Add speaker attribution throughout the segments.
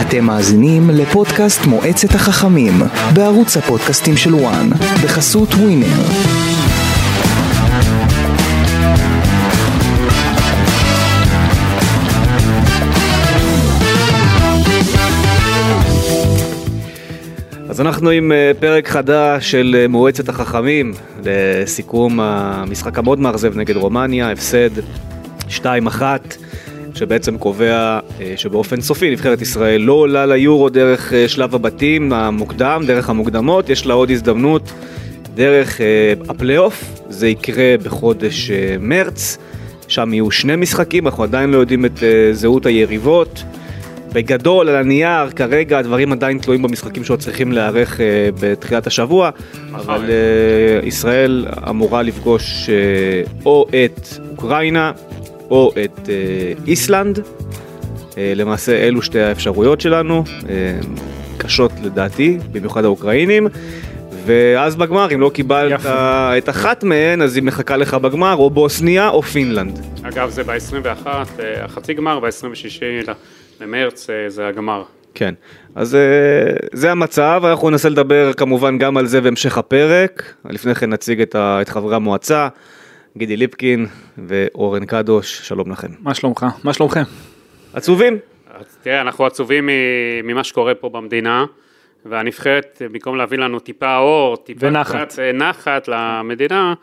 Speaker 1: אתם מאזינים לפודקאסט מועצת החכמים בערוץ הפודקאסטים של וואן בחסות ווינר.
Speaker 2: אז אנחנו עם אה, פרק חדש של אה, מועצת החכמים לסיכום המשחק המאוד מאכזב נגד רומניה, הפסד 2-1 שבעצם קובע אה, שבאופן סופי נבחרת ישראל לא עולה ליורו דרך שלב הבתים המוקדם, דרך המוקדמות, יש לה עוד הזדמנות דרך הפלייאוף, זה יקרה בחודש מרץ, שם יהיו שני משחקים, אנחנו עדיין לא יודעים את זהות היריבות. בגדול, על הנייר, כרגע הדברים עדיין תלויים במשחקים שעוד צריכים להיערך אה, בתחילת השבוע, אבל אה, ישראל אמורה לפגוש אה, או את אוקראינה או את אה, איסלנד. אה, למעשה אלו שתי האפשרויות שלנו, אה, קשות לדעתי, במיוחד האוקראינים. ואז בגמר, אם לא קיבלת את אחת מהן, אז היא מחכה לך בגמר, או בוסניה או פינלנד.
Speaker 3: אגב, זה ב-21, אה, החצי גמר, ב-26 למרץ זה הגמר.
Speaker 2: כן, אז זה המצב, אנחנו ננסה לדבר כמובן גם על זה בהמשך הפרק. לפני כן נציג את חברי המועצה, גידי ליפקין ואורן קדוש, שלום לכם.
Speaker 4: מה שלומך? מה שלומכם?
Speaker 2: עצובים?
Speaker 3: תראה, אנחנו עצובים ממה שקורה פה במדינה, והנבחרת, במקום להביא לנו טיפה אור, טיפה
Speaker 4: ונחת.
Speaker 3: קצת, נחת למדינה,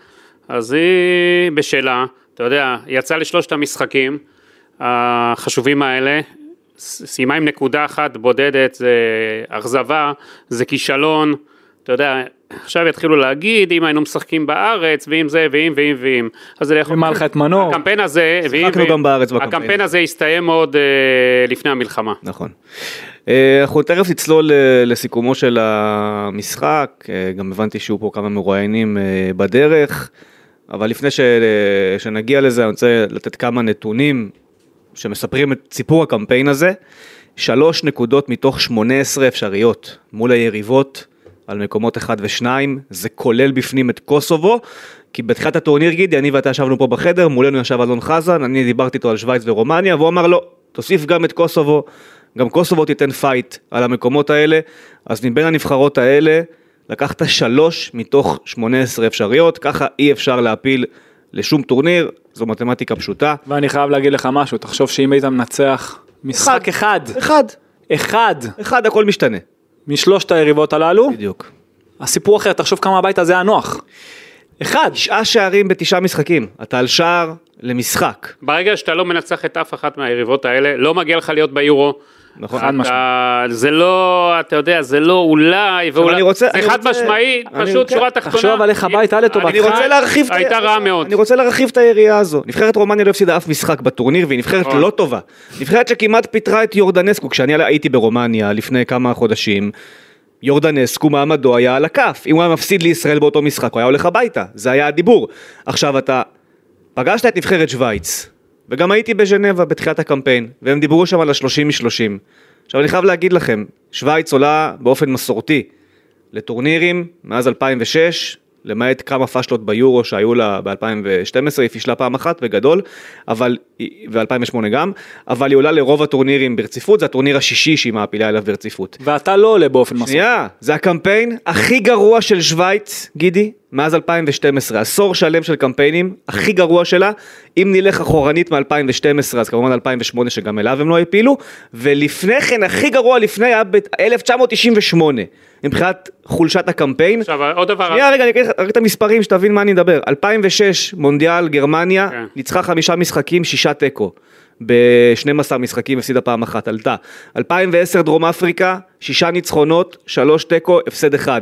Speaker 3: אז היא בשלה, אתה יודע, יצאה לשלושת המשחקים החשובים האלה, סיימה עם נקודה אחת בודדת, זה אכזבה, זה כישלון, אתה יודע, עכשיו יתחילו להגיד אם היינו משחקים בארץ ואם זה ואם ואם ואם.
Speaker 4: אז זה יכול... ומלכה את מנור.
Speaker 3: הקמפיין הזה,
Speaker 2: שיחקנו גם בארץ בקמפיין.
Speaker 3: הקמפיין הזה הסתיים עוד uh, לפני המלחמה.
Speaker 2: נכון. Uh, אנחנו תכף נצלול uh, לסיכומו של המשחק, גם הבנתי שהוא פה כמה מרואיינים בדרך, אבל לפני ש, שנגיע לזה אני רוצה לתת כמה נתונים שמספרים את סיפור הקמפיין הזה, שלוש נקודות מתוך 18 אפשריות מול היריבות על מקומות 1 ו-2, זה כולל בפנים את קוסובו, כי בתחילת הטורניר גידי, אני ואתה ישבנו פה בחדר, מולנו ישב אלון חזן, אני דיברתי איתו על שווייץ ורומניה, והוא אמר לא, תוסיף גם את קוסובו, גם קוסובו תיתן fight על המקומות האלה, אז מבין הנבחרות האלה, לקחת שלוש מתוך 18 אפשריות, ככה אי אפשר להפיל לשום טורניר, זו מתמטיקה פשוטה.
Speaker 4: ואני חייב להגיד לך משהו, תחשוב שאם היית מנצח משחק אחד,
Speaker 2: אחד,
Speaker 4: אחד,
Speaker 2: אחד הכל משתנה.
Speaker 4: משלושת היריבות הללו,
Speaker 2: בדיוק.
Speaker 4: הסיפור אחר, תחשוב כמה הבית הזה היה נוח. אחד.
Speaker 2: תשעה שערים בתשעה משחקים, אתה על שער למשחק.
Speaker 3: ברגע שאתה לא מנצח את אף אחת מהיריבות האלה, לא מגיע לך להיות ביורו.
Speaker 2: נכון.
Speaker 4: חד משמעית.
Speaker 3: אתה- זה לא, אתה יודע, זה לא אולי, ואולי,
Speaker 2: אני רוצה-
Speaker 3: זה חד
Speaker 2: אני-
Speaker 3: פשוט
Speaker 2: כן.
Speaker 3: שורה תחתונה.
Speaker 4: תחשוב על איך הבית היה לטובתך.
Speaker 2: אני רוצה להרחיב, את ה-
Speaker 3: הייתה רעה מאוד.
Speaker 2: אני רוצה להרחיב את היריעה הזו. נבחרת רומניה לא הפסידה אף משחק בטורניר והיא נבחרת
Speaker 3: נכון.
Speaker 2: לא טובה. נבחרת שכמעט פיטרה את יורדנסקו, כשאני הייתי ברומניה לפני כמה חודשים, יורדנסקו מעמדו היה על הכף. אם הוא היה מפסיד לישראל באותו משחק, הוא היה הולך הביתה. זה היה הדיבור. עכשיו אתה פגשת את נבחרת שווייץ, וגם הייתי בז'נבה בתחילת הקמפיין, והם דיברו שם על ה-30 מ-30. עכשיו אני חייב להגיד לכם, שווייץ עולה באופן מסורתי לטורנירים מאז 2006, למעט כמה פאשלות ביורו שהיו לה ב-2012, היא פישלה פעם אחת בגדול, אבל, ו-2008 גם, אבל היא עולה לרוב הטורנירים ברציפות, זה הטורניר השישי שהיא מעפילה אליו ברציפות.
Speaker 4: ואתה לא עולה באופן מסוים.
Speaker 2: שנייה, זה הקמפיין הכי גרוע של שווייץ, גידי, מאז 2012, עשור שלם של קמפיינים, הכי גרוע שלה, אם נלך אחורנית מ-2012, אז כמובן 2008 שגם אליו הם לא הפילו, ולפני כן, הכי גרוע לפני היה ב-1998, מבחינת חולשת הקמפיין.
Speaker 3: עכשיו, עוד דבר,
Speaker 2: שנייה רגע, אני לך רק את המספרים שתבין מה אני מדבר. 2006, מונדיאל, גרמניה,
Speaker 3: כן.
Speaker 2: ניצחה חמישה משחקים, שישה תיקו. ב-12 משחקים הפסידה פעם אחת, עלתה. 2010 דרום אפריקה, שישה ניצחונות, שלוש תיקו, הפסד אחד.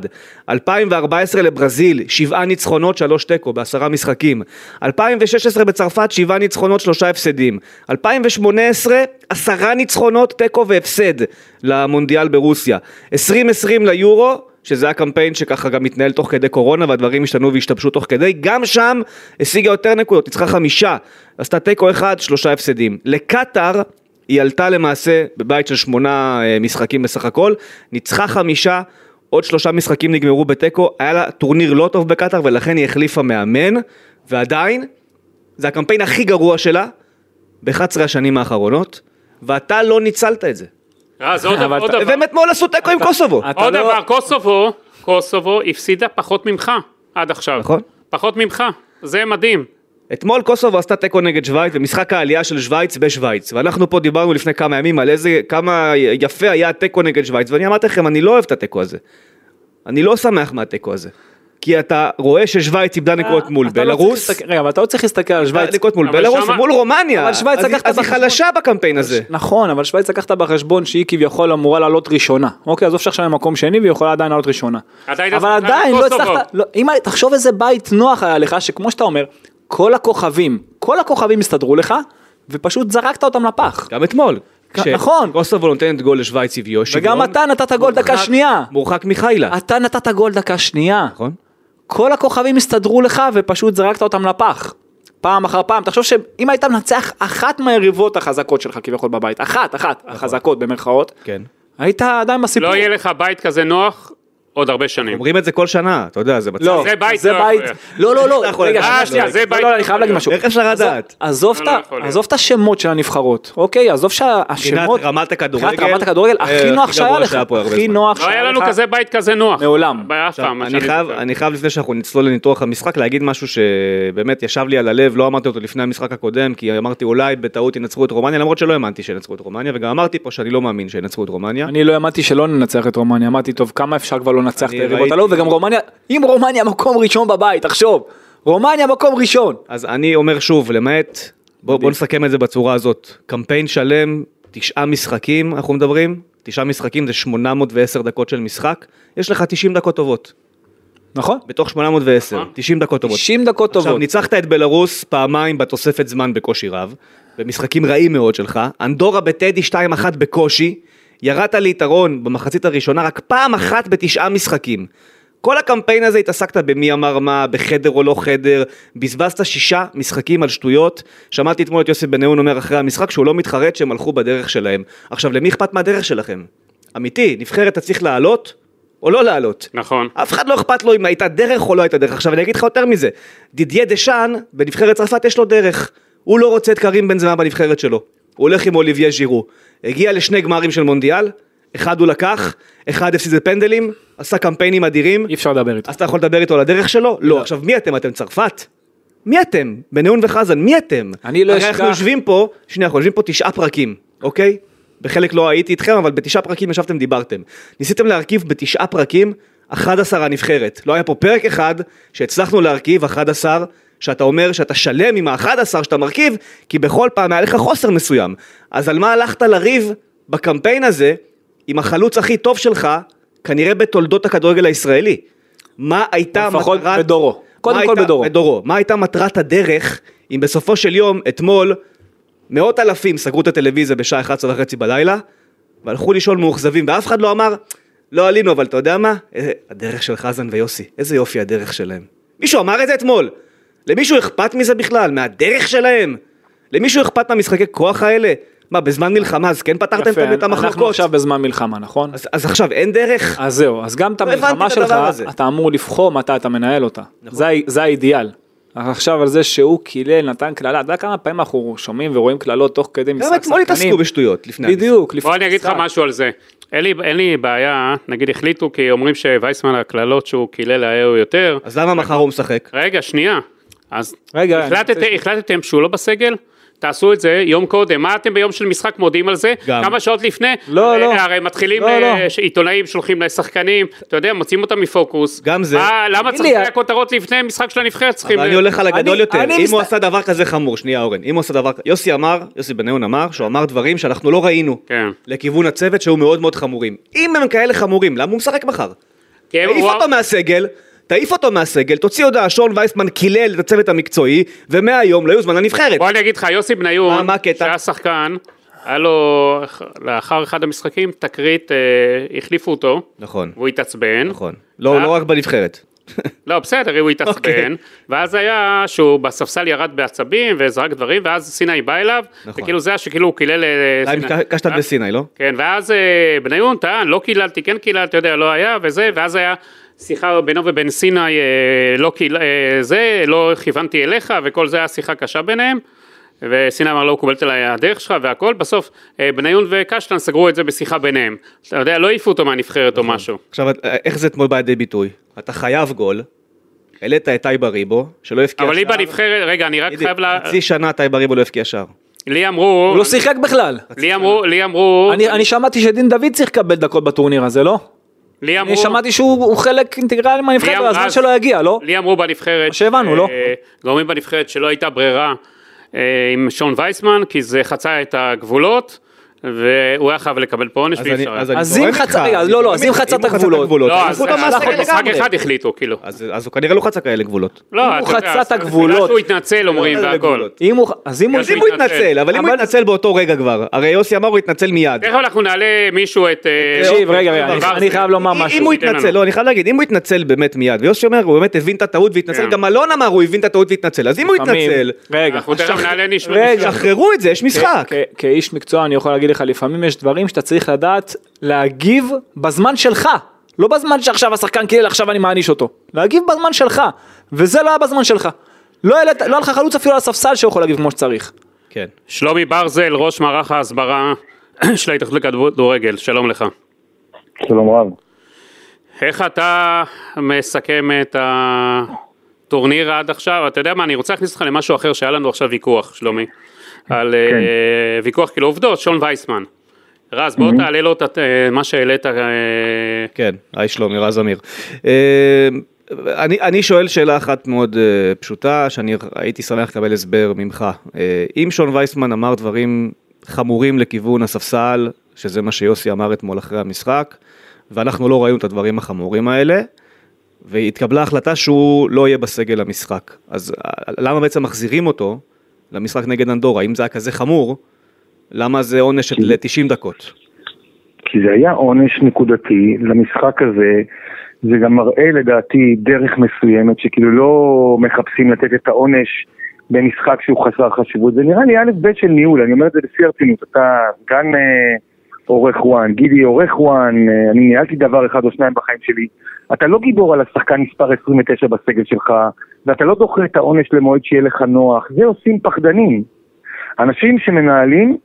Speaker 2: 2014 לברזיל, שבעה ניצחונות, שלוש תיקו, בעשרה משחקים. 2016 בצרפת, שבעה ניצחונות, שלושה הפסדים. 2018, עשרה ניצחונות, תיקו והפסד למונדיאל ברוסיה. 2020 ליורו, שזה היה קמפיין שככה גם מתנהל תוך כדי קורונה והדברים השתנו והשתבשו תוך כדי, גם שם השיגה יותר נקודות, ניצחה חמישה, עשתה תיקו אחד, שלושה הפסדים. לקטאר היא עלתה למעשה בבית של שמונה אה, משחקים בסך הכל, ניצחה חמישה, עוד שלושה משחקים נגמרו בתיקו, היה לה טורניר לא טוב בקטאר ולכן היא החליפה מאמן, ועדיין, זה הקמפיין הכי גרוע שלה ב-11 השנים האחרונות. ואתה לא ניצלת את זה.
Speaker 3: אז עוד
Speaker 4: אבל
Speaker 3: עוד דבר,
Speaker 2: והם אתמול עשו תיקו עם קוסובו.
Speaker 3: עוד
Speaker 4: לא-
Speaker 3: דבר, קוסובו, קוסובו הפסידה פחות ממך עד עכשיו.
Speaker 2: נכון.
Speaker 3: פחות ממך, זה מדהים.
Speaker 2: אתמול קוסובו עשתה תיקו נגד שווייץ במשחק העלייה של שווייץ בשווייץ ואנחנו פה דיברנו לפני כמה ימים על איזה כמה יפה היה התיקו נגד שווייץ ואני אמרתי לכם אני לא אוהב את התיקו הזה. אני לא שמח מהתיקו הזה. כי אתה רואה ששווייץ איבדה נקודות מול
Speaker 4: לא
Speaker 2: בלרוס,
Speaker 4: רגע, אבל אתה לא צריך להסתכל על שווייץ.
Speaker 2: נקודות מול בלרוס ומול רומניה,
Speaker 4: אבל
Speaker 2: היא-
Speaker 4: לקחת
Speaker 2: אז היא
Speaker 4: בחשבון-
Speaker 2: חלשה בקמפיין הזה.
Speaker 4: נכון, אבל שווייץ לקחת בחשבון שהיא כביכול אמורה לעלות ראשונה. אוקיי, עזוב שעכשיו היא מקום שני והיא יכולה עדיין לעלות ראשונה. אבל עדיין לא. הצלחת, לא, אם, תחשוב איזה בית נוח היה לך, שכמו שאתה אומר, כל הכוכבים, כל הכוכבים הסתדרו לך, ופשוט זרקת אותם לפח.
Speaker 2: גם אתמול.
Speaker 4: נכון.
Speaker 2: קוסובו נותנת גול לשווייץ הביאו שוויון.
Speaker 4: וגם אתה נתת גול דקה שנייה.
Speaker 2: מורחק מחיילה.
Speaker 4: אתה נתת גול דקה שנייה.
Speaker 2: נכון?
Speaker 4: כל הכוכבים הסתדרו לך ופשוט זרקת אותם לפח. פעם אחר פעם, תחשוב שאם היית מנצח אחת מהיריבות החזקות שלך כביכול בבית, אחת, אחת, החזקות במרכאות,
Speaker 2: כן.
Speaker 4: היית עדיין בסיפור.
Speaker 3: לא יהיה לך בית כזה נוח עוד הרבה שנים.
Speaker 2: אומרים את זה כל שנה, אתה יודע, זה מצב.
Speaker 4: לא,
Speaker 3: זה בית
Speaker 4: זה
Speaker 3: לא
Speaker 4: בית. לא לא לא, רגע?
Speaker 3: אה, שנייה,
Speaker 2: לא,
Speaker 3: זה
Speaker 4: לא,
Speaker 3: בית
Speaker 4: לא,
Speaker 3: לא
Speaker 4: אני חייב להגיד. משהו.
Speaker 2: איך אפשר לדעת?
Speaker 4: עזוב
Speaker 3: לא,
Speaker 4: את
Speaker 3: לא.
Speaker 4: עזוב את השמות של הנבחרות, אוקיי? עזוב שהשמות,
Speaker 2: מבחינת רמת הכדורגל,
Speaker 4: מבחינת רמת הכדורגל, הכי נוח
Speaker 2: הכי
Speaker 4: שהיה לך,
Speaker 2: שהיה פה הרבה
Speaker 4: הכי
Speaker 2: זמן.
Speaker 4: נוח
Speaker 3: לא היה
Speaker 4: שהיה
Speaker 3: לנו
Speaker 4: לך.
Speaker 3: כזה בית כזה נוח.
Speaker 4: מעולם.
Speaker 2: אני חייב לפני שאנחנו נצלול לניתוח המשחק להגיד משהו שבאמת ישב לי על הלב, לא אמרתי אותו לפני המשחק הקודם, כי אמרתי אולי בטעות ינצחו את רומניה, למרות שלא האמנתי שינצחו את רומניה, וגם אמרתי פה שאני לא מאמין שינצחו את רומניה.
Speaker 4: אני לא האמנתי שלא ננצח את רומניה, אמרתי טוב כמה אפשר כבר לא לנצח את
Speaker 2: אני
Speaker 4: היריבות הללו, וגם רומניה, אם רומניה מקום ראשון בבית, תחשוב, רומניה מקום ראשון.
Speaker 2: אז אני אומר שוב, למעט, בוא, בוא נסכם את זה בצורה הזאת, קמפיין שלם, תשעה משחקים אנחנו מדברים, תשעה משחקים זה 810 דקות של משחק, יש לך 90 דקות טובות,
Speaker 4: נכון?
Speaker 2: בתוך 810,
Speaker 3: נכון.
Speaker 2: 90 דקות טובות.
Speaker 4: 90 דקות
Speaker 2: עכשיו,
Speaker 4: טובות.
Speaker 2: ניצחת את בלרוס פעמיים בתוספת זמן בקושי רב, במשחקים רעים מאוד שלך, אנדורה בטדי 2-1 בקושי, ירדת ליתרון במחצית הראשונה רק פעם אחת בתשעה משחקים. כל הקמפיין הזה התעסקת במי אמר מה, בחדר או לא חדר, בזבזת שישה משחקים על שטויות. שמעתי אתמול את יוסי בניון אומר אחרי המשחק שהוא לא מתחרט שהם הלכו בדרך שלהם. עכשיו, למי אכפת מהדרך שלכם? אמיתי, נבחרת אתה צריך לעלות או לא לעלות.
Speaker 3: נכון.
Speaker 2: אף אחד לא אכפת לו אם הייתה דרך או לא הייתה דרך. עכשיו אני אגיד לך יותר מזה, דידיה דשאן בנבחרת צרפת יש לו דרך. הוא לא רוצה את קרים בן זמה בנבחרת שלו. הוא הולך עם אוליביה ז'ירו. הגיע לשני גמרים של מונדיאל, אחד הוא לקח, אחד הפסיד בפנדלים, עשה קמפיינים אדירים,
Speaker 4: אי אפשר לדבר איתו.
Speaker 2: אז אתה יכול לדבר איתו על הדרך שלו? לא. עכשיו מי אתם? אתם צרפת? מי אתם? בניון וחזן, מי אתם?
Speaker 4: אני לא
Speaker 2: הרי אנחנו
Speaker 4: אשכח-
Speaker 2: יושבים פה, שנייה, אנחנו יושבים פה תשעה פרקים, אוקיי? בחלק לא הייתי איתכם, אבל בתשעה פרקים ישבתם, דיברתם. ניסיתם להרכיב בתשעה פרקים 11 הנבחרת. לא היה פה פרק אחד שהצלחנו להרכיב 11, שאתה אומר שאתה שלם עם ה-11 שאתה מרכיב, כי בכל פעם היה לך חוסר מסוים. אז על מה הלכת לריב בקמפיין הזה עם החלוץ הכי טוב שלך, כנראה בתולדות הכדורגל הישראלי? מה הייתה
Speaker 4: לפחות
Speaker 2: מטרת...
Speaker 4: בדורו. קודם כל
Speaker 2: הייתה-
Speaker 4: בדורו.
Speaker 2: בדורו. מה הייתה מטרת הדרך, אם בסופו של יום, אתמול, מאות אלפים סגרו את הטלוויזיה בשעה 11 וחצי בלילה, והלכו לישון מאוכזבים, ואף אחד לא אמר, לא עלינו, אבל אתה יודע מה? אה, הדרך של חזן ויוסי, איזה יופי הדרך שלהם. מישהו אמר את זה אתמול? למישהו אכפת מזה בכלל? מהדרך שלהם? למישהו אכפת מהמשחקי כוח האלה? מה, בזמן מלחמה אז כן פתרתם
Speaker 4: יפה,
Speaker 2: את
Speaker 4: אנחנו
Speaker 2: המחלוקות?
Speaker 4: עכשיו בזמן מלחמה, נכון?
Speaker 2: אז, אז עכשיו אין דרך?
Speaker 4: אז זהו, אז גם את
Speaker 2: לא
Speaker 4: המלחמה
Speaker 2: את
Speaker 4: שלך,
Speaker 2: הזה.
Speaker 4: אתה אמור לבחור מתי אתה מנהל אותה.
Speaker 2: נכון.
Speaker 4: זה זה האידיאל. עכשיו על זה שהוא קילל, נתן קללה, אתה יודע כמה פעמים אנחנו שומעים ורואים קללות תוך כדי משחק
Speaker 2: גם אתמול התעסקו בשטויות לפני המשחק.
Speaker 4: בדיוק, לפני
Speaker 3: בוא אני אגיד לך
Speaker 4: המשחק.
Speaker 3: משהו על זה. אין לי, אין לי בעיה, נגיד החליטו כי אומרים שווייסמן הקללות שהוא קילל היו יותר.
Speaker 2: אז למה מחר הוא משחק?
Speaker 3: רגע, שנייה. אז
Speaker 4: רגע,
Speaker 3: החלטת,
Speaker 4: רוצה-
Speaker 3: החלטתם שהוא לא בסגל? תעשו את זה יום קודם, מה אתם ביום של משחק מודיעים על זה?
Speaker 2: גם.
Speaker 3: כמה שעות לפני?
Speaker 4: לא, לא.
Speaker 3: הרי מתחילים,
Speaker 4: לא,
Speaker 3: אה,
Speaker 4: לא.
Speaker 3: ש- עיתונאים שולחים לשחקנים, אתה יודע, מוציאים אותם מפוקוס.
Speaker 2: גם זה.
Speaker 3: מה, למה צריך
Speaker 4: לי,
Speaker 3: הכותרות לפני משחק של הנבחרת? צריכים...
Speaker 2: אבל אני הולך על הגדול
Speaker 4: אני-
Speaker 2: יותר,
Speaker 4: אני
Speaker 2: אם
Speaker 4: מסת-
Speaker 2: הוא עשה דבר כזה חמור, שנייה אורן, אם הוא עשה דבר, יוסי אמר, יוסי בניון אמר, שהוא אמר דברים שאנחנו לא ראינו,
Speaker 3: כן.
Speaker 2: לכיוון הצוות שהיו מאוד מאוד חמורים. אם הם כאלה חמורים, למה הוא משחק מחר? תעיף
Speaker 3: הוא-
Speaker 2: אותו מהסגל, תעיף אותו מהסגל, תוציא הודעה, שון וייסמן קילל את הצוות המקצועי, ומהיום לא יוזמן לנבחרת.
Speaker 3: בוא אני אגיד לך, יוסי בניון,
Speaker 2: מה הקטע?
Speaker 3: שהיה שחקן, היה לו, לאחר אחד המשחקים, תקרית, אה, החליפו אותו,
Speaker 2: נכון,
Speaker 3: והוא התעצבן.
Speaker 2: נכון. לא לא רק בנבחרת.
Speaker 3: לא, בסדר, הוא התעצבן,
Speaker 2: אוקיי.
Speaker 3: ואז היה שהוא בספסל ירד בעצבים וזרק דברים, ואז סיני בא אליו,
Speaker 2: נכון.
Speaker 3: וכאילו זה היה שכאילו הוא קילל... אה,
Speaker 2: עם
Speaker 3: סיני.
Speaker 2: קשטן
Speaker 3: אה?
Speaker 2: בסיני, לא?
Speaker 3: כן, ואז אה, בניון טען, לא קיללתי, כן קיללתי, יודע, לא היה, וזה, ואז היה שיחה בינו ובין סיני, אה, לא קיל... אה, זה, לא כיוונתי אליך, וכל זה היה שיחה קשה ביניהם. וסיני אמר לא מקובלת עליי הדרך שלך והכל, בסוף אה, בניון וקשטן סגרו את זה בשיחה ביניהם. אתה יודע, לא העיפו אותו מהנבחרת או משהו.
Speaker 2: עכשיו, איך זה אתמול בא לידי ביטוי? אתה חייב גול, העלית את טייבה ריבו, שלא הבקיע שער.
Speaker 3: אבל לי בנבחרת, רגע, אני רק חייב ל...
Speaker 2: חצי שנה טייבה ריבו לא הבקיע שער.
Speaker 3: לי אמרו,
Speaker 4: הוא לא שיחק בכלל.
Speaker 3: לי אמרו, לי אמרו,
Speaker 4: אני שמעתי שדין דוד צריך לקבל דקות בטורניר הזה, לא?
Speaker 3: לי
Speaker 4: אני
Speaker 3: אמרו,
Speaker 4: שמעתי שהוא הוא חלק אינטגרלי מהנבחרת, והזמן שלו יגיע, לא?
Speaker 3: לי אמרו בנבחרת,
Speaker 4: שהבנו, לא?
Speaker 3: אה, גורמים בנבחרת שלא הייתה ברירה אה, עם שון וייסמן, כי זה חצה את הגבולות, והוא היה חייב לקבל פה עונש
Speaker 2: אז
Speaker 3: ואי אפשר.
Speaker 2: אז
Speaker 3: היה.
Speaker 2: אני
Speaker 4: אז אם חצה- לא, לא, אז אם חצה את
Speaker 2: הוא
Speaker 4: הגבולות.
Speaker 3: לא,
Speaker 2: אז
Speaker 3: משחק. אחד החליטו, כאילו.
Speaker 2: אז הוא כנראה לא חצה כאלה גבולות.
Speaker 3: לא,
Speaker 4: אם הוא חצה את הגבולות-
Speaker 3: בגלל שהוא התנצל אומרים
Speaker 2: לא,
Speaker 3: והכל.
Speaker 4: הוא, אז אם הוא,
Speaker 2: הוא
Speaker 3: התנצל.
Speaker 2: יתנצל, אבל אם הוא יתנצל באותו רגע כבר, הרי יוסי אמר הוא יתנצל מיד.
Speaker 3: תכף אנחנו נעלה מישהו את... אה,
Speaker 4: תקשיב, רגע, אני- חייב לומר משהו.
Speaker 2: אם הוא
Speaker 3: לנו.
Speaker 2: לא, אני חייב להגיד, אם הוא יתנצל באמת מיד, ויוסי אומר, הוא באמת הבין את הטעות והתנצל,
Speaker 3: כן.
Speaker 2: גם אלון אמר, הוא הבין את הטעות והתנצל, אז אם הוא יתנצל,
Speaker 4: רגע,
Speaker 3: אנחנו תכף נעלה נשמע.
Speaker 4: רגע.
Speaker 2: שחררו את זה, יש משחק.
Speaker 4: כאיש מקצוע אני יכול להגיד לך, לפעמים יש דברים שאתה צריך לדעת להגיב בזמן שלך. לא בזמן שעכשיו השחקן קילל, עכשיו אני מעניש אותו. להגיב בזמן שלך, וזה לא היה בזמן שלך. לא העלית- לא היה לך חלוץ אפילו על הספסל שיכול להגיב כמו שצריך.
Speaker 2: כן.
Speaker 3: שלומי ברזל, ראש מערך ההסברה של ההתאחדות לכדורגל, שלום לך.
Speaker 5: שלום רב.
Speaker 3: איך אתה מסכם את הטורניר עד עכשיו? אתה יודע מה, אני רוצה להכניס אותך למשהו אחר שהיה לנו עכשיו ויכוח, שלומי. על אה, ויכוח כאילו עובדות, שון וייסמן. רז, בוא תעלה לו את אה, מה שהעלית. אה,
Speaker 2: כן, היי שלומי, רז אמיר. אני, אני שואל שאלה אחת מאוד אה, פשוטה, שאני הייתי שמח לקבל הסבר ממך. אה, אם שון וייסמן אמר דברים חמורים לכיוון הספסל, שזה מה שיוסי אמר אתמול אחרי המשחק, ואנחנו לא ראינו את הדברים החמורים האלה, והתקבלה החלטה שהוא לא יהיה בסגל המשחק. אז למה בעצם מחזירים אותו למשחק נגד אנדורה? אם זה היה כזה חמור, למה זה עונש של 90 דקות?
Speaker 5: כי זה היה עונש נקודתי למשחק הזה, זה גם מראה לדעתי דרך מסוימת שכאילו לא מחפשים לתת את העונש במשחק שהוא חסר חשיבות, זה נראה לי א' ב' של ניהול, אני אומר את זה בשיא הרצינות, אתה סגן אה, עורך וואן, גידי עורך וואן, אה, אני ניהלתי דבר אחד או שניים בחיים שלי, אתה לא גיבור על השחקן מספר 29 בסגל שלך, ואתה לא דוחה את העונש למועד שיהיה לך נוח, זה עושים פחדנים. אנשים שמנהלים,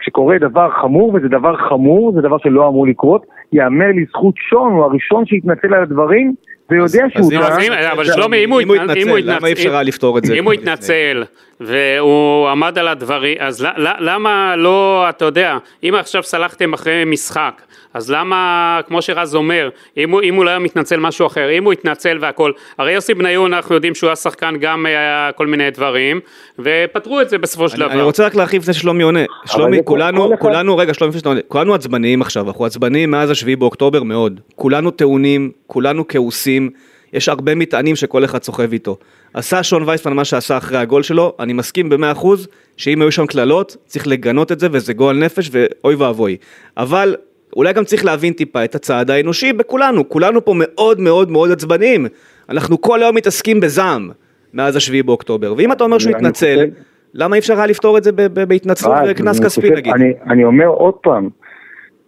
Speaker 5: כשקורה דבר חמור, וזה דבר חמור, זה דבר שלא אמור לקרות, יאמר לזכות שון, הוא הראשון שהתנצל על הדברים, ויודע
Speaker 2: אז
Speaker 5: שהוא
Speaker 2: אם-
Speaker 3: אבל שלומי, אם הוא התנצל,
Speaker 2: למה אי אפשר היה לפתור את זה?
Speaker 3: אם הוא? התנצל והוא עמד על הדברים, אז למה לא, אתה יודע, אם עכשיו סלחתם אחרי משחק, אז למה, כמו שרז אומר, אם הוא, אם הוא לא היה מתנצל משהו אחר, אם הוא התנצל והכל, הרי יוסי בניון אנחנו יודעים שהוא היה שחקן גם היה כל מיני דברים, ופתרו את זה בסופו של דבר.
Speaker 2: אני רוצה רק להרחיב לפני ששלומי עונה. שלומי, כולנו, כולנו, רגע, שלומי, כולנו עצבניים עכשיו, אנחנו עצבניים מאז השביעי באוקטובר מאוד. כולנו טעונים, כולנו כעוסים, יש הרבה מטענים שכל אחד סוחב איתו. עשה שון וייסמן מה שעשה אחרי הגול שלו, אני מסכים במאה אחוז, שאם היו שם קללות, צריך לגנות את זה, וזה גועל נפש, ואוי ואבוי. אבל... אולי גם צריך להבין טיפה את הצעד האנושי בכולנו, כולנו פה מאוד מאוד מאוד עצבניים. אנחנו כל היום מתעסקים בזעם מאז השביעי באוקטובר, ואם אתה אומר שהוא התנצל,
Speaker 5: חושב-
Speaker 2: למה אי אפשר היה לפתור את זה בהתנצלות
Speaker 5: רז,
Speaker 2: וקנס כספי נגיד?
Speaker 5: אני, אני אומר עוד פעם,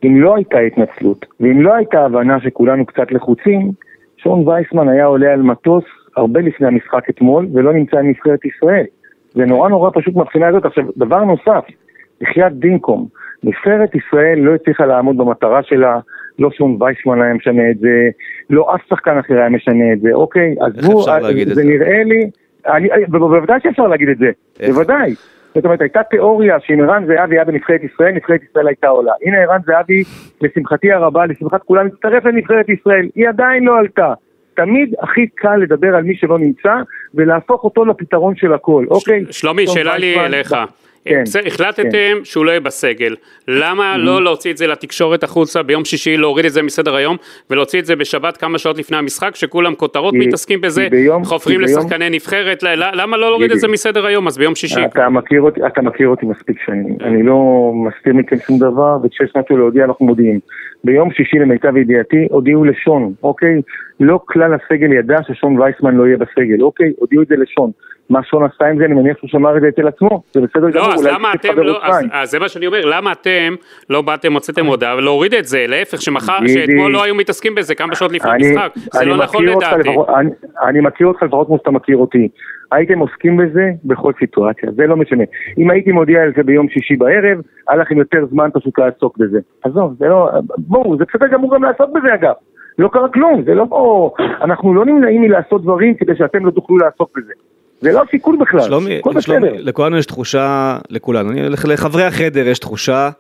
Speaker 5: אם לא הייתה התנצלות, ואם לא הייתה הבנה שכולנו קצת לחוצים, שון וייסמן היה עולה על מטוס הרבה לפני המשחק אתמול, ולא נמצא עם נבחרת ישראל. זה נורא נורא פשוט מהבחינה הזאת. עכשיו, דבר נוסף, בחייאת דינקום, נבחרת ישראל לא הצליחה לעמוד במטרה שלה, לא שון וייסמן היה משנה את זה, לא אף שחקן אחר היה משנה את זה, אוקיי? עזבו,
Speaker 2: אפשר להגיד את
Speaker 5: זה
Speaker 2: זה?
Speaker 5: נראה לי, אני, בוודאי שאפשר להגיד את זה,
Speaker 2: איך?
Speaker 5: בוודאי. זאת אומרת, הייתה תיאוריה שאם ערן זהבי היה בנבחרת ישראל, נבחרת ישראל הייתה עולה. הנה ערן זהבי, לשמחתי הרבה, לשמחת כולם, הצטרף לנבחרת ישראל, היא עדיין לא עלתה. תמיד הכי קל לדבר על מי שלא נמצא, ולהפוך אותו לפתרון של הכל, אוקיי?
Speaker 3: שלומי, שאלה לי אליך.
Speaker 5: כן,
Speaker 3: החלטתם
Speaker 5: כן.
Speaker 3: שהוא לא יהיה בסגל, למה
Speaker 5: Mm-hmm.
Speaker 3: לא להוציא את זה לתקשורת החוצה ביום שישי, להוריד את זה מסדר היום, ולהוציא את זה בשבת כמה שעות לפני המשחק, שכולם כותרות
Speaker 5: כי-
Speaker 3: מתעסקים בזה,
Speaker 5: ביום-
Speaker 3: חופרים
Speaker 5: ביום-
Speaker 3: לשחקני נבחרת, ל- למה לא להוריד את. זה מסדר היום, אז ביום שישי.
Speaker 5: אתה מכיר אותי, אתה מכיר אותי מספיק שנים. אני לא מסתיר מכם שום דבר, וכשיש משהו להודיע אנחנו מודיעים. ביום שישי למיטב ידיעתי הודיעו לשון, אוקיי? לא כלל הסגל ידע ששון וייסמן לא יהיה בסגל, אוקיי? הודיעו את זה לשון. מה שון עשה עם זה, אני מניח שהוא שמר את זה אצל עצמו, זה בסדר גמור,
Speaker 3: לא, אז
Speaker 5: אולי
Speaker 3: למה
Speaker 5: תצטרך
Speaker 3: אתם
Speaker 5: חבר
Speaker 3: לא, אז. אז זה מה שאני אומר, למה אתם לא באתם, הוצאתם הודעה ולהוריד את זה, להפך, שמחר. שאתמול לא היו מתעסקים בזה כמה שעות לפני המשחק, זה לא נכון לדעתי.
Speaker 5: אני מכיר אותך לפחות כמו שאתה מכיר אותי. הייתם עוסקים בזה בכל סיטואציה, זה לא משנה. אם הייתי מודיע על זה ביום שישי בערב, היה לכם יותר זמן פשוט לעסוק בזה. עזוב, זה לא... בואו, זה בסדר גמור גם לעסוק בזה אגב. לא קרה כלום, זה לא... אנחנו לא נמנעים מלעשות דברים כדי שאתם לא תוכלו לעסוק בזה. זה לא שיקול בכלל,
Speaker 2: שלומי,
Speaker 5: הכל
Speaker 2: שלומי,
Speaker 5: בסדר.
Speaker 2: לכולנו יש תחושה, לכולנו, לחברי החדר יש תחושה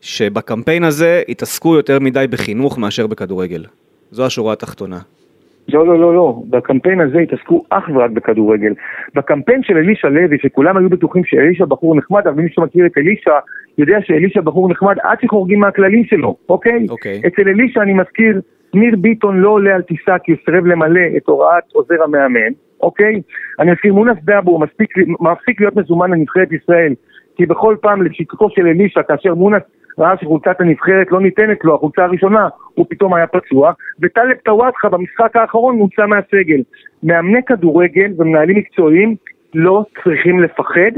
Speaker 2: שבקמפיין הזה התעסקו יותר מדי בחינוך מאשר בכדורגל. זו השורה התחתונה.
Speaker 5: לא, לא, לא, לא. בקמפיין הזה התעסקו אך ורק בכדורגל. בקמפיין של אלישע לוי, שכולם היו בטוחים שאלישע בחור נחמד, אבל מי שמכיר את אלישע, יודע שאלישע בחור נחמד עד שחורגים מהכללים שלו, אוקיי?
Speaker 2: אוקיי.
Speaker 5: אצל אלישע אני מזכיר, ניר ביטון לא עולה על טיסה כי הוא סירב למלא את הוראת עוזר המאמן, אוקיי? אני מזכיר, מונס דאבו מספיק, מפסיק להיות מזומן לנבחרת ישראל, כי בכל פעם לשיטתו של אלישע, כאשר מונס ראה שחולצת הנבחרת לא ניתנת לו, החולצה הראשונה, הוא פתאום היה פצוע, וטלב טוואטחה במשחק האחרון מוצא מהסגל. מאמני כדורגל ומנהלים מקצועיים לא צריכים לפחד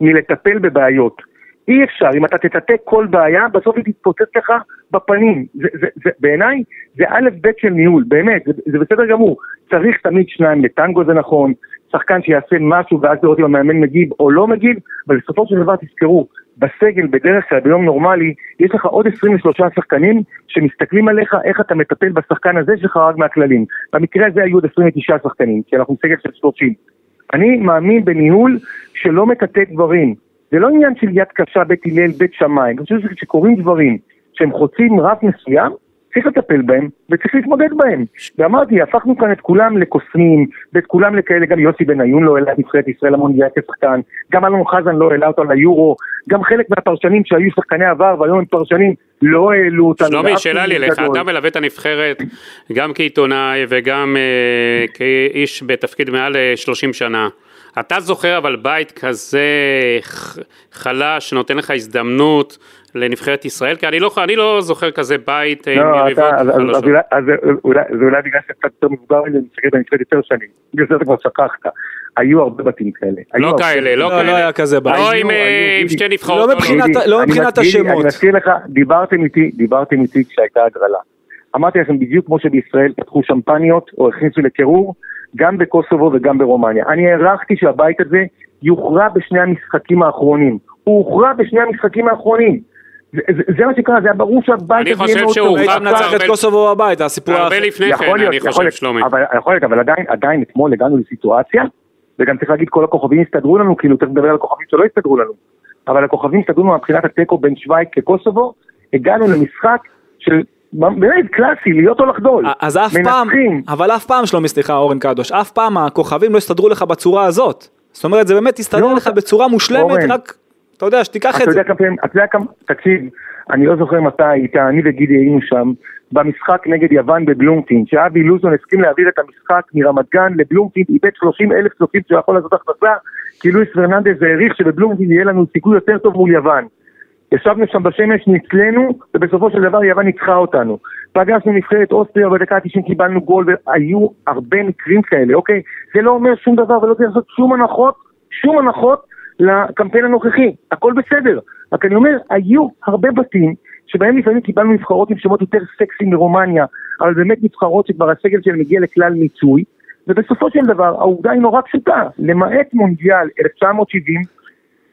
Speaker 5: מלטפל בבעיות. אי אפשר, אם אתה תטאטא כל בעיה, בסוף היא תתפוצץ לך בפנים. זה, זה, זה, בעיניי זה א' ב' של ניהול, באמת, זה, זה בסדר גמור. צריך תמיד שניים, לטנגו זה נכון, שחקן שיעשה משהו ואז לראות אם המאמן מגיב או לא מגיב, אבל בסופו של דבר תזכרו, בסגל בדרך כלל ביום נורמלי, יש לך עוד 23 שחקנים שמסתכלים עליך איך אתה מטפל בשחקן הזה שחרג מהכללים. במקרה הזה היו עוד 29 שחקנים, כי אנחנו סגל של 30. אני מאמין בניהול שלא מטאטא דברים. זה לא עניין של יד קשה, בית הלל, בית שמאי. אני חושב שכשקורים דברים שהם חוצים רף מסוים, צריך לטפל בהם וצריך להתמודד בהם. ואמרתי, הפכנו כאן את כולם לקוסמים, ואת כולם לכאלה, גם יוסי בניון לא העלה את נבחרת ישראל למונדיאל כשחקן, גם אלון חזן לא העלה אותו ליורו, גם חלק מהפרשנים שהיו שחקני עבר והיום הם פרשנים לא העלו אותנו.
Speaker 3: שלומי, שאלה לי לך,
Speaker 5: גדול.
Speaker 3: אתה מלווה את הנבחרת גם כעיתונאי וגם אה, כאיש בתפקיד מעל אה, 30 שנה. אתה זוכר אבל בית כזה חלש שנותן לך הזדמנות לנבחרת ישראל? כי אני לא, אני לא זוכר כזה בית אה, עם
Speaker 5: לא,
Speaker 3: יריבות
Speaker 5: אתה, אז, אז, אז,
Speaker 3: חלשות.
Speaker 5: אולי, אז אולי, זה אולי בגלל שאתה קצת יותר מבוגר ממני, אני מסתכל בנבחרת יותר שנים. בגלל זה אתה כבר שכחת. היו הרבה בתים כאלה.
Speaker 3: לא. כאלה, לא
Speaker 4: לא,
Speaker 3: כאלה.
Speaker 4: לא היה כזה בית.
Speaker 3: לא
Speaker 5: היו-
Speaker 3: עם, אה,
Speaker 5: היו-
Speaker 3: עם שתי נבחרות.
Speaker 4: לא מבחינת- לא השמות.
Speaker 5: אני מזכיר לך, דיברתם איתי, דיברתם איתי כשהייתה הגרלה. אמרתי לכם בדיוק כמו שבישראל פתחו שמפניות או הכניסו לקירור, גם בקוסובו וגם ברומניה. אני הערכתי שהבית הזה יוכרע בשני המשחקים האחרונים. הוא הוכרע בשני המשחקים האחרונים. זה, מה שקרה, זה היה ברור שהבית
Speaker 3: אני
Speaker 5: הזה
Speaker 3: חושב
Speaker 5: יהיה מאוד
Speaker 3: שהוא
Speaker 5: טוב.
Speaker 3: הוכרע
Speaker 4: היית מנצח את
Speaker 3: הרבה-
Speaker 4: קוסובו בבית, הסיפור
Speaker 3: הרבה
Speaker 4: האחר.
Speaker 3: לפני
Speaker 5: יכול
Speaker 3: כן, אני חושב, שלומי.
Speaker 5: אבל, יכול להיות, אבל עדיין, עדיין אתמול הגענו לסיטואציה, וגם צריך להגיד כל הכוכבים הסתדרו לנו, כאילו צריך לדבר על הכוכבים שלא הסתדרו לנו, אבל הכוכבים הסתדרו לנו מבחינת התיקו בין שווייץ לקוסובו, הגענו למשחק של באמת קלאסי, להיות או לחדול.
Speaker 4: אז אף פעם. אבל אף פעם שלומי, סליחה, אורן קדוש, אף פעם הכוכבים לא הסתדרו לך בצורה הזאת. זאת אומרת, זה באמת הסתדר
Speaker 5: לא,
Speaker 4: לך בצורה מושלמת,
Speaker 5: אורן.
Speaker 4: רק, אתה יודע, שתיקח את זה.
Speaker 5: אתה יודע כמה, תקשיב, אני לא זוכר מתי היית, אני וגידי היינו שם, במשחק נגד יוון בבלומפילד, שאבי לוזון הסכים להעביר את המשחק מרמת גן לבלומפילד, איבד 30 אלף צופים שהוא יכול לעשות הכנסה, כי לואיס פרננדז העריך שבבלומפילד יהיה לנו סיכוי יותר טוב מול יוון. ישבנו שם בשמש, ניצלנו, ובסופו של דבר יוון ניצחה אותנו. פגשנו נבחרת אוסטריה, בדקה ה-90 קיבלנו גול, והיו הרבה מקרים כאלה, אוקיי? זה לא אומר שום דבר ולא צריך לעשות שום הנחות, שום הנחות לקמפיין הנוכחי, הכל בסדר. רק אני אומר, היו הרבה בתים שבהם לפעמים קיבלנו נבחרות עם שמות יותר סקסיים מרומניה, אבל באמת נבחרות שכבר הסגל שלהם מגיע לכלל מיצוי, ובסופו של דבר העובדה היא נורא פשוטה, למעט מונדיאל 1970,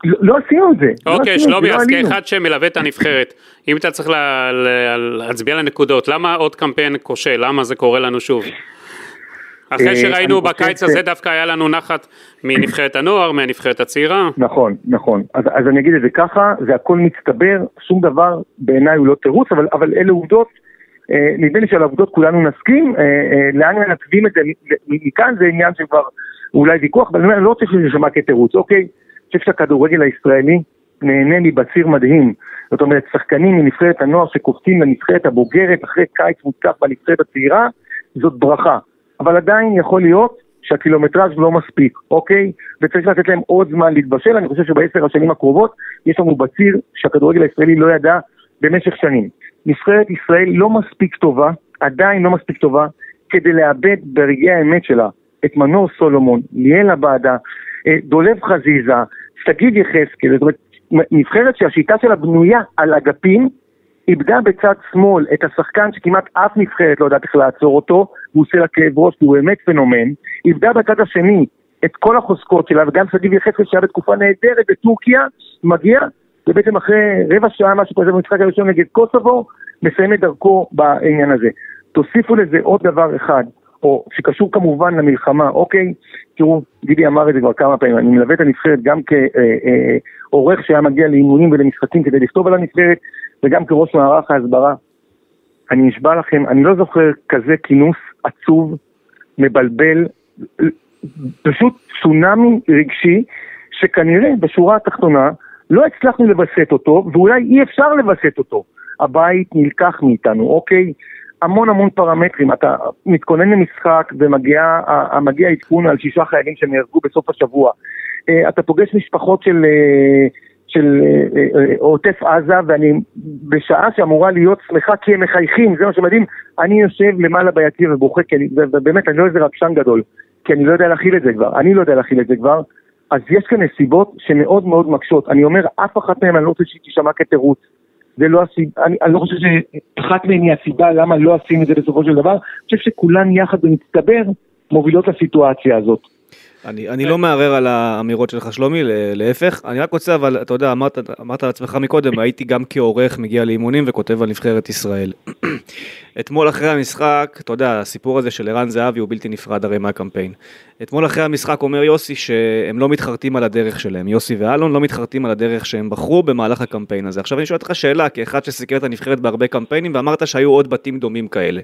Speaker 5: לא, לא עשינו את זה. לא
Speaker 3: אוקיי, שלומי,
Speaker 5: לא
Speaker 3: אז. כאחד שמלווה את הנבחרת, אם אתה צריך לה- לה- להצביע לנקודות, למה עוד קמפיין כושל? למה זה קורה לנו שוב? אחרי
Speaker 5: אה,
Speaker 3: שראינו בקיץ
Speaker 5: ש-
Speaker 3: הזה דווקא היה לנו נחת מנבחרת הנוער, מהנבחרת הצעירה.
Speaker 5: נכון, נכון. אז, אז אני אגיד את זה ככה, זה הכל מצטבר, שום דבר בעיניי הוא לא תירוץ, אבל, אבל אלה עובדות, אה, נדמה לי שעל העובדות כולנו נסכים, אה, אה, לאן מנתבים את זה מכאן זה עניין שכבר אולי ויכוח, אבל אני לא רוצה שזה יישמע כתירוץ, אוקיי? אני חושב שהכדורגל הישראלי נהנה מבציר מדהים. זאת אומרת, שחקנים מנבחרת הנוער שקופצים לנבחרת הבוגרת אחרי קיץ מותקף בנבחרת הצעירה, זאת ברכה. אבל עדיין יכול להיות שהקילומטראז' לא מספיק, אוקיי? וצריך לתת להם עוד זמן להתבשל, אני חושב שבעשר השנים הקרובות יש לנו בציר שהכדורגל הישראלי לא ידע במשך שנים. נבחרת ישראל לא מספיק טובה, עדיין לא מספיק טובה, כדי לאבד ברגעי האמת שלה את מנור סולומון, ליאל עבאדה, אה, דולב חזיזה, שגיב יחזקאל, זאת אומרת, נבחרת שהשיטה שלה בנויה על אגפים, איבדה בצד שמאל את השחקן שכמעט אף נבחרת לא יודעת איך לעצור אותו, והוא עושה לה כאב ראש, והוא באמת פנומן, איבדה בצד השני את כל החוזקות שלה, וגם שגיב יחזקאל שהיה בתקופה נהדרת בטורקיה, מגיע, ובעצם אחרי רבע שעה, משהו כזה במשחק הראשון נגד קוסובו, מסיים את דרכו בעניין הזה. תוסיפו לזה עוד דבר אחד, או שקשור כמובן למלחמה, אוקיי? תראו, גידי אמר את זה כבר כמה פעמים, אני מלווה את הנבחרת גם כעורך שהיה מגיע לאימונים ולמשחקים כדי לכתוב על הנבחרת, וגם כראש מערך ההסברה. אני נשבע לכם, אני לא זוכר כזה כינוס עצוב, מבלבל, פשוט צונאמי רגשי, שכנראה בשורה התחתונה לא הצלחנו לווסת אותו, ואולי אי אפשר לווסת אותו. הבית נלקח מאיתנו, אוקיי? המון המון פרמטרים, אתה מתכונן למשחק ומגיע עדכון על שישה חיילים שנהרגו בסוף השבוע. אה, אתה פוגש משפחות של, אה, של אה, עוטף עזה ואני בשעה שאמורה להיות שמחה כי הם מחייכים, זה מה שמדהים, אני יושב למעלה ביציע ובוכה, כי אני, ובאמת אני לא איזה רגשן גדול, כי אני לא יודע להכיל את זה כבר, אני לא יודע להכיל את זה כבר, אז יש כאן נסיבות שמאוד מאוד מקשות, אני אומר אף אחת מהן אני לא רוצה שהיא תשמע כתירוץ. זה לא הסיבה, אני, אני לא חושב שאחת מהן היא הסיבה למה לא עושים את זה בסופו של דבר, אני חושב שכולן יחד במצטבר מובילות לסיטואציה הזאת.
Speaker 2: אני, אני לא מערער על האמירות שלך שלומי, להפך, אני רק רוצה, אבל אתה יודע, אמרת, אמרת על עצמך מקודם, הייתי גם כעורך מגיע לאימונים וכותב על נבחרת ישראל. אתמול אחרי המשחק, אתה יודע, הסיפור הזה של ערן זהבי הוא בלתי נפרד הרי מהקמפיין. אתמול אחרי המשחק אומר יוסי שהם לא מתחרטים על הדרך שלהם, יוסי ואלון לא מתחרטים על הדרך שהם בחרו במהלך הקמפיין הזה. עכשיו אני שואל אותך שאלה, כאחד שסיקר את הנבחרת בהרבה קמפיינים ואמרת שהיו עוד בתים דומים כאלה.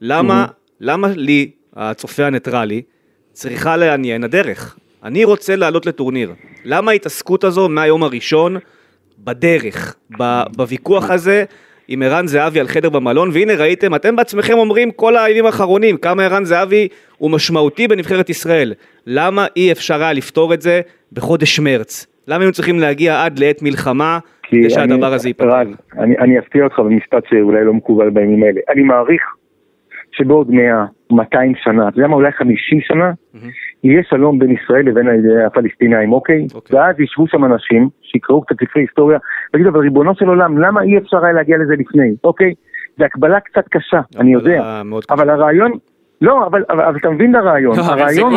Speaker 2: למה, למה לי, הצופה הניטרלי, צריכה לעניין הדרך. אני רוצה לעלות לטורניר. למה ההתעסקות הזו מהיום הראשון בדרך, בוויכוח הזה עם ערן זהבי על חדר במלון, והנה ראיתם, אתם בעצמכם אומרים כל הימים האחרונים כמה ערן זהבי הוא משמעותי בנבחרת ישראל. למה אי אפשר היה לפתור את זה בחודש מרץ? למה היינו צריכים להגיע עד לעת מלחמה כדי שהדבר הזה ייפתר?
Speaker 5: אני, אני אפתיע אותך במשפט שאולי לא מקובל בימים האלה. אני מעריך שבעוד 100, 200 שנה, אתה יודע מה, אולי 50 שנה, mm-hmm. יהיה שלום בין ישראל לבין הפלסטינאים, אוקיי? אוקיי? ואז ישבו שם אנשים שיקראו קצת ספרי היסטוריה, ויגידו, אבל ריבונו של עולם, למה אי אפשר היה להגיע לזה לפני, אוקיי? זו הקבלה קצת קשה, אני יודע, אבל הרעיון... לא, אבל, אבל, אבל אתה מבין את הרעיון,
Speaker 3: לא,
Speaker 5: הרעיון...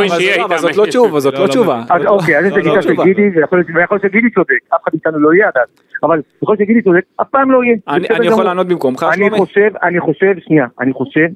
Speaker 4: אבל זאת לא תשובה, זאת לא, לא תשובה.
Speaker 5: אז אוקיי, אז יש גישה של גידי, ויכול להיות שגידי צודק, אף אחד מאיתנו לא יהיה עד אז, אבל יכול להיות שגידי צודק, אף פעם לא יהיה.
Speaker 4: אני יכול לענות במקומך,
Speaker 5: שלומי? אני חושב, אני חושב, שנייה, אני חושב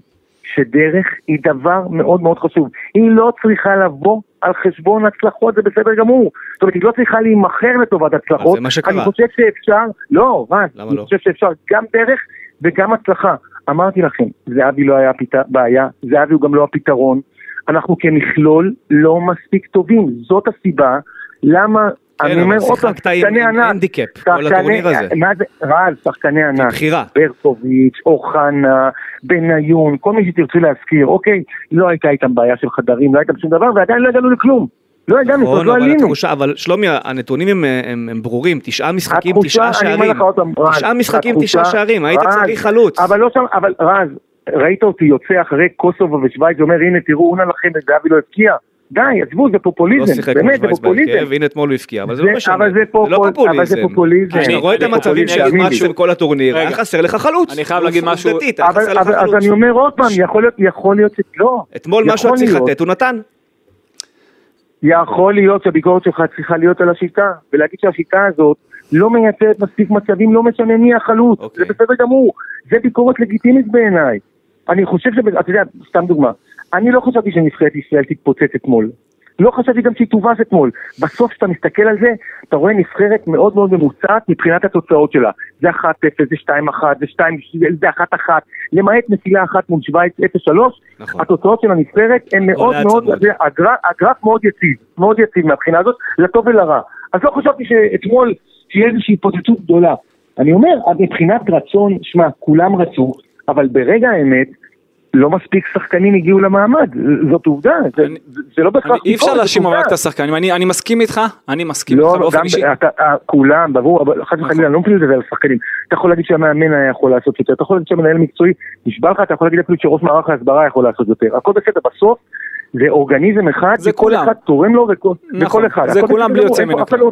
Speaker 5: שדרך היא דבר מאוד מאוד חשוב. היא לא צריכה לבוא על חשבון הצלחות, זה בסדר גמור. זאת אומרת, היא לא צריכה להימכר לטובת הצלחות.
Speaker 2: זה מה שקרה.
Speaker 5: אני חושב שאפשר, לא, רן, אני לא? חושב שאפשר גם דרך וגם הצלחה. אמרתי לכם, זהבי לא היה פית... בעיה, זהבי הוא גם לא הפתרון. אנחנו כמכלול לא מספיק טובים, זאת הסיבה למה
Speaker 2: אני אומר עוד פעם, שחקני ענק. הנדיקאפ, כל הטורניר הזה.
Speaker 5: מה זה, רז, שחקני ענק.
Speaker 2: מבחירה.
Speaker 5: ברקוביץ', אוחנה, בניון, כל מי שתרצו להזכיר, אוקיי, לא הייתה איתם בעיה של חדרים, לא הייתה שום דבר, ועדיין לא הגענו לכלום. לא הגענו,
Speaker 2: נכון,
Speaker 5: לא עלינו.
Speaker 2: התחושה, אבל שלומי, הנתונים הם, הם, הם ברורים, תשעה משחקים, תשעה שערים. תשעה משחקים, תשעה שערים, היית צריך חלוץ.
Speaker 5: אבל לא שם, אבל רז, ראית אותי יוצא אחרי קוסובו ושווייץ ואומר, הנה תראו, אונה לכם, זהבי לא הבקיע. די, עזבו, זה פופוליזם, לא באמת, זה פופוליזם.
Speaker 2: והנה אתמול הוא הפקיע, אבל זה לא משנה,
Speaker 5: אבל זה, פופול, לא פופוליזם. אבל זה פופוליזם.
Speaker 2: כשאתה רואה את המצבים שהעמדתם כל הטורניר, היה חסר לך חלוץ.
Speaker 4: אני חייב להגיד משהו.
Speaker 5: אבל אז אני אומר עוד פעם, יכול להיות שלא.
Speaker 2: אתמול משהו צריך לתת, הוא נתן.
Speaker 5: יכול להיות שהביקורת שלך צריכה להיות על השיטה, ולהגיד שהשיטה הזאת לא מייצרת מספיק מצבים, לא משנה מי החלוץ, אוקיי. זה בסדר גמור, זה ביקורת לגיטימית בעיניי. אני חושב ש... אתה יודע, סתם דוגמה, אני לא חשבתי שנבחרת ישראל תתפוצץ אתמול. לא חשבתי גם שהיא תובס אתמול. בסוף כשאתה מסתכל על זה, אתה רואה נבחרת מאוד מאוד ממוצעת מבחינת התוצאות שלה. זה 1-0, זה 2-1, זה 2, זה 1-1, למעט נפילה אחת מול שווייץ 0-3, נכון. התוצאות של הנבחרת הן מאוד מאוד, הגרף, הגרף מאוד יציב, מאוד יציב מהבחינה הזאת, לטוב ולרע. אז לא חשבתי שאתמול תהיה איזושהי התפוצצות גדולה. אני אומר, מבחינת רצון, שמע, כולם רצו, אבל ברגע האמת, לא מספיק שחקנים הגיעו למעמד, זאת עובדה, זה, אני, זה לא בהכרח...
Speaker 4: אי אפשר להאשים רק את השחקנים, אני, אני מסכים איתך, אני מסכים
Speaker 5: לא,
Speaker 4: איתך לא, באופן אישי.
Speaker 5: אתה, כולם, ברור, אבל חס וחלילה, אני לא מבין את זה על השחקנים. אתה יכול להגיד שהמאמן היה יכול לעשות יותר, אתה יכול להגיד שהמנהל מקצועי נשבע לך, אתה יכול להגיד אפילו שראש מערך ההסברה יכול לעשות יותר. הכל בסדר, בסוף זה אורגניזם אחד,
Speaker 4: זה כולם.
Speaker 5: אחד תורם לו וכל,
Speaker 4: נכון,
Speaker 5: וכל אחד.
Speaker 4: זה כולם בלי יוצא מן הכלל.
Speaker 5: לא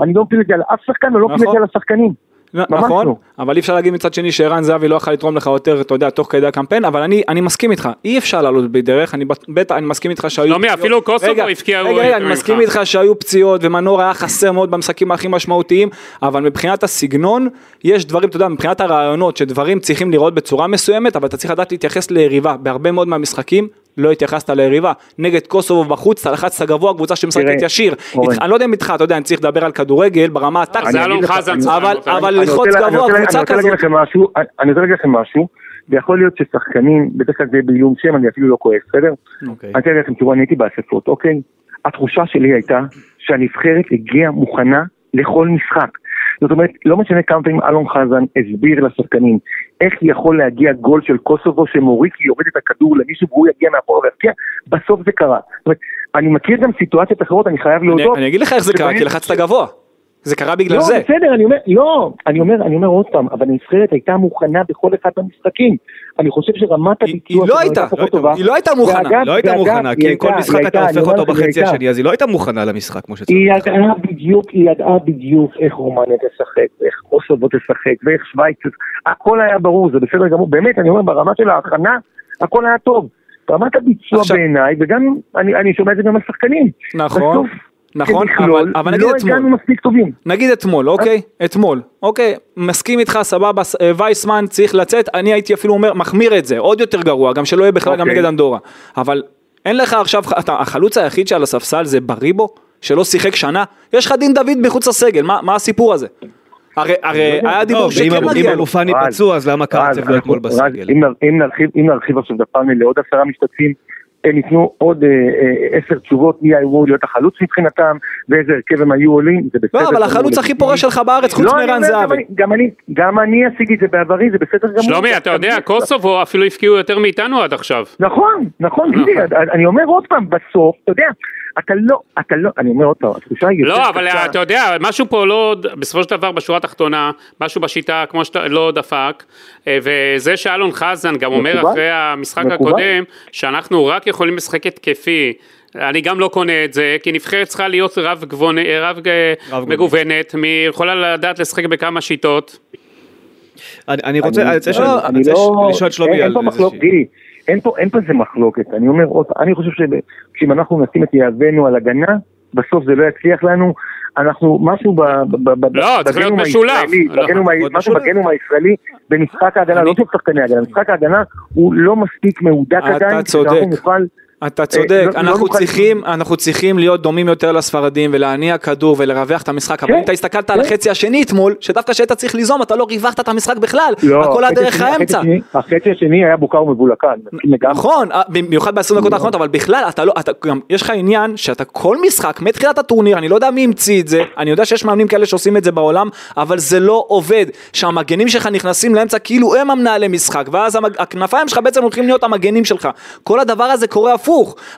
Speaker 5: אני לא מפיל את זה על אף שחקן ולא מפיל את
Speaker 4: נכון.
Speaker 5: זה על השחקנים.
Speaker 4: נכון,
Speaker 5: לא.
Speaker 4: אבל אי אפשר להגיד מצד שני שערן זהבי לא יכול לתרום לך יותר, אתה יודע, תוך כדי הקמפיין, אבל אני, אני מסכים איתך, אי אפשר לעלות בדרך, אני בט- בטח, אני מסכים איתך שהיו... פציעות.
Speaker 3: אפילו קוסובו
Speaker 4: רגע,
Speaker 3: הבקיע
Speaker 4: רגע, רגע, אני. מסכים איתך שהיו פציעות, ומנור היה חסר מאוד במשחקים הכי משמעותיים, אבל מבחינת הסגנון, יש דברים, אתה יודע, מבחינת הרעיונות, שדברים צריכים לראות בצורה מסוימת, אבל אתה צריך לדעת להתייחס ליריבה, בהרבה מאוד מהמשחקים, לא התייחסת ליריבה, נגד קוסובו בחוץ, אתה לחצת גבוה, קבוצה שמשחקת ישיר, אני לא יודע אם איתך, אתה יודע, אני צריך לדבר על כדורגל ברמה הטקטית, אבל- ללחוץ גבוה, קבוצה כזאת.
Speaker 5: אני- רוצה להגיד לכם משהו, ויכול להיות ששחקנים, בדרך כלל זה בעילום שם, אני אפילו לא כועס, בסדר?
Speaker 2: אוקיי.
Speaker 5: אני רוצה להגיד לכם, תראו, אני הייתי באספות, אוקיי? התחושה שלי הייתה שהנבחרת הגיעה מוכנה לכל משחק. זאת אומרת, לא משנה כמה פעמים אלון חזן הסביר לשחקנים איך יכול להגיע גול של קוסובו שמוריקי יורד את הכדור למישהו והוא יגיע מאחורה ויפקיע, בסוף זה קרה. זאת אומרת, אני מכיר גם סיטואציות אחרות, אני חייב
Speaker 4: אני,
Speaker 5: להודות.
Speaker 4: אני אגיד לך איך זה קרה, כי לחצת גבוה. זה קרה בגלל
Speaker 5: לא,
Speaker 4: זה.
Speaker 5: בסדר, אני אומר, לא, אני אומר, אני אומר עוד פעם, אבל הנבחרת הייתה מוכנה בכל אחד מהמשחקים. אני חושב שרמת הביצוע
Speaker 4: היא לא
Speaker 5: שלנו
Speaker 4: הייתה,
Speaker 5: פחות
Speaker 2: לא הייתה-
Speaker 5: טובה.
Speaker 4: היא לא הייתה מוכנה.
Speaker 5: ואגב-
Speaker 2: לא הייתה
Speaker 5: ואגב,
Speaker 2: מוכנה, כי כל
Speaker 5: הייתה-
Speaker 2: משחק
Speaker 5: היא
Speaker 2: אתה
Speaker 5: הייתה,
Speaker 2: הופך אותו בחצי
Speaker 5: הייתה.
Speaker 2: השני, אז היא לא הייתה מוכנה למשחק כמו שצריך.
Speaker 5: היא ידעה בדיוק, היא ידעה בדיוק איך רומניה תשחק, ואיך קוסובו תשחק, ואיך שווייץ. הכל היה ברור, זה בסדר גמור, באמת, אני אומר, ברמה של ההכנה, הכל היה טוב. ברמת הביצוע בעיניי, וגם, אני, אני שומע את זה גם על שחקנים.
Speaker 4: נכון,
Speaker 5: בסוף,
Speaker 4: נכון,
Speaker 5: כמכלול,
Speaker 4: אבל- אבל נגיד
Speaker 5: לא
Speaker 4: אתמול.
Speaker 5: הגענו מספיק טובים.
Speaker 4: נגיד אתמול, אוקיי? אתמול, אוקיי? מסכים איתך, סבבה, אה, וייסמן צריך לצאת, אני הייתי אפילו אומר, מחמיר את זה, עוד יותר גרוע, גם שלא יהיה בכלל גם
Speaker 5: אוקיי.
Speaker 4: נגד אנדורה. אבל אין לך עכשיו, אתה, החלוץ היחיד שעל הספסל זה בריבו, שלא שיחק שנה? יש לך דין דוד מחוץ לסגל, מה, מה הסיפור הזה? הרי, הרי היה דיבור
Speaker 2: לא,
Speaker 4: שכן מגיע
Speaker 2: אם
Speaker 4: לו.
Speaker 2: אבו פאני
Speaker 5: רז,
Speaker 2: פצוע, אז למה קרצב לא
Speaker 5: אנחנו-
Speaker 2: אתמול בסגל?
Speaker 5: אם נר- אם נרחיב- אם נרחיב עכשיו את הפאנל לעוד עשרה משתתפים, הם ייתנו עוד אה, אה, עשר תשובות מי אמור להיות החלוץ מבחינתם, ואיזה הרכב הם היו עולים, זה בסדר.
Speaker 4: לא, אבל החלוץ הכי. פורש שלך בארץ, חוץ
Speaker 5: לא,
Speaker 4: מערן
Speaker 5: אומר, גם
Speaker 4: זהבי.
Speaker 5: אני- גם אני, עשיתי את זה בעברי, זה בסדר גמור.
Speaker 3: שלומי, אתה יודע, קוסובו אפילו הפקיעו יותר מאיתנו עד עכשיו.
Speaker 5: נכון, נכון, גידי, אני- אומר עוד פעם, בסוף, אתה יודע, אתה לא, אתה לא, אני אומר עוד פעם, התחושה היא יותר
Speaker 3: לא, אבל
Speaker 5: קשה.
Speaker 3: אתה יודע, משהו פה לא, בסופו של דבר בשורה התחתונה, משהו בשיטה כמו שאתה לא דפק, אה, וזה שאלון חזן גם אומר
Speaker 5: מקובל.
Speaker 3: אחרי המשחק
Speaker 5: מקובל.
Speaker 3: הקודם, שאנחנו רק יכולים לשחק התקפי. אני גם לא קונה את זה, כי נבחרת צריכה להיות רב, גבון, רב,
Speaker 2: רב
Speaker 3: מגוונת, מ- יכולה לדעת לשחק בכמה שיטות.
Speaker 2: אני אני רוצה אני רוצה
Speaker 5: לא,
Speaker 2: לשאול- רוצה
Speaker 5: לא-
Speaker 2: את שלומי
Speaker 5: אין-
Speaker 2: על
Speaker 5: גידי, אין פה, אין פה איזה מחלוקת, אני אומר עוד, אני חושב שאם אנחנו נשים את יהבנו על הגנה, בסוף זה לא יצליח לנו, אנחנו משהו
Speaker 3: לא,
Speaker 5: בגנום. הישראלי,
Speaker 3: לא,
Speaker 5: משהו. בגנום הישראלי, במשחק ההגנה, לא טוב שחקני הגנה, משחק ההגנה הוא לא מספיק מהודק
Speaker 4: אתה
Speaker 5: עדיין,
Speaker 4: צודק. אתה צודק,
Speaker 5: לא- לא
Speaker 4: אנחנו
Speaker 5: נוכל-
Speaker 4: צריכים, אנחנו צריכים להיות דומים יותר לספרדים ולהניע כדור ולרווח את המשחק, אבל
Speaker 5: כן,
Speaker 4: אם אתה הסתכלת על
Speaker 5: כן.
Speaker 4: החצי השני אתמול, שדווקא כשהיית צריך ליזום אתה לא ריווחת את המשחק בכלל,
Speaker 5: לא,
Speaker 4: הכל
Speaker 5: החצי
Speaker 4: דרך האמצע.
Speaker 5: השני- החצי השני היה בוקר ומבולקן.
Speaker 4: נכון, אה, במיוחד ב-20 דקות האחרונות, אבל בכלל, אתה לא, אתה גם, יש לך עניין שאתה כל משחק, מתחילת הטורניר, אני לא יודע מי המציא את זה, אני יודע שיש מאמנים כאלה שעושים את זה בעולם, אבל זה לא עובד. שהמגנים שלך נכנסים לאמצע כאילו הם המנהלי משחק, ואז. הכנפיים שלך בעצם הולכים להיות המגנים שלך. כל הדבר הזה קורה הפוך.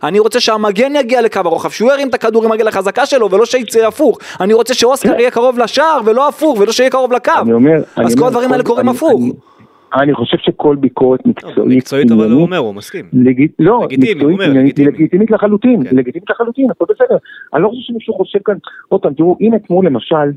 Speaker 4: אני רוצה שהמגן יגיע לקו הרוחב, שהוא ירים את הכדור עם הרגל החזקה שלו, ולא שיצא הפוך. אני רוצה שאוסקר יהיה קרוב לשער, ולא הפוך, ולא שיהיה קרוב לקו.
Speaker 5: אני אומר, אני
Speaker 4: אז
Speaker 5: אומר,
Speaker 4: כל הדברים האלה קורים
Speaker 5: אני-
Speaker 4: הפוך.
Speaker 5: אני- אני חושב שכל ביקורת מקצועית,
Speaker 2: מקצועית אבל הוא אומר, הוא מסכים.
Speaker 5: לגיט... לא. לגיטימית לחלוטין,
Speaker 2: כן.
Speaker 5: לגיטימית לחלוטין, הכל בסדר. אני לא חושב שמישהו חושב כאן, עוד פעם, תראו, אם אתמול למשל,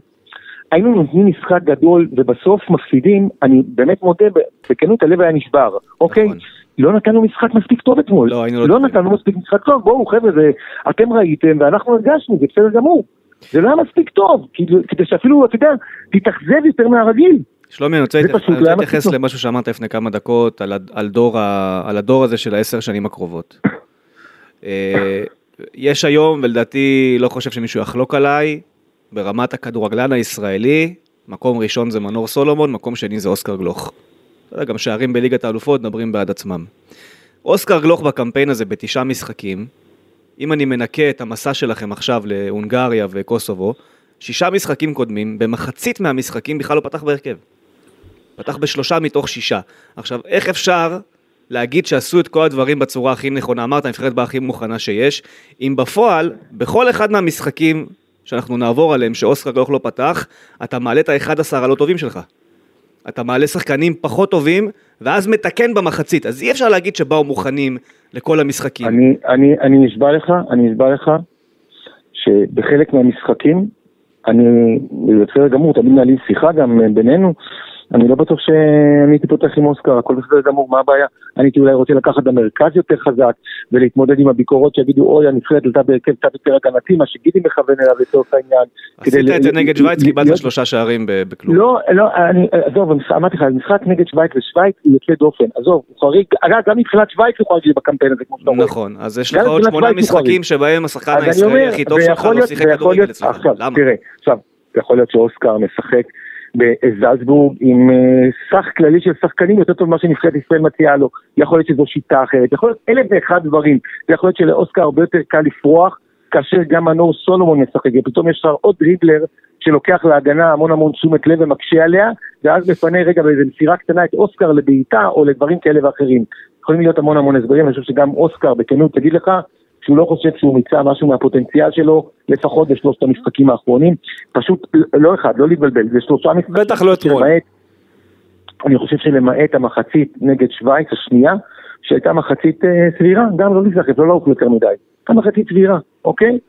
Speaker 5: היינו נותנים משחק גדול ובסוף מפסידים, אני באמת מודה, בכנות הלב היה נשבר, אוקיי? לא נתנו משחק מספיק טוב אתמול.
Speaker 2: לא, היינו לא
Speaker 5: לא. נתנו מספיק משחק טוב, בואו חבר'ה, זה- אתם ראיתם ואנחנו הרגשנו, זה בסדר גמור. זה לא היה מספיק טוב, כאילו, כדי שאפילו, אתה יודע, תתאכזב יותר מהרגיל.
Speaker 2: שלומי, אני רוצה להתייחס-
Speaker 5: לא
Speaker 2: להתייחס. למשהו שאמרת לפני כמה דקות, על על דור ה- על הדור הזה של העשר שנים הקרובות. אה, יש היום, ולדעתי לא חושב שמישהו יחלוק עליי, ברמת הכדורגלן הישראלי, מקום ראשון זה מנור סולומון, מקום שני זה אוסקר גלוך. גם שערים בליגת האלופות מדברים בעד עצמם. אוסקר גלוך בקמפיין הזה בתשעה משחקים, אם אני מנקה את המסע שלכם עכשיו להונגריה וקוסובו, שישה משחקים קודמים, במחצית מהמשחקים בכלל לא פתח בהרכב. פתח בשלושה מתוך שישה. עכשיו, איך אפשר להגיד שעשו את כל הדברים בצורה הכי נכונה? אמרת, הנבחרת באה הכי מוכנה שיש, אם בפועל, בכל אחד מהמשחקים שאנחנו נעבור עליהם, שאוסקר גלוך לא פתח, אתה מעלה את ה-11 הלא טובים שלך. אתה מעלה שחקנים פחות טובים ואז מתקן במחצית, אז אי אפשר להגיד שבאו מוכנים לכל המשחקים.
Speaker 5: אני, אני, אני נשבע לך, אני נשבע לך, שבחלק מהמשחקים, אני, בסדר גמור, תמיד מנהלים שיחה גם בינינו, אני לא בטוח שאני הייתי פותח עם אוסקר, הכל בסדר גמור, מה הבעיה? אני הייתי אולי רוצה לקחת במרכז יותר חזק ולהתמודד עם הביקורות שיגידו, אוי, הנבחרת עלתה בהרכב קצת יותר הגנתי, מה שגידי מכוון אליו לצורך העניין.
Speaker 2: עשית את זה נגד שווייץ, קיבלת שלושה שערים בכלום.
Speaker 5: לא, לא, אני, עזוב, אמרתי לך, משחק נגד שווייץ ושווייץ הוא יוצא דופן, עזוב, הוא חריג, אגב, גם מבחינת שווייץ הוא חריג בקמפיין הזה, כמו שאתה רואה.
Speaker 2: נכון, אז יש לך עוד שמונה משחקים. שבהם השחקן הישראלי
Speaker 5: אומר,
Speaker 2: הכי טוב שלך לא שיחק כדורגל אצלך. למה?
Speaker 5: יכול להיות שאוסקר משחק בזלצבורג עם אה, סך כללי של שחקנים יותר טוב ממה שנבחרת ישראל מציעה לו. יכול להיות שזו שיטה אחרת, יכול להיות אלף ואחד דברים. ויכול להיות שלאוסקר הרבה יותר קל לפרוח, כאשר גם מנור סולומון משחק, ופתאום יש לך עוד דריבלר שלוקח להגנה המון המון תשומת לב ומקשה עליה, ואז מפנה רגע באיזה מסירה קטנה את אוסקר לבעיטה או לדברים כאלה ואחרים. יכולים להיות המון המון הסברים, אני חושב שגם אוסקר בכנות תגיד לך שהוא לא חושב שהוא מיצה משהו מהפוטנציאל שלו, לפחות בשלושת המשחקים האחרונים. פשוט לא אחד, לא להתבלבל, זה שלושה משחקים.
Speaker 4: בטח לא אתמול.
Speaker 5: אני חושב שלמעט המחצית נגד שווייץ השנייה, שהייתה מחצית אה, סבירה, גם לא להיסחף, לא לעוף יותר מדי. הייתה מחצית סבירה, אוקיי?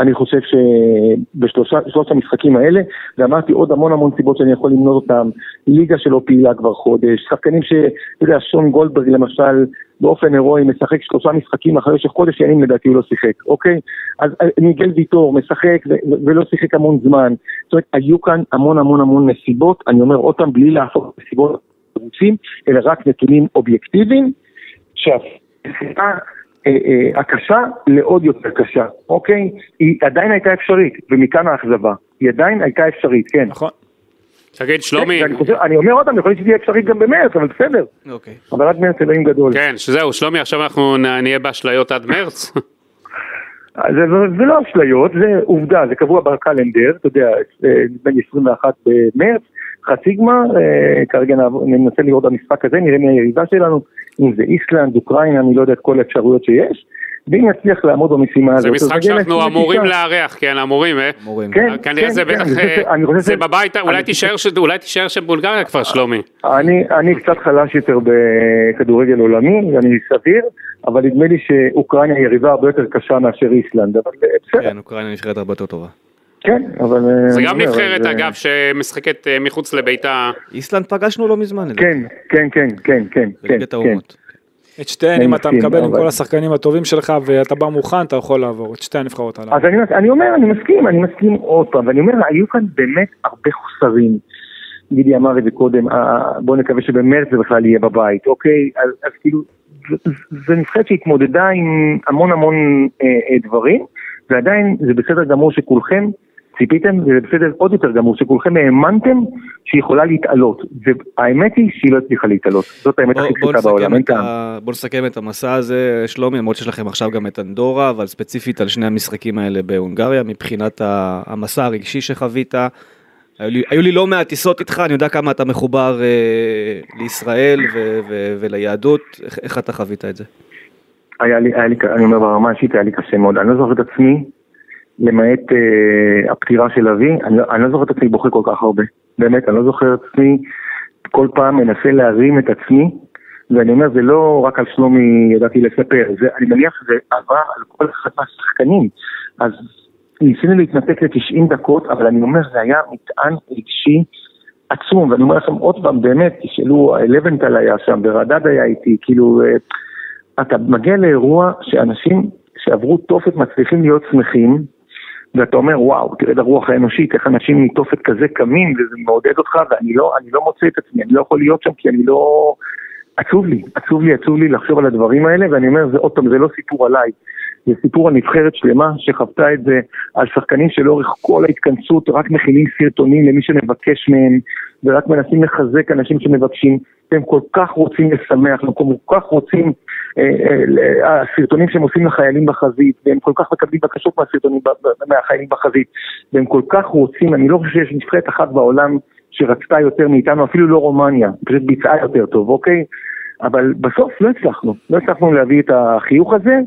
Speaker 5: אני חושב שבשלושת המשחקים האלה, ואמרתי עוד המון המון סיבות שאני יכול למנות אותם, ליגה שלא פעילה כבר חודש, שחקנים ש... אתה יודע, שון גולדברג למשל, באופן הירואי משחק שלושה משחקים אחרי שחודש ימים לדעתי הוא לא שיחק, אוקיי? אז אה, מיגל ויטור משחק ו- ולא שיחק המון זמן. זאת אומרת, היו כאן המון המון המון נסיבות, אני אומר עוד פעם, בלי להפוך נסיבות תירוצים, אלא רק נתונים אובייקטיביים, אה, אה, הקשה לעוד יותר קשה, אוקיי? היא עדיין הייתה אפשרית, ומכאן האכזבה. היא עדיין הייתה אפשרית, כן.
Speaker 4: נכון.
Speaker 3: תגיד, שלומי,
Speaker 5: ואני חושב, אני אומר עוד פעם, יכול להיות שתהיה אפשרית גם במרץ, אבל בסדר.
Speaker 2: אוקיי.
Speaker 5: אבל עד מרץ אלוהים גדול.
Speaker 3: כן, שזהו, שלומי, עכשיו אנחנו נהיה באשליות עד מרץ?
Speaker 5: זה, זה, זה לא אשליות, זה עובדה, זה קבוע בקלנדר, אתה יודע, אה, נדמה לי 21 במרץ, חצי גמר, אה, כרגע ננסה לראות במשחק הזה, נראה מי היריבה שלנו, אם זה איסלנד, אוקראינה, אני לא יודע את כל האפשרויות שיש, ואם נצליח לעמוד במשימה
Speaker 3: זה
Speaker 5: הזאת, אז
Speaker 3: משחק שאנחנו
Speaker 5: ל-29.
Speaker 3: אמורים לארח, כן, אמורים, אה?
Speaker 2: מורים.
Speaker 5: כן,
Speaker 3: כנראה זה
Speaker 5: כן,
Speaker 3: בטח, אה,
Speaker 5: אני חושב
Speaker 3: זה בבית, אולי תישאר ש- אולי תישאר שבולגריה כבר, שלומי.
Speaker 5: אני, אני קצת חלש יותר בכדורגל עולמי, אני סביר, אבל נדמה לי שאוקראינה היא יריבה הרבה יותר קשה מאשר איסלנד, אבל אה, בסדר,
Speaker 2: כן, אוקראינה נבחרת הרבה יותר טובה.
Speaker 5: כן, אבל... אה,
Speaker 3: זה גם נבחרת,
Speaker 5: אז, אה,
Speaker 3: אגב, שמשחקת אה, מחוץ לביתה.
Speaker 2: איסלנד פגשנו לא מזמן.
Speaker 5: כן, כן, כן, כן, כן, כן,
Speaker 2: בליגת
Speaker 5: כן.
Speaker 2: האומות.
Speaker 4: את שתיהן, אם אתה מקבל עם כל השחקנים הטובים שלך ואתה בא מוכן, אתה יכול לעבור את שתי הנבחרות הללו.
Speaker 5: אז אני, אומר, אני מסכים, אני מסכים עוד פעם, ואני אומר, היו כאן באמת הרבה חוסרים. גידי אמר את זה קודם, בואו נקווה שבמרץ זה בכלל יהיה בבית, אוקיי? אז, אז כאילו, ז- ז- זו נבחרת שהתמודדה עם המון המון אה, אה, דברים, ועדיין זה בסדר גמור שכולכם ציפיתם, וזה בסדר עוד יותר גמור שכולכם האמנתם שהיא יכולה להתעלות, והאמת היא שהיא לא הצליחה להתעלות, זאת האמת הכי פשוטה בעולם,
Speaker 2: נסכם
Speaker 5: אין
Speaker 2: את
Speaker 5: טעם.
Speaker 2: ה... בוא נסכם את המסע הזה, שלומי, למרות שיש לכם עכשיו גם את אנדורה, אבל ספציפית על שני המשחקים האלה בהונגריה, מבחינת המסע הרגשי שחווית. היו לי, היו לי לא מעט טיסות איתך, אני יודע כמה אתה מחובר אה, לישראל ו- ו- וליהדות, איך, איך אתה חווית את זה?
Speaker 5: היה לי, היה לי, אני אומר ברמה האישית, היה לי קשה מאוד. אני לא זוכר את עצמי, למעט אה, הפטירה של אבי, אני, לא- אני לא זוכר את עצמי בוכה כל כך הרבה. באמת, אני לא זוכר את עצמי כל פעם מנסה להרים את עצמי, ואני אומר, זה לא רק על שלומי ידעתי לספר, זה, אני מניח שזה עבר על כל אחד מהשחקנים. אז ניסינו להתנתק ל-90 דקות, אבל אני אומר, זה היה מטען רגשי עצום, ואני אומר לכם עוד פעם, באמת, תשאלו, לבנטל היה שם, ורדד היה איתי, כאילו... אה, אתה מגיע לאירוע שאנשים שעברו תופת מצליחים להיות שמחים, ואתה אומר, וואו, תראה את הרוח האנושית, איך אנשים מתופת כזה קמים, וזה מעודד אותך, ואני לא, לא מוצא את עצמי, אני לא יכול להיות שם כי אני לא... עצוב לי, עצוב לי, עצוב לי לחשוב על הדברים האלה, ואני אומר, זה עוד פעם, זה לא סיפור עליי, זה סיפור על נבחרת שלמה שחוותה את זה, על שחקנים שלאורך כל ההתכנסות רק מכינים סרטונים למי שמבקש מהם, ורק מנסים לחזק אנשים שמבקשים, והם כל כך רוצים לשמח, הם כל כך רוצים, הסרטונים שהם עושים לחיילים בחזית, והם כל כך מקבלים בקשות מהסרטונים, מהחיילים בחזית, והם כל כך רוצים, אני לא חושב שיש נבחרת אחת בעולם שרצתה יותר מאיתנו, אפילו לא רומניה, פשוט ביצעה יותר טוב, אוקיי? אבל בסוף לא הצלחנו, לא הצלחנו להביא את החיוך הזה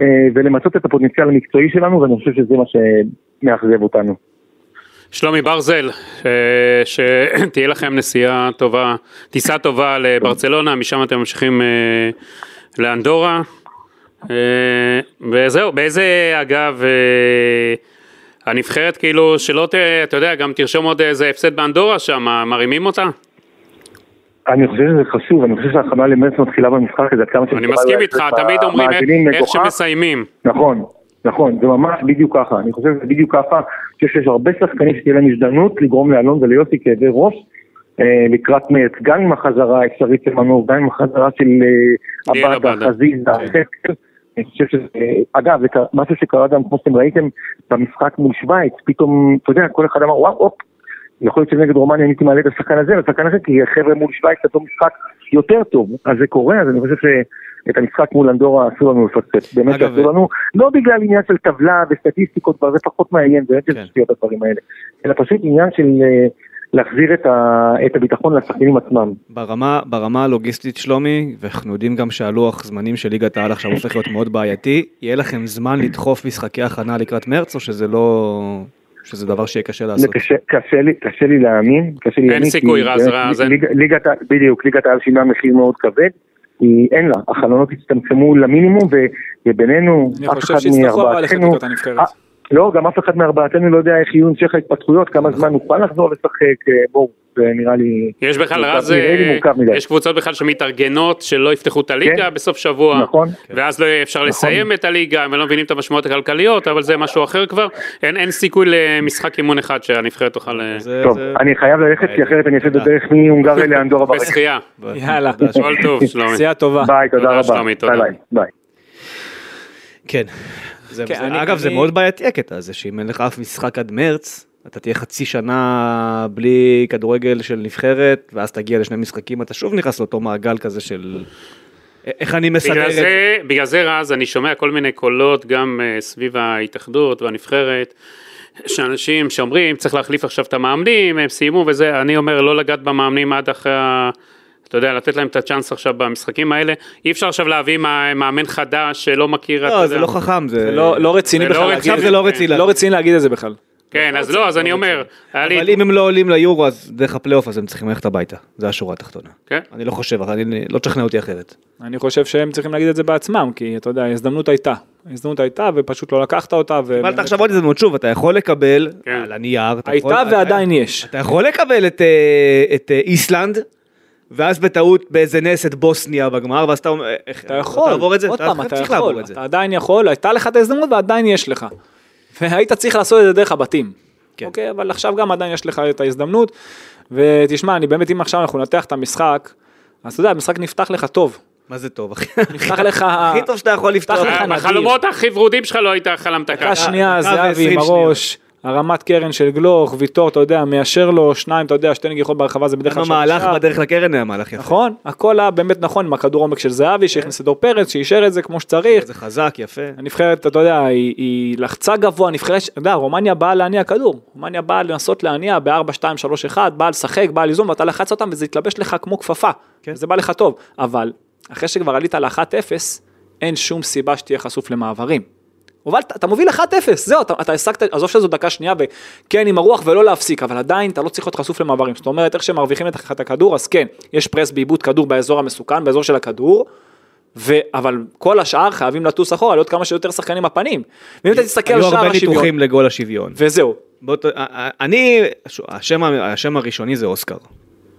Speaker 5: אה, ולמצות את הפוטנציאל המקצועי שלנו, ואני חושב שזה מה שמאכזב אותנו.
Speaker 3: שלומי ברזל, אה, שתהיה לכם נסיעה טובה, טיסה טובה לברצלונה, משם אתם ממשיכים אה, לאנדורה. אה, וזהו, באיזה, אגב, אה, הנבחרת כאילו, שלא ת... אתה יודע, גם תרשום עוד איזה הפסד באנדורה שם, מרימים אותה?
Speaker 5: אני חושב שזה חשוב, אני חושב שההכנה למרץ מתחילה במשחק הזה, עד כמה
Speaker 3: אני מסכים איתך, תמיד אומרים איך-. שמסיימים.
Speaker 5: נכון, נכון, זה ממש בדיוק ככה, אני חושב שזה בדיוק ככה, אני חושב שיש הרבה שחקנים שתהיה להם הזדמנות לגרום לאלון וליוסי כאבי ראש לקראת מרץ, גם עם החזרה האפשרית של מנור, גם עם החזרה של אה, עבדה. חזיזה. חסקל, אני חושב שזה, אה, אגב, זה משהו שקרה גם, כמו שאתם ראיתם, במשחק מול שווייץ, פתאום, אתה יודע, כל אחד אמר, וואו, הופ, יכול להיות שנגד רומניה הייתי מעלה את השחקן הזה והשחקן הזה, כי החבר'ה מול שווייץ עשו משחק יותר טוב, אז זה קורה, אז אני חושב שאת המשחק מול אנדורה אסור לנו לפספס, באמת
Speaker 2: אגב,
Speaker 5: אסור לנו, לא בגלל עניין של טבלה וסטטיסטיקות, זה פחות מעניין, זה
Speaker 2: כן.
Speaker 5: אין שטויות הדברים האלה, אלא פשוט עניין של אה, להחזיר את, ה, את הביטחון לשחקנים עצמם.
Speaker 2: ברמה, ברמה הלוגיסטית שלומי, ואנחנו יודעים גם שהלוח זמנים של ליגת העל עכשיו הופך להיות מאוד בעייתי, יהיה לכם זמן לדחוף משחקי הכנה לקראת מרץ, או שזה לא... שזה דבר שיהיה קשה לעשות?
Speaker 5: קשה, קשה, לי, קשה לי להאמין, קשה לי
Speaker 3: אין
Speaker 5: להאמין,
Speaker 3: סיכוי,
Speaker 5: כי
Speaker 3: רז,
Speaker 5: באמת
Speaker 3: רז, אין.
Speaker 5: ליג- ליגת, בדיוק, ליגת העל שילמה מחיר מאוד כבד, כי אין לה, החלונות הצטמצמו למינימום, ובינינו,
Speaker 4: אני
Speaker 5: אף
Speaker 4: חושב
Speaker 5: אחד
Speaker 4: שיצטרכו אבל ללכת
Speaker 5: מארבעתנו,
Speaker 4: לקראת הנבחרת.
Speaker 5: לא, גם אף אחד מארבעתנו לא יודע איך יהיו המשך ההתפתחויות, כמה זמן נוכל לחזור לשחק, אה, בואו, זה נראה לי...
Speaker 3: יש בכלל,
Speaker 5: לי
Speaker 3: אה. יש קבוצות בכלל שמתארגנות שלא יפתחו את הליגה
Speaker 5: כן.
Speaker 3: בסוף שבוע,
Speaker 5: נכון.
Speaker 3: ואז לא יהיה אפשר לסיים את הליגה, הם לא מבינים את המשמעויות הכלכליות, אבל זה משהו אחר כבר, אין אין סיכוי למשחק אימון אחד שהנבחרת תוכל... אה,
Speaker 5: טוב,
Speaker 2: זה-
Speaker 5: אני חייב ללכת, כי אחרת אני אעשה את הדרך מהונגריה לאנדורה ברכב.
Speaker 3: בשחייה.
Speaker 4: יאללה,
Speaker 3: כל טוב, שלומי.
Speaker 4: נסיעה טובה.
Speaker 5: ביי, תודה רבה. ביי. ביי.
Speaker 2: כן. זה,
Speaker 4: כן,
Speaker 2: זה,
Speaker 4: אני-
Speaker 2: אגב, זה
Speaker 4: אני-
Speaker 2: מאוד בעייתי הקטע הזה, שאם אין לך אף משחק עד מרץ, אתה תהיה חצי שנה בלי כדורגל של נבחרת, ואז תגיע לשני משחקים, אתה שוב נכנס לאותו מעגל כזה של... איך אני מסדר
Speaker 3: בגלל
Speaker 2: את זה?
Speaker 3: זה, בגלל זה רז, אני שומע כל מיני קולות גם אה, סביב ההתאחדות והנבחרת, שאנשים שאומרים צריך להחליף עכשיו את המאמנים, הם סיימו וזה, אני אומר לא לגעת במאמנים עד אחרי ה... אתה יודע, לתת להם את הצ'אנס עכשיו במשחקים האלה, אי אפשר עכשיו להביא מא- מאמן חדש שלא מכיר,
Speaker 2: לא. זה לא חכם, זה...
Speaker 4: זה לא לא רציני
Speaker 3: זה לא
Speaker 4: בכלל להגיד
Speaker 2: עכשיו
Speaker 4: את
Speaker 2: זה לא רציני.
Speaker 4: לא רציני להגיד את זה בכלל.
Speaker 3: כן, אז לא, אז אני אומר, היה לי...
Speaker 2: אבל אם הם לא עולים ליורו, אז דרך הפלייאוף, אז הם צריכים ללכת הביתה. זה השורה התחתונה.
Speaker 3: כן.
Speaker 2: אני לא חושב, אבל אני לא תשכנע אותי אחרת.
Speaker 4: אני חושב שהם צריכים להגיד את זה בעצמם, כי אתה יודע, ההזדמנות הייתה. ההזדמנות הייתה ופשוט לא לקחת אותה.
Speaker 2: קיבלת עכשיו עוד הזדמנות, שוב, אתה יכול לקבל,
Speaker 3: כן.
Speaker 2: על הנייר,
Speaker 4: הייתה ועדיין יש.
Speaker 2: אתה יכול לקבל את, אה, את אה, איסלנד, ואז בטעות באיזה נס את בוסניה בגמר, ואז אתה אומר, איך,
Speaker 4: אתה יכול,
Speaker 2: תעבור את זה?
Speaker 4: עוד פעם, אתה יכול. אתה עדיין יכול, הייתה לך את ההזדמנות ועדיין יש לך. והיית צריך לעשות את זה דרך הבתים.
Speaker 2: כן.
Speaker 4: אוקיי, אבל עכשיו גם עדיין יש לך את ההזדמנות. ותשמע, אני באמת, אם עכשיו אנחנו ננתח את המשחק, אז אתה יודע, המשחק נפתח לך טוב.
Speaker 2: מה זה טוב, אחי?
Speaker 4: נפתח לך...
Speaker 2: הכי טוב שאתה יכול לפתוח.
Speaker 4: נפתח לך נדיר.
Speaker 3: בחלומות הכי ורודים שלך לא היית חלמת ככה.
Speaker 4: דקה שנייה, זהבי עם הראש, הרמת קרן של גלוך, ויטור, אתה יודע, מיישר לו שניים, אתה יודע, שתי נגיחות ברחבה זה בדרך כלל
Speaker 2: המהלך
Speaker 4: שער.
Speaker 2: בדרך לקרן היה מהלך יפה.
Speaker 4: נכון, הכל היה באמת נכון עם הכדור עומק של זהבי, שהכניס את דור פרץ, שאישר את זה כמו שצריך.
Speaker 2: זה חזק, יפה.
Speaker 4: הנבחרת, אתה יודע, היא, היא לחצה גבוה, נבחרת, אתה יודע, רומניה באה להניע כדור, רומניה באה לנסות להניע ב-4, 2, 3, 1, באה לשחק, באה ליזום, ואתה לחץ אותם וזה התלבש לך כמו כפפה,
Speaker 2: כן.
Speaker 4: זה בא לך טוב, אבל אחרי שכבר עלית ל-1-0, אין שום סיבה שתהיה חשוף למעברים. הובלת, אתה מוביל 1-0, זהו, אתה, אתה השגת, עזוב שזו דקה שנייה, וכן עם הרוח ולא להפסיק, אבל עדיין אתה לא צריך להיות חשוף למעברים. זאת אומרת, איך שמרוויחים את הכדור, אז כן, יש פרס בעיבוד כדור באזור המסוכן, באזור של הכדור, ו... אבל כל השאר חייבים לטוס אחורה, להיות כמה שיותר שחקנים הפנים. ואם אתה תסתכל על
Speaker 2: היו
Speaker 4: שער
Speaker 2: הרבה
Speaker 4: השוויון,
Speaker 2: ניתוחים לגול השוויון.
Speaker 4: וזהו,
Speaker 2: באותו- אני, השם השם הראשוני זה אוסקר.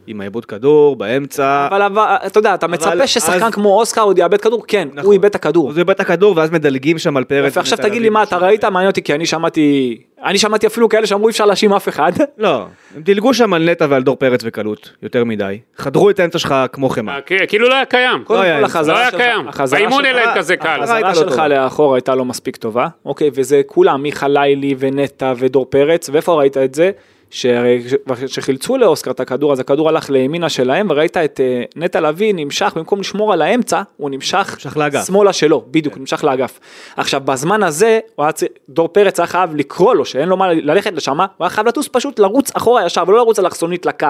Speaker 2: עם העיבוד כדור, באמצע.
Speaker 4: אבל, אבל אתה יודע, אתה מצפה ששחקן
Speaker 2: אז-
Speaker 4: כמו אוסקר עוד יאבד כדור, כן,
Speaker 2: נכון.
Speaker 4: הוא איבד את הכדור.
Speaker 2: הוא איבד את הכדור ואז מדלגים שם על פרץ.
Speaker 4: יפה, עכשיו
Speaker 2: ונטע
Speaker 4: תגיד לי. מה אתה ראית, מעניין אותי, כי אני שמעתי, אני שמעתי אפילו כאלה שאמרו אי אפשר להאשים אף אחד.
Speaker 2: לא, הם דילגו שם על נטע ועל דור פרץ בקלות, יותר מדי. חדרו את האמצע שלך כמו חמאה.
Speaker 3: אה, כאילו לא היה קיים.
Speaker 4: קודם
Speaker 2: היה,
Speaker 4: כל
Speaker 2: לא
Speaker 4: החזרה
Speaker 3: לא היה
Speaker 4: שלך,
Speaker 3: קיים. באימון
Speaker 4: שלך-
Speaker 3: אין להם כזה קל.
Speaker 2: החזרה לא
Speaker 4: שלך
Speaker 2: טובה.
Speaker 4: לאחור הייתה לא מספיק טובה, אוקיי, וזה כולם, מיכה לילי ונטע ודור פרץ, ואיפה ראית את זה? שהרי כשחילצו לאוסקר את הכדור, אז הכדור הלך לימינה שלהם, וראית את אה, נטע לביא נמשך, במקום לשמור על האמצע, הוא נמשך,
Speaker 2: נמשך לאגף.
Speaker 4: שמאלה שלו, בדיוק, נמשך לאגף. עכשיו, בזמן הזה, צ- דור פרץ היה חייב לקרוא לו, שאין לו מה ללכת לשם, הוא היה חייב לטוס פשוט לרוץ אחורה ישר, ולא לרוץ אלכסונית לקו.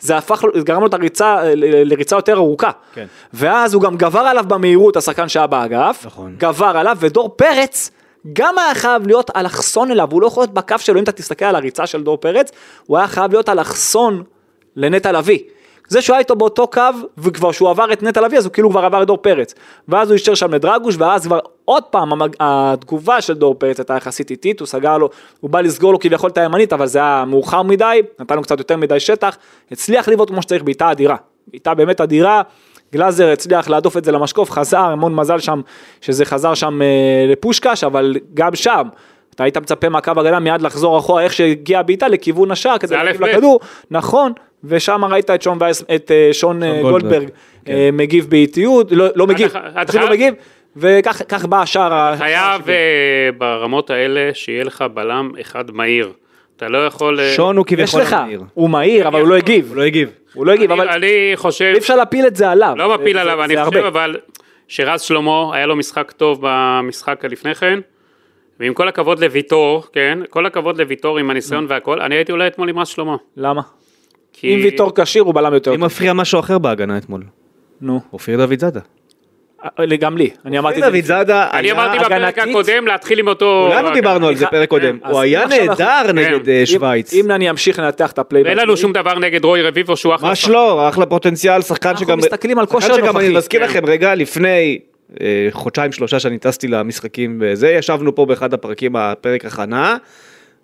Speaker 4: זה הפך, זה גרם לו את הריצה, ל- לריצה יותר ארוכה.
Speaker 2: כן.
Speaker 4: ואז הוא גם גבר עליו במהירות, השחקן שהיה באגף,
Speaker 2: נכון.
Speaker 4: גבר עליו, ודור פרץ גם היה חייב להיות אלכסון אליו, הוא לא יכול להיות בקו שלו, אם אתה תסתכל על הריצה של דור פרץ, הוא היה חייב להיות אלכסון לנטע לביא. זה שהוא היה איתו באותו קו, וכבר שהוא עבר את נטע לביא, אז הוא כאילו כבר עבר את דור פרץ. ואז הוא אישר שם לדרגוש, ואז כבר עוד פעם המג... התגובה של דור פרץ הייתה יחסית איטית, הוא סגר לו, הוא בא לסגור לו כביכול את הימנית, אבל זה היה מאוחר מדי, נתן לו קצת יותר מדי שטח, הצליח לבעוט כמו שצריך בעיטה אדירה. בעיטה באמת אדירה, גלאזר הצליח להדוף את זה למשקוף, חזר, המון מזל שם, שזה חזר שם אה, לפושקש, אבל גם שם. אתה היית מצפה מהקו הגנה מיד לחזור אחורה איך שהגיע הבעיטה לכיוון השער כדי להגיב. לכדור, נכון, ושם ראית את שון, וייס, את אה, שון, אה,
Speaker 2: גולדברג,
Speaker 4: גולדברג
Speaker 2: כן.
Speaker 4: אה, מגיב באיטיות, לא, לא מגיב,
Speaker 3: אתה
Speaker 4: פשוט
Speaker 3: חייב-
Speaker 4: לא מגיב, וכך כך בא השער.
Speaker 3: חייב אה, ברמות האלה שיהיה לך בלם אחד מהיר. אתה לא יכול... אה,
Speaker 2: שון הוא
Speaker 4: יש
Speaker 2: כביכול
Speaker 4: לך,
Speaker 2: המהיר.
Speaker 4: הוא מהיר אבל הוא לא הגיב,
Speaker 2: הוא לא הגיב.
Speaker 4: הוא לא הגיב, אבל
Speaker 3: אני חושב...
Speaker 4: אי אפשר להפיל את זה עליו.
Speaker 3: לא מפיל עליו,
Speaker 4: זה
Speaker 3: אני. חושב אבל שרז שלמה היה לו משחק טוב במשחק הלפני כן, ועם כל הכבוד לוויטור, כן, כל הכבוד לוויטור עם הניסיון והכל, אני הייתי אולי אתמול עם רז שלמה.
Speaker 4: למה?
Speaker 3: כי-
Speaker 4: אם ויטור כשיר הוא בלם יותר
Speaker 2: אם. מפריע משהו אחר בהגנה אתמול.
Speaker 4: נו,
Speaker 2: אופיר דוד זאדה.
Speaker 4: אה, גם לי, אני אמרתי את
Speaker 2: אופיר
Speaker 4: זה.
Speaker 2: דוד זאדה
Speaker 3: אני
Speaker 2: היה...
Speaker 3: אמרתי בפרק
Speaker 4: הגנתית-
Speaker 3: הקודם להתחיל עם אותו...
Speaker 2: כולנו דיברנו על זה
Speaker 4: אני-
Speaker 2: פרק קודם.
Speaker 4: אז
Speaker 2: הוא היה
Speaker 4: אנחנו-
Speaker 2: נהדר נגד אה,
Speaker 4: אם-
Speaker 2: שווייץ.
Speaker 4: אם אני אמשיך לנתח את הפלייבק.
Speaker 3: ואין לנו שום דבר נגד רוי רביבו שהוא אחלה.
Speaker 2: ממש לא, אחלה פוטנציאל, שחקן
Speaker 4: אנחנו
Speaker 2: שגם...
Speaker 4: מסתכלים על כושר
Speaker 2: שחקן שגם אני
Speaker 4: נוכחי.
Speaker 2: מזכיר
Speaker 3: כן.
Speaker 2: לכם רגע, לפני אה, חודשיים שלושה שאני טסתי למשחקים וזה, ישבנו פה באחד הפרקים, הפרק הכנה,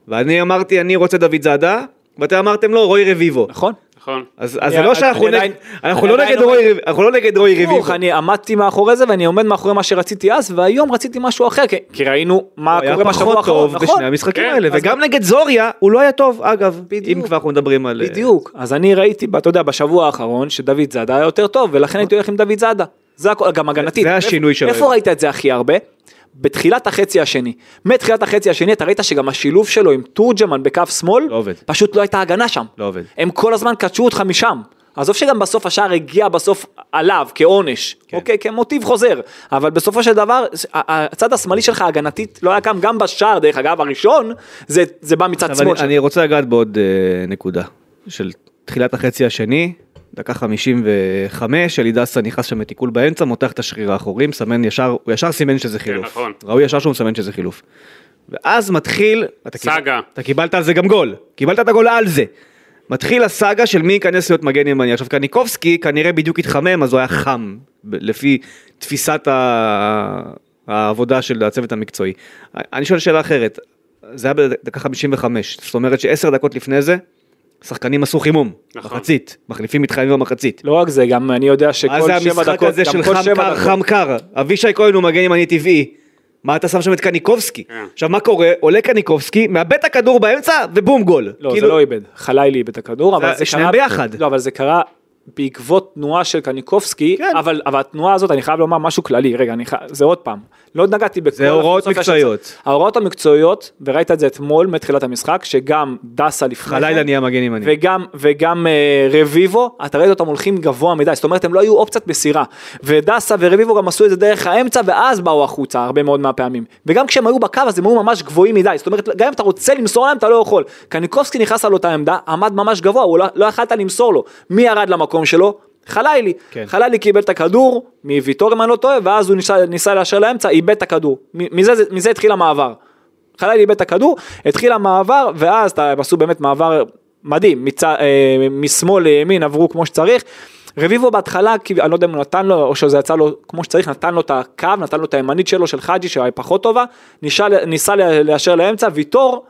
Speaker 2: ואני אמרתי אני רוצה דוד זאדה, ואתם אמרתם לא, רוי רביבו.
Speaker 4: נכון?
Speaker 3: נכון.
Speaker 2: אז אז
Speaker 4: אני-
Speaker 2: זה לא שאנחנו
Speaker 4: אני
Speaker 2: נגד-
Speaker 4: עדיין-
Speaker 2: אנחנו לא נגד רוי רביבו, אנחנו לא נגד רוי רביבו.
Speaker 4: אני עמדתי מאחורי זה ואני עומד מאחורי מה שרציתי אז, והיום רציתי משהו אחר, כי- כי ראינו מה
Speaker 2: הוא היה
Speaker 4: קורה בשבוע
Speaker 2: פחות
Speaker 4: האחרון,
Speaker 2: טוב
Speaker 4: נכון?
Speaker 2: בשני המשחקים
Speaker 3: כן,
Speaker 2: האלה, וגם נגד זוריה הוא לא היה טוב, אגב,
Speaker 4: בדיוק.
Speaker 2: אם כבר אנחנו מדברים על... אה,
Speaker 4: בדיוק, אז אני ראיתי, אתה יודע, בשבוע האחרון שדוד זאדה היה יותר טוב, ולכן הייתי הולך עם דוד זאדה. זה הכל, גם הגנתית.
Speaker 2: זה השינוי שראינו.
Speaker 4: איפה ראית את זה הכי הרבה? בתחילת החצי השני. מתחילת החצי השני אתה ראית שגם השילוב שלו עם תורג'מן בקו שמאל,
Speaker 2: לא עובד.
Speaker 4: פשוט לא הייתה הגנה שם.
Speaker 2: לא עובד.
Speaker 4: הם כל הזמן קדשו אותך משם. עזוב שגם בסוף השער הגיע בסוף עליו כעונש,
Speaker 2: כן.
Speaker 4: אוקיי? כמוטיב חוזר, אבל בסופו של דבר הצד השמאלי שלך הגנתית לא היה קם גם בשער, דרך אגב הראשון, זה, זה בא מצד שמאל.
Speaker 2: אני. אני רוצה לגעת בעוד אה, נקודה של תחילת החצי השני, דקה 55, אלי דסה נכנס שם לתיקול באמצע, מותח את השריר האחורי, מסמן ישר, הוא ישר סימן שזה חילוף.
Speaker 3: נכון.
Speaker 2: ראוי ישר שהוא מסמן שזה חילוף. ואז מתחיל, אתה קיבל-
Speaker 3: סאגה.
Speaker 2: אתה קיבלת על זה גם גול, קיבלת את הגול על זה. מתחיל הסאגה של מי ייכנס להיות מגן ימני. עכשיו קניקובסקי כנראה בדיוק התחמם אז הוא היה חם לפי תפיסת. העבודה של הצוות המקצועי. אני שואל שאלה אחרת, זה היה בדקה 55, זאת אומרת שעשר דקות לפני זה, שחקנים עשו חימום,
Speaker 3: נכון.
Speaker 2: מחצית, מחליפים מתחייבים במחצית.
Speaker 4: לא רק זה, גם אני יודע שכל
Speaker 2: מה זה
Speaker 4: שבע
Speaker 2: המשחק
Speaker 4: דקות,
Speaker 2: הזה של
Speaker 4: כל
Speaker 2: חם
Speaker 4: שבע
Speaker 2: קר,
Speaker 4: דקות.
Speaker 2: חם קר, אבישי כהן הוא מגן ימני טבעי. מה אתה שם שם את קניקובסקי?
Speaker 3: כן.
Speaker 2: עכשיו מה קורה? עולה קניקובסקי, מאבד את הכדור באמצע ובום גול.
Speaker 4: לא,
Speaker 2: כאילו-
Speaker 4: זה לא איבד, חלילי איבד את הכדור, אבל
Speaker 2: זה
Speaker 4: זה
Speaker 2: שניהם
Speaker 4: קרה...
Speaker 2: ביחד.
Speaker 4: לא, אבל זה קרה בעקבות תנועה של קניקובסקי,
Speaker 2: כן.
Speaker 4: אבל, אבל התנועה הזאת, אני חייב לומר משהו כללי, רגע, אני חייב, זה עוד פעם, לא נגעתי בכל...
Speaker 2: זה הוראות מקצועיות.
Speaker 4: ההוראות המקצועיות, וראית את זה אתמול מתחילת המשחק, שגם דסה לפני... כן,
Speaker 2: נהיה מגן ימני.
Speaker 4: וגם, וגם אה, רביבו, אתה ראית אותם הולכים גבוה מדי, זאת אומרת הם לא היו אופציית מסירה. ודסה ורביבו גם עשו את זה דרך האמצע, ואז באו החוצה הרבה מאוד מהפעמים. וגם כשהם היו בקו אז הם היו ממש גבוהים מדי, זאת אומרת גם אם אתה רוצה למסור להם אתה לא יכול. קניקובסקי נכנס על אותה עמדה, עמד ממש גבוה, הוא לא, לא יכלת למסור לו. מי ירד למקום שלו? חלילי,
Speaker 2: כן.
Speaker 4: חלילי קיבל את הכדור מוויטור אם אני לא טועה, ואז הוא ניסה, ניסה לאשר לאמצע, איבד את הכדור. מזה, זה- מזה התחיל המעבר. חלילי איבד את הכדור, התחיל המעבר, ואז הם עשו באמת מעבר מדהים, מצ... אה, משמאל לימין עברו כמו שצריך. רביבו בהתחלה, אני לא יודע אם הוא נתן לו, או שזה יצא לו כמו שצריך, נתן לו את הקו, נתן לו את הימנית שלו של חאג'י שהיא פחות טובה, ניסה, ניסה לאשר לאמצע, ויטור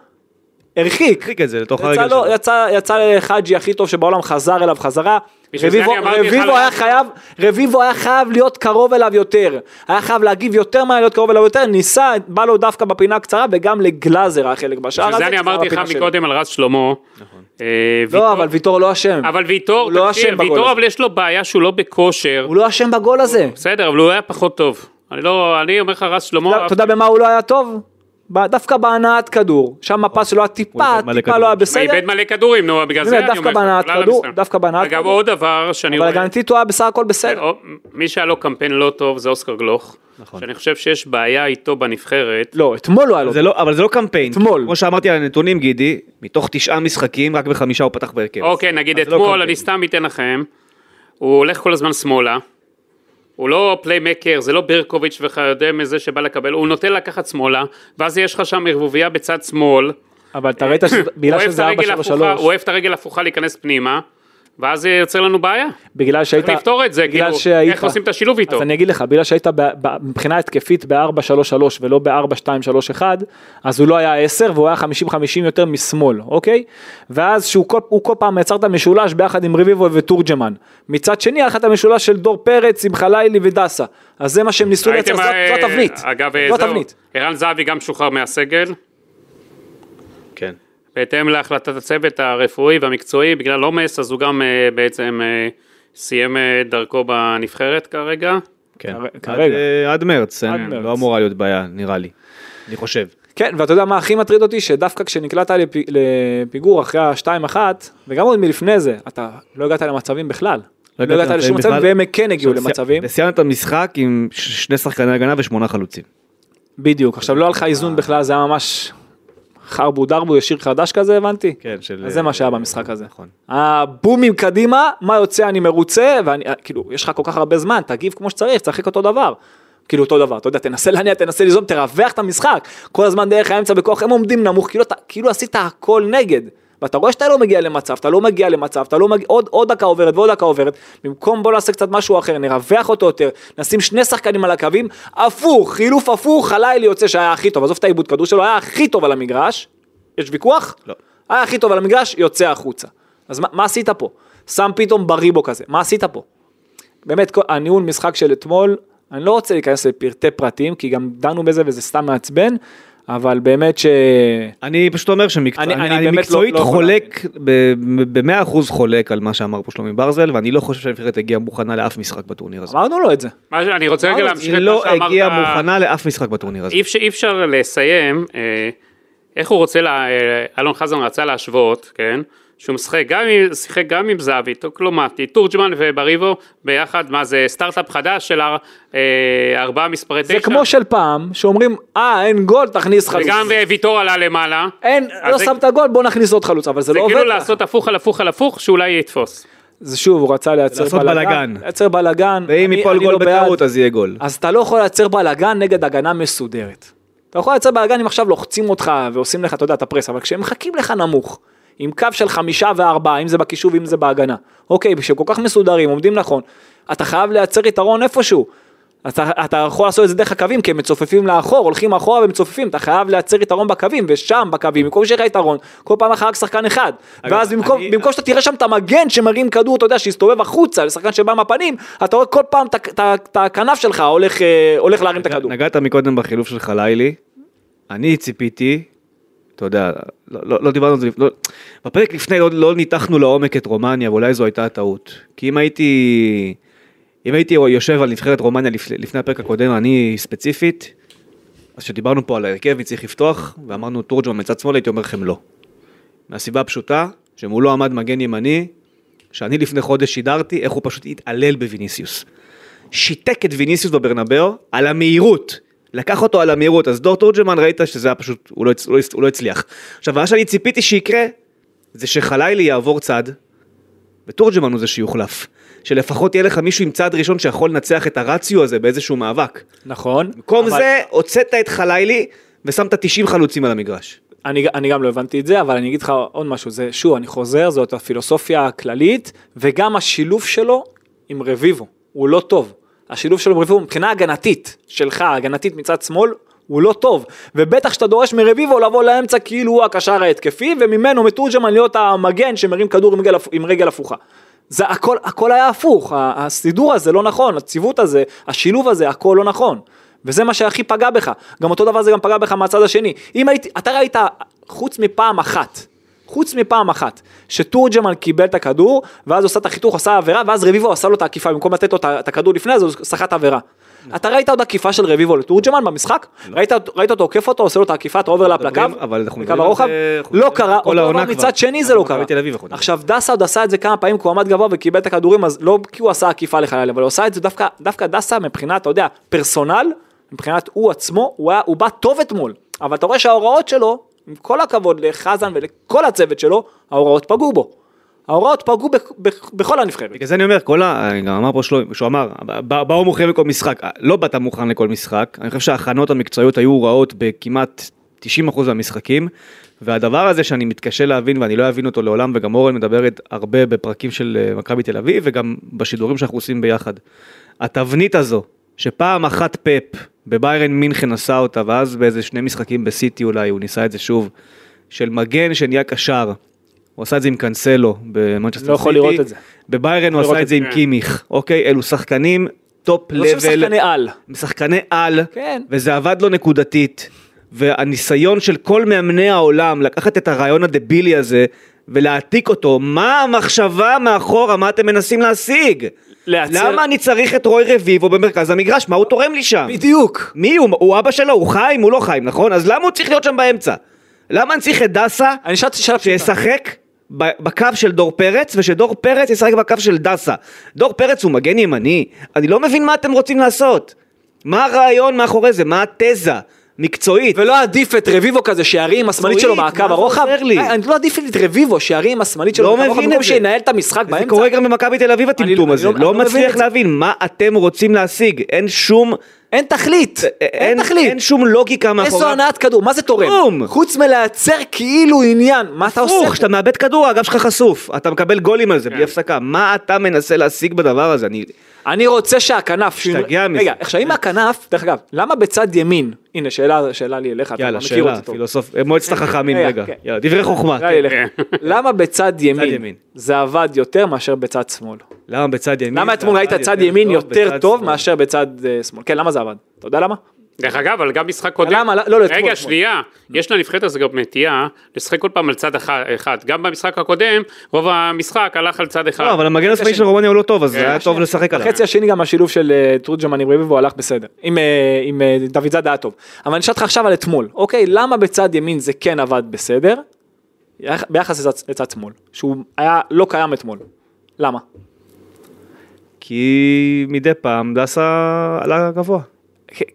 Speaker 4: הרחיק,
Speaker 2: הרחיק את זה לתוך
Speaker 4: יצא,
Speaker 2: הרגל
Speaker 4: לו,
Speaker 2: שלו.
Speaker 4: יצא, יצא לחאג'י הכי טוב שבעולם, חזר אליו חזרה. רביבו, רביבו היה חייב, רביבו היה חייב להיות קרוב אליו יותר. היה חייב להגיב יותר מהר, להיות קרוב אליו יותר, ניסה, בא לו דווקא בפינה הקצרה, וגם לגלאזר היה חלק בשער
Speaker 3: בשביל זה אני אמרתי לך. מקודם על רז שלמה. אה,
Speaker 4: לא, אבל ויטור לא אשם.
Speaker 3: אבל ויטור,
Speaker 4: לא
Speaker 3: תקשיב,
Speaker 4: אשם בגול
Speaker 3: ויטור
Speaker 4: הזה.
Speaker 3: אבל יש לו בעיה שהוא לא בכושר.
Speaker 4: הוא לא אשם בגול הזה.
Speaker 3: בסדר, אבל הוא היה פחות טוב. אני לא, אני אומר לך רז שלמה.
Speaker 4: אתה יודע במה הוא לא היה טוב? דווקא בהנעת כדור. שם הפס שלו היה טיפה,
Speaker 2: הוא
Speaker 4: טיפה לא היה בסדר.
Speaker 3: איבד מלא כדורים, נו, בגלל
Speaker 4: אני
Speaker 3: זה
Speaker 4: אומר,
Speaker 3: אני
Speaker 4: דווקא
Speaker 3: אומר.
Speaker 4: בהנעת
Speaker 3: כלל
Speaker 4: כדור. דווקא בהנעת
Speaker 3: אגב,
Speaker 4: כדור.
Speaker 3: עוד דבר שאני
Speaker 4: אבל
Speaker 3: רואה,
Speaker 4: הגנתית הוא היה בסך הכל בסדר.
Speaker 3: או- מי שהיה לו קמפיין לא טוב זה אוסקר גלוך.
Speaker 2: נכון.
Speaker 3: שאני חושב שיש בעיה איתו בנבחרת.
Speaker 4: לא, אתמול לא היה לו.
Speaker 2: זה לא, אבל זה לא קמפיין.
Speaker 4: אתמול.
Speaker 2: כמו שאמרתי על הנתונים גידי, מתוך תשעה משחקים רק בחמישה הוא פתח בהרכב.
Speaker 3: אוקיי, נגיד
Speaker 2: לא
Speaker 3: אתמול. אני סתם אתן לכם. הוא הולך כל הזמן שמאלה. הוא לא פליימקר, זה לא ברקוביץ' וכיודע מזה שבא לקבל, הוא נוטה לקחת שמאלה, ואז יש לך שם ערבוביה בצד שמאל.
Speaker 4: אבל אתה ראית שזה
Speaker 3: הרגל
Speaker 4: 4 3
Speaker 3: הפוכה-
Speaker 4: 3
Speaker 3: הוא אוהב את הרגל הפוכה להיכנס פנימה, ואז זה יוצר לנו בעיה.
Speaker 4: בגלל שהיית,
Speaker 3: צריך לפתור את זה, כאילו,
Speaker 4: שהיית,
Speaker 3: איך עושים את השילוב איתו.
Speaker 4: אז אני אגיד לך, בגלל שהיית ב, ב, מבחינה התקפית ב-4-3-3 ולא ב-4-2-3-1, אז הוא לא היה 10 והוא היה 50-50 יותר משמאל, אוקיי? ואז שהוא כל, הוא כל פעם יצר את המשולש ביחד עם רביבו ותורג'מן. מצד שני היה לך את המשולש של דור פרץ עם חלילי ודסה. אז זה מה שהם ניסו לייצר, זאת
Speaker 3: אה,
Speaker 4: זאת התבנית.
Speaker 3: אגב,
Speaker 4: זו
Speaker 3: זהו,
Speaker 4: התבנית.
Speaker 3: ערן זהבי גם שוחרר מהסגל,
Speaker 2: כן.
Speaker 3: בהתאם להחלטת הצוות הרפואי והמקצועי, בגלל עומס, אז הוא גם אה, בעצם אה, סיים אה, את דרכו בנבחרת כרגע.
Speaker 2: כן. עד,
Speaker 4: כרגע.
Speaker 2: אה, עד מרץ,
Speaker 4: עד
Speaker 2: אין-
Speaker 4: מרץ.
Speaker 2: לא אמורה להיות בעיה, נראה לי. אני חושב.
Speaker 4: כן, ואתה יודע מה הכי מטריד אותי? שדווקא כשנקלעת לפי, לפיגור אחרי ה-2-1, וגם עוד מלפני זה, אתה לא הגעת למצבים בכלל. לא
Speaker 2: הגעת
Speaker 4: הגעת לשום
Speaker 2: בכלל.
Speaker 4: והם כן הגיעו למצבים.
Speaker 2: וסיימת את המשחק עם שני שחקני הגנה ושמונה חלוצים.
Speaker 4: בדיוק, עכשיו לא היה לך איזון בכלל, זה היה ממש חרבו דרבו, יש שיר חדש כזה, הבנתי?
Speaker 2: כן, של...
Speaker 4: אז זה מה שהיה במשחק הזה.
Speaker 2: נכון.
Speaker 4: הבומים קדימה, מה יוצא אני מרוצה, ואני, כאילו, יש לך כל כך הרבה זמן, תגיב כמו שצריך, תשחק אותו דבר. כאילו אותו דבר, אתה יודע, תנסה להניע, תנסה ליזום, תרווח את המשחק. כל הזמן דרך האמצע בכוח, הם עומדים נמוך, כאילו, כאילו עשית הכל נגד. ואתה רואה שאתה לא מגיע למצב, אתה לא מגיע למצב, אתה לא מגיע, עוד, עוד דקה עוברת ועוד דקה עוברת, במקום בוא נעשה קצת משהו אחר, נרווח אותו יותר, נשים שני שחקנים על הקווים, הפוך, חילוף הפוך, חלילי יוצא שהיה הכי טוב, עזוב את העיבוד כדור שלו, היה הכי טוב על המגרש, יש ויכוח?
Speaker 2: לא.
Speaker 4: היה הכי טוב על המגרש, יוצא החוצה. אז מה, מה עשית פה? שם פתאום בריבו כזה, מה עשית פה? באמת, הניהול משחק של אתמול, אני לא רוצה להיכנס לפרטי פרטים, כי גם דנו בזה וזה סתם מעצבן, אבל באמת ש...
Speaker 2: אני פשוט אומר שמקצועית,
Speaker 4: אני-
Speaker 2: אני,
Speaker 4: אני
Speaker 2: אני
Speaker 4: באמת
Speaker 2: מקצועית
Speaker 4: לא- לא
Speaker 2: חולק, במאה אחוז חולק על מה שאמר פה שלומי ברזל, ואני לא חושב שהנבחרת הגיעה מוכנה לאף משחק בטורניר הזה.
Speaker 4: אמרנו לו את זה.
Speaker 3: מה אני רוצה רגע
Speaker 2: היא
Speaker 3: להמשיך את
Speaker 2: לא
Speaker 3: מה שאמרת.
Speaker 2: הגיעה מוכנה לאף משחק בטורניר הזה.
Speaker 3: אי אפשר, לסיים, אה, איך הוא רוצה, אה, אלון חזן רצה להשוות, כן? שהוא משחק גם, עם- שיחק גם עם זהבי, טוקלומטי, תורג'מן ובריבו ביחד, מה זה סטארט-אפ חדש של אה, ארבעה מספרי תשע?
Speaker 4: זה כמו של פעם, שאומרים, אה, אין גול, תכניס חלוץ.
Speaker 3: וגם אה, ויטור עלה למעלה.
Speaker 4: אין, לא
Speaker 3: זה-
Speaker 4: שמת גול, בוא נכניס עוד חלוץ, אבל זה
Speaker 3: זה
Speaker 4: לא עובד.
Speaker 3: כאילו
Speaker 4: ככה.
Speaker 3: לעשות הפוך על הפוך על הפוך, שאולי יתפוס.
Speaker 4: זה שוב, הוא רצה לייצר
Speaker 2: בלאגן.
Speaker 4: לייצר בלאגן.
Speaker 2: ואם ייפול גול
Speaker 4: לא.
Speaker 2: בטעות אז יהיה גול.
Speaker 4: אז אתה לא יכול לייצר בלאגן נגד הגנה מסודרת. אתה יכול לייצר בלאגן אם עכשיו לוחצים אותך ועושים לך, אתה יודע, את הפרס, אבל כשהם מחכים לך נמוך, עם קו של חמישה וארבעה, אם זה בקישור ואם זה בהגנה, אוקיי, כשהם כל כך מסודרים, עומדים נכון, אתה חייב לייצר יתרון איפשהו. אתה, אתה יכול לעשות את זה דרך הקווים, כי הם מצופפים לאחור, הולכים אחורה ומצופפים, אתה חייב לייצר יתרון בקווים, ושם בקווים, במקום שיהיה לך יתרון, כל פעם רק שחקן אחד. ואז במקום,
Speaker 2: אני-
Speaker 4: במקום שאתה תראה שם את המגן שמרים כדור, אתה יודע, שיסתובב החוצה לשחקן שבא מהפנים, אתה רואה כל פעם את הכנף שלך הולך, אה, הולך להרים את הכדור.
Speaker 2: נגעת מקודם בחילוף של חלילי, אני ציפיתי, אתה יודע, לא, לא, לא דיברנו על זה, לא, בפרק לפני לא, לא ניתחנו לעומק את רומניה, ואולי זו הייתה הטעות. כי אם הייתי, אם הייתי יושב על נבחרת רומניה לפני, לפני הפרק הקודם, אני ספציפית, אז כשדיברנו פה על ההרכב, מי צריך לפתוח, ואמרנו תורג'מן מצד שמאל, הייתי אומר לכם לא. מהסיבה הפשוטה, שמולו עמד מגן ימני, שאני לפני חודש שידרתי איך הוא פשוט התעלל בוויניסיוס. שיתק את ויניסיוס בברנבאו על המהירות. לקח אותו על המהירות, אז דור תורג'מן ראית שזה היה פשוט, הוא לא, הוא לא, הוא לא הצליח. עכשיו, מה שאני ציפיתי שיקרה, זה שחלילי יעבור צד, ותורג'מן הוא זה שיוחלף. שלפחות יהיה לך מישהו עם צד ראשון שיכול לנצח את הרציו הזה באיזשהו מאבק.
Speaker 4: נכון.
Speaker 2: במקום
Speaker 4: אבל-
Speaker 2: זה, הוצאת את חלילי ושמת 90 חלוצים על המגרש.
Speaker 4: אני, אני גם לא הבנתי את זה, אבל אני אגיד לך עוד משהו, זה שוב, אני חוזר, זאת הפילוסופיה הכללית, וגם השילוב שלו עם רביבו, הוא לא טוב. השילוב שלו עם רביבו מבחינה הגנתית, שלך, הגנתית מצד שמאל, הוא לא טוב. ובטח שאתה דורש מרביבו לבוא לאמצע כאילו הוא הקשר ההתקפי, וממנו מתורג'מן להיות המגן שמרים כדור עם רגל, עם רגל הפוכה. זה הכל, הכל היה הפוך, הסידור הזה לא נכון, הציוות הזה, השילוב הזה, הכל לא נכון. וזה מה שהכי פגע בך. גם אותו דבר זה גם פגע בך מהצד השני. אם הייתי, אתה ראית, חוץ מפעם אחת, חוץ מפעם אחת, שתורג'מן קיבל את הכדור, ואז הוא עשה את החיתוך, עשה עבירה, ואז רביבו עשה לו את העקיפה, במקום לתת לו את הכדור לפני, אז הוא סחט עבירה. אתה ראית עוד עקיפה של רביבו לתורג'מן במשחק? ראית, ראית אותו עוקף אותו, עושה לו את העקיפה, את
Speaker 2: ה overlap
Speaker 4: לקו?
Speaker 2: לקו
Speaker 4: הרוחב? לא קרה, אותו דבר. מצד שני זה לא קרה. עכשיו דסה עוד עשה את זה כמה פעמים, כי הוא עמד גבוה וקיבל את הכדורים, אז לא כי הוא עשה עקיפה לחלל, אבל הוא עשה את זה דווקא, דסה מבחינת, אתה יודע, personal, מבחינת הוא עצמו, הוא בא טוב אתמול, אבל אתה רואה שההוראות שלו, עם כל הכבוד לחזן ולכל הצוות שלו, ההוראות פגעו בו. ההוראות פגעו בכ- בכ- בכל הנבחרת.
Speaker 2: בגלל זה אני אומר, כל ה... גם אמר פה שלומי, שהוא אמר, בא- באו מוכנים לכל משחק, לא באת מוכן לכל משחק, אני חושב שההכנות המקצועיות היו רעות בכמעט 90% מהמשחקים, והדבר הזה שאני מתקשה להבין ואני לא אבין אותו לעולם, וגם אורן מדברת הרבה בפרקים של אה, מכבי תל אביב, וגם בשידורים שאנחנו עושים ביחד. התבנית הזו, שפעם אחת פפ בביירן מינכן עשה אותה, ואז באיזה שני משחקים בסיטי אולי, הוא ניסה את זה שוב, של מגן שנהיה קשר. הוא עשה את זה עם קאנסלו במנצ'סטר סיטי.
Speaker 4: לא יכול לראות את זה.
Speaker 2: בביירן הוא
Speaker 4: לראות
Speaker 2: עשה
Speaker 4: את
Speaker 2: זה עם. קימיך, אוקיי? אלו שחקנים
Speaker 4: top
Speaker 2: level,
Speaker 4: שחקני על.
Speaker 2: שחקני על,
Speaker 4: כן.
Speaker 2: וזה עבד לו נקודתית. והניסיון של כל מאמני העולם לקחת את הרעיון הדבילי הזה ולהעתיק אותו, מה המחשבה מאחורה, מה אתם מנסים להשיג?
Speaker 4: לייצר-
Speaker 2: למה אני צריך את רוי רביבו במרכז המגרש? מה הוא תורם לי שם?
Speaker 4: בדיוק.
Speaker 2: מי הוא? הוא אבא שלו, הוא חיים? הוא לא חיים, נכון? אז למה הוא צריך להיות שם באמצע? למה אני צריך את דסה
Speaker 4: אני שאלתי שאלה פשוטה.
Speaker 2: שישחק ב- בקו של דור פרץ, ושדור פרץ ישחק בקו של דסה. דור פרץ הוא מגן ימני, אני לא מבין מה אתם רוצים לעשות. מה הרעיון מאחורי זה? מה התזה? מקצועית.
Speaker 4: ולא עדיף את רביבו כזה שירים עם השמאלית שלו מהקו
Speaker 2: מה זה
Speaker 4: הרוחב? אה, אני לא עדיף את רביבו שירים עם השמאלית שלו
Speaker 2: לא
Speaker 4: מהקו הרוחב במקום
Speaker 2: זה.
Speaker 4: שינהל את המשחק
Speaker 2: זה
Speaker 4: באמצע.
Speaker 2: קורה גם במכבי תל אביב הטמטום
Speaker 4: אני
Speaker 2: הזה,
Speaker 4: לא-
Speaker 2: לא
Speaker 4: לא
Speaker 2: מצליח
Speaker 4: זה.
Speaker 2: להבין מה אתם רוצים להשיג, אין שום,
Speaker 4: אין תכלית. אין תכלית.
Speaker 2: אין שום לוגיקה
Speaker 4: איזו
Speaker 2: מאחורי,
Speaker 4: הנעת כדור, מה זה תורם?
Speaker 2: כלום.
Speaker 4: חוץ מלייצר כאילו עניין, מה אתה עושה?
Speaker 2: הפוך, כשאתה מאבד כדור הגב שלך חשוף, אתה מקבל גולים על זה בלי הפסקה, מה אתה מנסה להשיג בדבר הזה? אני...
Speaker 4: אני רוצה שהכנף,
Speaker 2: משתגע מזה.
Speaker 4: רגע, עכשיו אם הכנף, דרך אגב, למה בצד ימין, הנה שאלה, שאלה לי אליך, אתה מכיר אותי טוב.
Speaker 2: פילוסוף, מועצת החכמים,
Speaker 4: רגע, כן.
Speaker 2: יאללה, דברי חוכמה.
Speaker 3: כן.
Speaker 4: למה בצד ימין. זה עבד יותר מאשר בצד שמאל?
Speaker 2: למה בצד ימין?
Speaker 4: למה אתמול ראית
Speaker 2: עבד
Speaker 4: צד ימין יותר
Speaker 2: בצד
Speaker 4: טוב? מאשר בצד אה, שמאל? כן, למה זה עבד? אתה יודע למה?
Speaker 3: דרך אגב, אבל גם משחק קודם,
Speaker 4: למה? לא, לא, אתמול,
Speaker 3: רגע. שנייה, יש לנבחרת הזו גם נטייה לשחק כל פעם על צד אחד, אחד. גם במשחק הקודם, רוב המשחק הלך על צד אחד.
Speaker 2: לא, אבל המגן השמאלי של רומניה הוא לא טוב, אז זה היה טוב לשחק עליו.
Speaker 4: החצי השני גם השילוב של אה, תורג'מן עם רביבו הלך בסדר, עם, אה, אה, דוד זאדה היה טוב. אבל אני אשאל אותך עכשיו על אתמול, אוקיי, למה בצד ימין זה כן עבד בסדר, יח- ביחס לצד שמאל, שהוא היה לא קיים אתמול, למה?
Speaker 2: כי מדי פעם דסה עלה גבוה.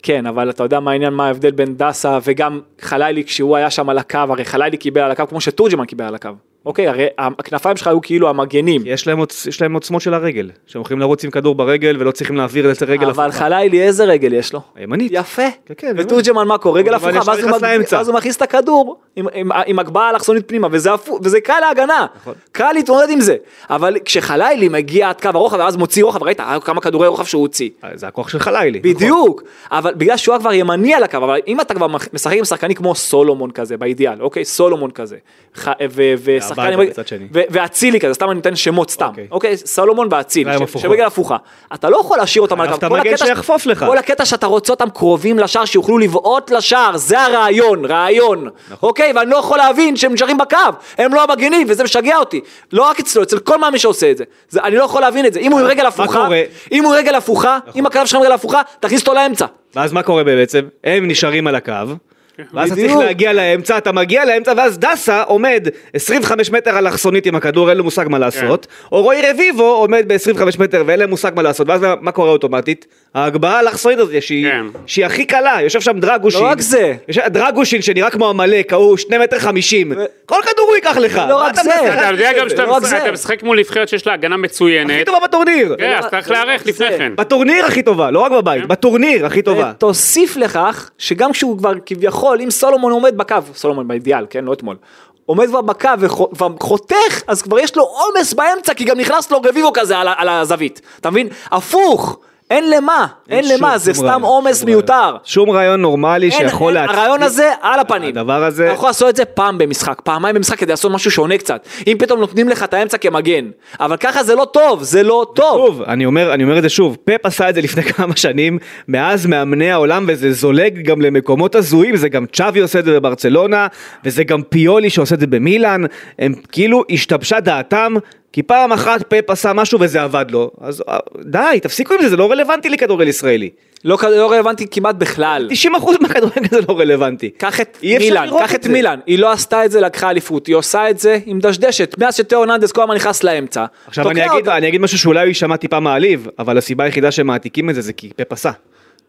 Speaker 4: כן, אבל אתה יודע מה העניין, מה ההבדל בין דסה וגם חלילי כשהוא היה שם על הקו, הרי חלילי קיבל על הקו כמו שתורג'מן קיבל על הקו. אוקיי, הרי הכנפיים שלך היו כאילו המגנים.
Speaker 2: יש להם עוצ- יש להם עוצמות של הרגל, שהם יכולים לרוץ עם כדור ברגל ולא צריכים להעביר את הרגל
Speaker 4: אבל
Speaker 2: הפוכה.
Speaker 4: חלילי איזה רגל יש לו?
Speaker 2: הימנית.
Speaker 4: יפה.
Speaker 2: כן, כן,
Speaker 4: ותורג'מן מה קורה? רגל
Speaker 2: אבל
Speaker 4: הפוכה, ואז הוא מג-. ואז הוא מכניס את הכדור עם- עם- עם הגבהה אלכסונית פנימה, וזה הפו- וזה קל להגנה.
Speaker 2: נכון.
Speaker 4: קל להתמודד עם זה. אבל כשחלילי מגיע עד קו הרוחב ואז מוציא רוחב, ראית אה, כמה כדורי רוחב שהוא הוציא.
Speaker 2: זה הכוח של חלילי.
Speaker 4: בדיוק, אבל בגלל שהוא כבר ימני על הקו, אבל אם אתה כבר משחק עם שחקנים כמו סולומון כזה, באידיאל, אוקיי, סולומון כזה, ו- ואצילי כזה, סתם אני נותן שמות סתם,
Speaker 2: אוקיי.
Speaker 4: אוקיי, סולומון ואצילי,
Speaker 2: רגליים
Speaker 4: ש-
Speaker 2: הפוכות.
Speaker 4: שברגל הפוכה, אתה לא יכול להשאיר אותם על
Speaker 2: חייב
Speaker 4: הקו, כל הקטע שאתה רוצה אותם קרובים לשער, שיוכלו לבעוט לשער, זה הרעיון, רעיון,
Speaker 2: נכון.
Speaker 4: אוקיי, ואני לא יכול להבין שהם נשארים בקו, הם לא המגנים, וזה משגע אותי, לא רק אצלו, אצל כל מאמין שעושה את זה, אני לא יכול להבין את זה, אם הוא עם רגל הפוכה,
Speaker 2: קורה?
Speaker 4: אם הוא רגל הפוכה, אם הקו שלך רגל הפוכה, תכניס אותו לאמצע.
Speaker 2: ואז מה קורה בעצם? הם נשארים על הקו. ואז אתה צריך. להגיע לאמצע, אתה מגיע לאמצע ואז דסה עומד 25 מטר אלכסונית עם הכדור, אין לו מושג מה לעשות, או רועי רביבו עומד ב-25 מטר ואין להם מושג מה לעשות, ואז מה קורה אוטומטית? ההגבהה האלכסונית הזאת שהיא,
Speaker 3: כן.
Speaker 2: שהיא הכי קלה, יושב שם דרגושין,
Speaker 4: לא רק זה.
Speaker 2: יושב, דרגושין שנראה כמו עמלק, ההוא 2 מטר 50, כל כדור הוא ייקח לך,
Speaker 4: לא רק זה.
Speaker 3: אתה יודע גם שאתה
Speaker 4: לא
Speaker 3: משחק- מול נבחרת שיש לה הגנה
Speaker 2: הכי
Speaker 3: מצוינת,
Speaker 2: טובה בטורניר,
Speaker 3: כן, אז צריך
Speaker 4: לא
Speaker 3: להיערך לפני. כן.
Speaker 2: בטורניר הכי טובה, לא רק בבית, בטורניר הכי טובה.
Speaker 4: תוסיף לכך שגם כשהוא כבר כביכול, אם סולומון עומד בקו, סולומון באידיאל, כן, לא אתמול, עומד כבר בקו וחו- כבר חותך, אז כבר יש לו עומס באמצע, כי גם נכנס לו רביבו כזה על, על הזווית. אתה מבין? הפוך, אין למה, אין
Speaker 2: שום-
Speaker 4: למה, זה
Speaker 2: שום
Speaker 4: סתם עומס
Speaker 2: שום
Speaker 4: מיותר.
Speaker 2: שום רעיון נורמלי
Speaker 4: אין,
Speaker 2: שיכול
Speaker 4: אין,
Speaker 2: להצדיק.
Speaker 4: הרעיון הזה על הפנים.
Speaker 2: הדבר הזה-
Speaker 4: אתה יכול לעשות את זה פעם במשחק, פעמיים במשחק כדי לעשות משהו שונה קצת. אם פתאום נותנים לך את האמצע כמגן. אבל ככה זה לא טוב, זה לא טוב.
Speaker 2: שוב, אני אומר, אני אומר את זה שוב, פפ עשה את זה לפני כמה שנים, מאז מאמני העולם, וזה זולג גם למקומות הזויים, זה גם צ'אבי עושה את זה בברצלונה, וזה גם פיולי שעושה את זה במילאן, הם כאילו השתבשה דעתם, כי פעם אחת פפ עשה משהו וזה עבד לו, אז אה, די, תפסיקו עם זה, זה לא רלוונטי לכדורגל ישראלי.
Speaker 4: לא, לא רלוונטי כמעט בכלל.
Speaker 2: 90% מהכדורגל זה לא רלוונטי.
Speaker 4: קח את מילאן,
Speaker 2: לראות
Speaker 4: קח
Speaker 2: את
Speaker 4: את
Speaker 2: זה.
Speaker 4: מילאן, היא לא עשתה את זה, לקחה אליפות, היא עושה את זה עם דשדשת, מאז שתאו ננדס כל הזמן נכנס לאמצע.
Speaker 2: עכשיו אני אגיד. אני אגיד משהו שאולי יישמע טיפה מעליב, אבל הסיבה היחידה שהם מעתיקים את זה זה כי פפ עשה.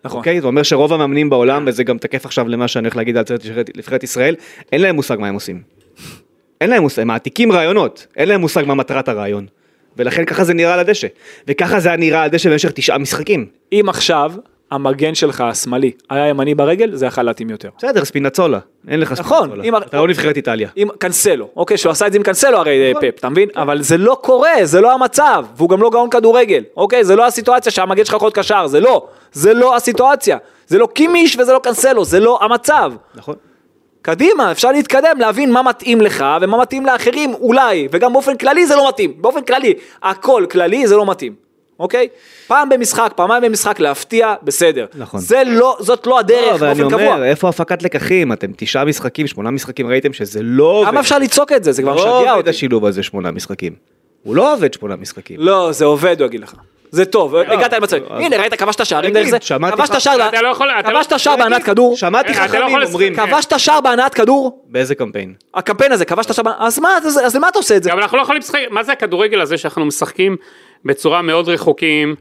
Speaker 4: נכון.
Speaker 2: אוקיי? זה אומר שרוב המאמנים בעולם, וזה גם תקף עכשיו למה שאני הולך להגיד על צוות נבחרת ישראל, אין להם מושג מה הם עושים. אין להם מושג, הם מעתיקים רעיונות, אין להם מושג מה מטרת הרעיון. ולכן ככה זה נראה על הדשא. וככה זה היה נראה על הדשא במשך תשעה משחקים.
Speaker 4: אם עכשיו המגן שלך השמאלי היה ימני ברגל, זה יכול להתאים יותר.
Speaker 2: בסדר, ספינצולה. אין לך
Speaker 4: נכון,
Speaker 2: ספינצולה.
Speaker 4: אם-
Speaker 2: אתה לא נבחרת איטליה.
Speaker 4: עם קנסלו, אוקיי, שהוא עשה את זה עם קנסלו הרי פפ, אתה מבין? אבל זה לא קורה, זה לא המצב, והוא גם לא גאון כדורגל, אוקיי? זה לא הסיטואציה שהמגן שלך יכול להיות קשר, זה לא, זה לא הסיטואציה, זה לא קימיש וזה לא קנסלו, זה לא המצב.
Speaker 2: נכון.
Speaker 4: קדימה, אפשר להתקדם, להבין מה מתאים לך ומה מתאים לאחרים אולי, וגם באופן כללי זה לא מתאים, באופן כללי, הכל כללי זה לא מתאים, אוקיי? פעם במשחק, פעמיים במשחק להפתיע, בסדר.
Speaker 2: נכון.
Speaker 4: זה לא, זאת לא
Speaker 2: לא,
Speaker 4: הדרך
Speaker 2: אבל אני
Speaker 4: באופן
Speaker 2: אומר,
Speaker 4: קבוע.
Speaker 2: איפה הפקת לקחים? אתם תשעה משחקים, שמונה משחקים, ראיתם שזה לא עובד.
Speaker 4: כמה אפשר לצעוק את זה? זה כבר
Speaker 2: לא
Speaker 4: משגע
Speaker 2: עובד
Speaker 4: אותי.
Speaker 2: השילוב הזה שמונה משחקים. הוא לא עובד שמונה משחקים.
Speaker 4: לא, זה עובד, הוא יגיד לך. זה טוב, הגעת למצב. הנה, ראית, כבשת שערים דרך זה?
Speaker 2: שמעתי
Speaker 4: כבשת
Speaker 2: לך-
Speaker 4: שער,
Speaker 3: לא לא-
Speaker 4: כבשת שער בהנעת כדור?
Speaker 2: שמעתי
Speaker 3: לא
Speaker 2: חכמים אומרים.
Speaker 4: כבשת שער בהנעת כדור?
Speaker 2: באיזה קמפיין?
Speaker 4: הקמפיין הזה, כבשת שער. אז מה, אז- אז למה אתה עושה את זה?
Speaker 3: גם אנחנו לא יכולים לשחק, מה זה הכדורגל הזה שאנחנו משחקים בצורה מאוד רחוקים,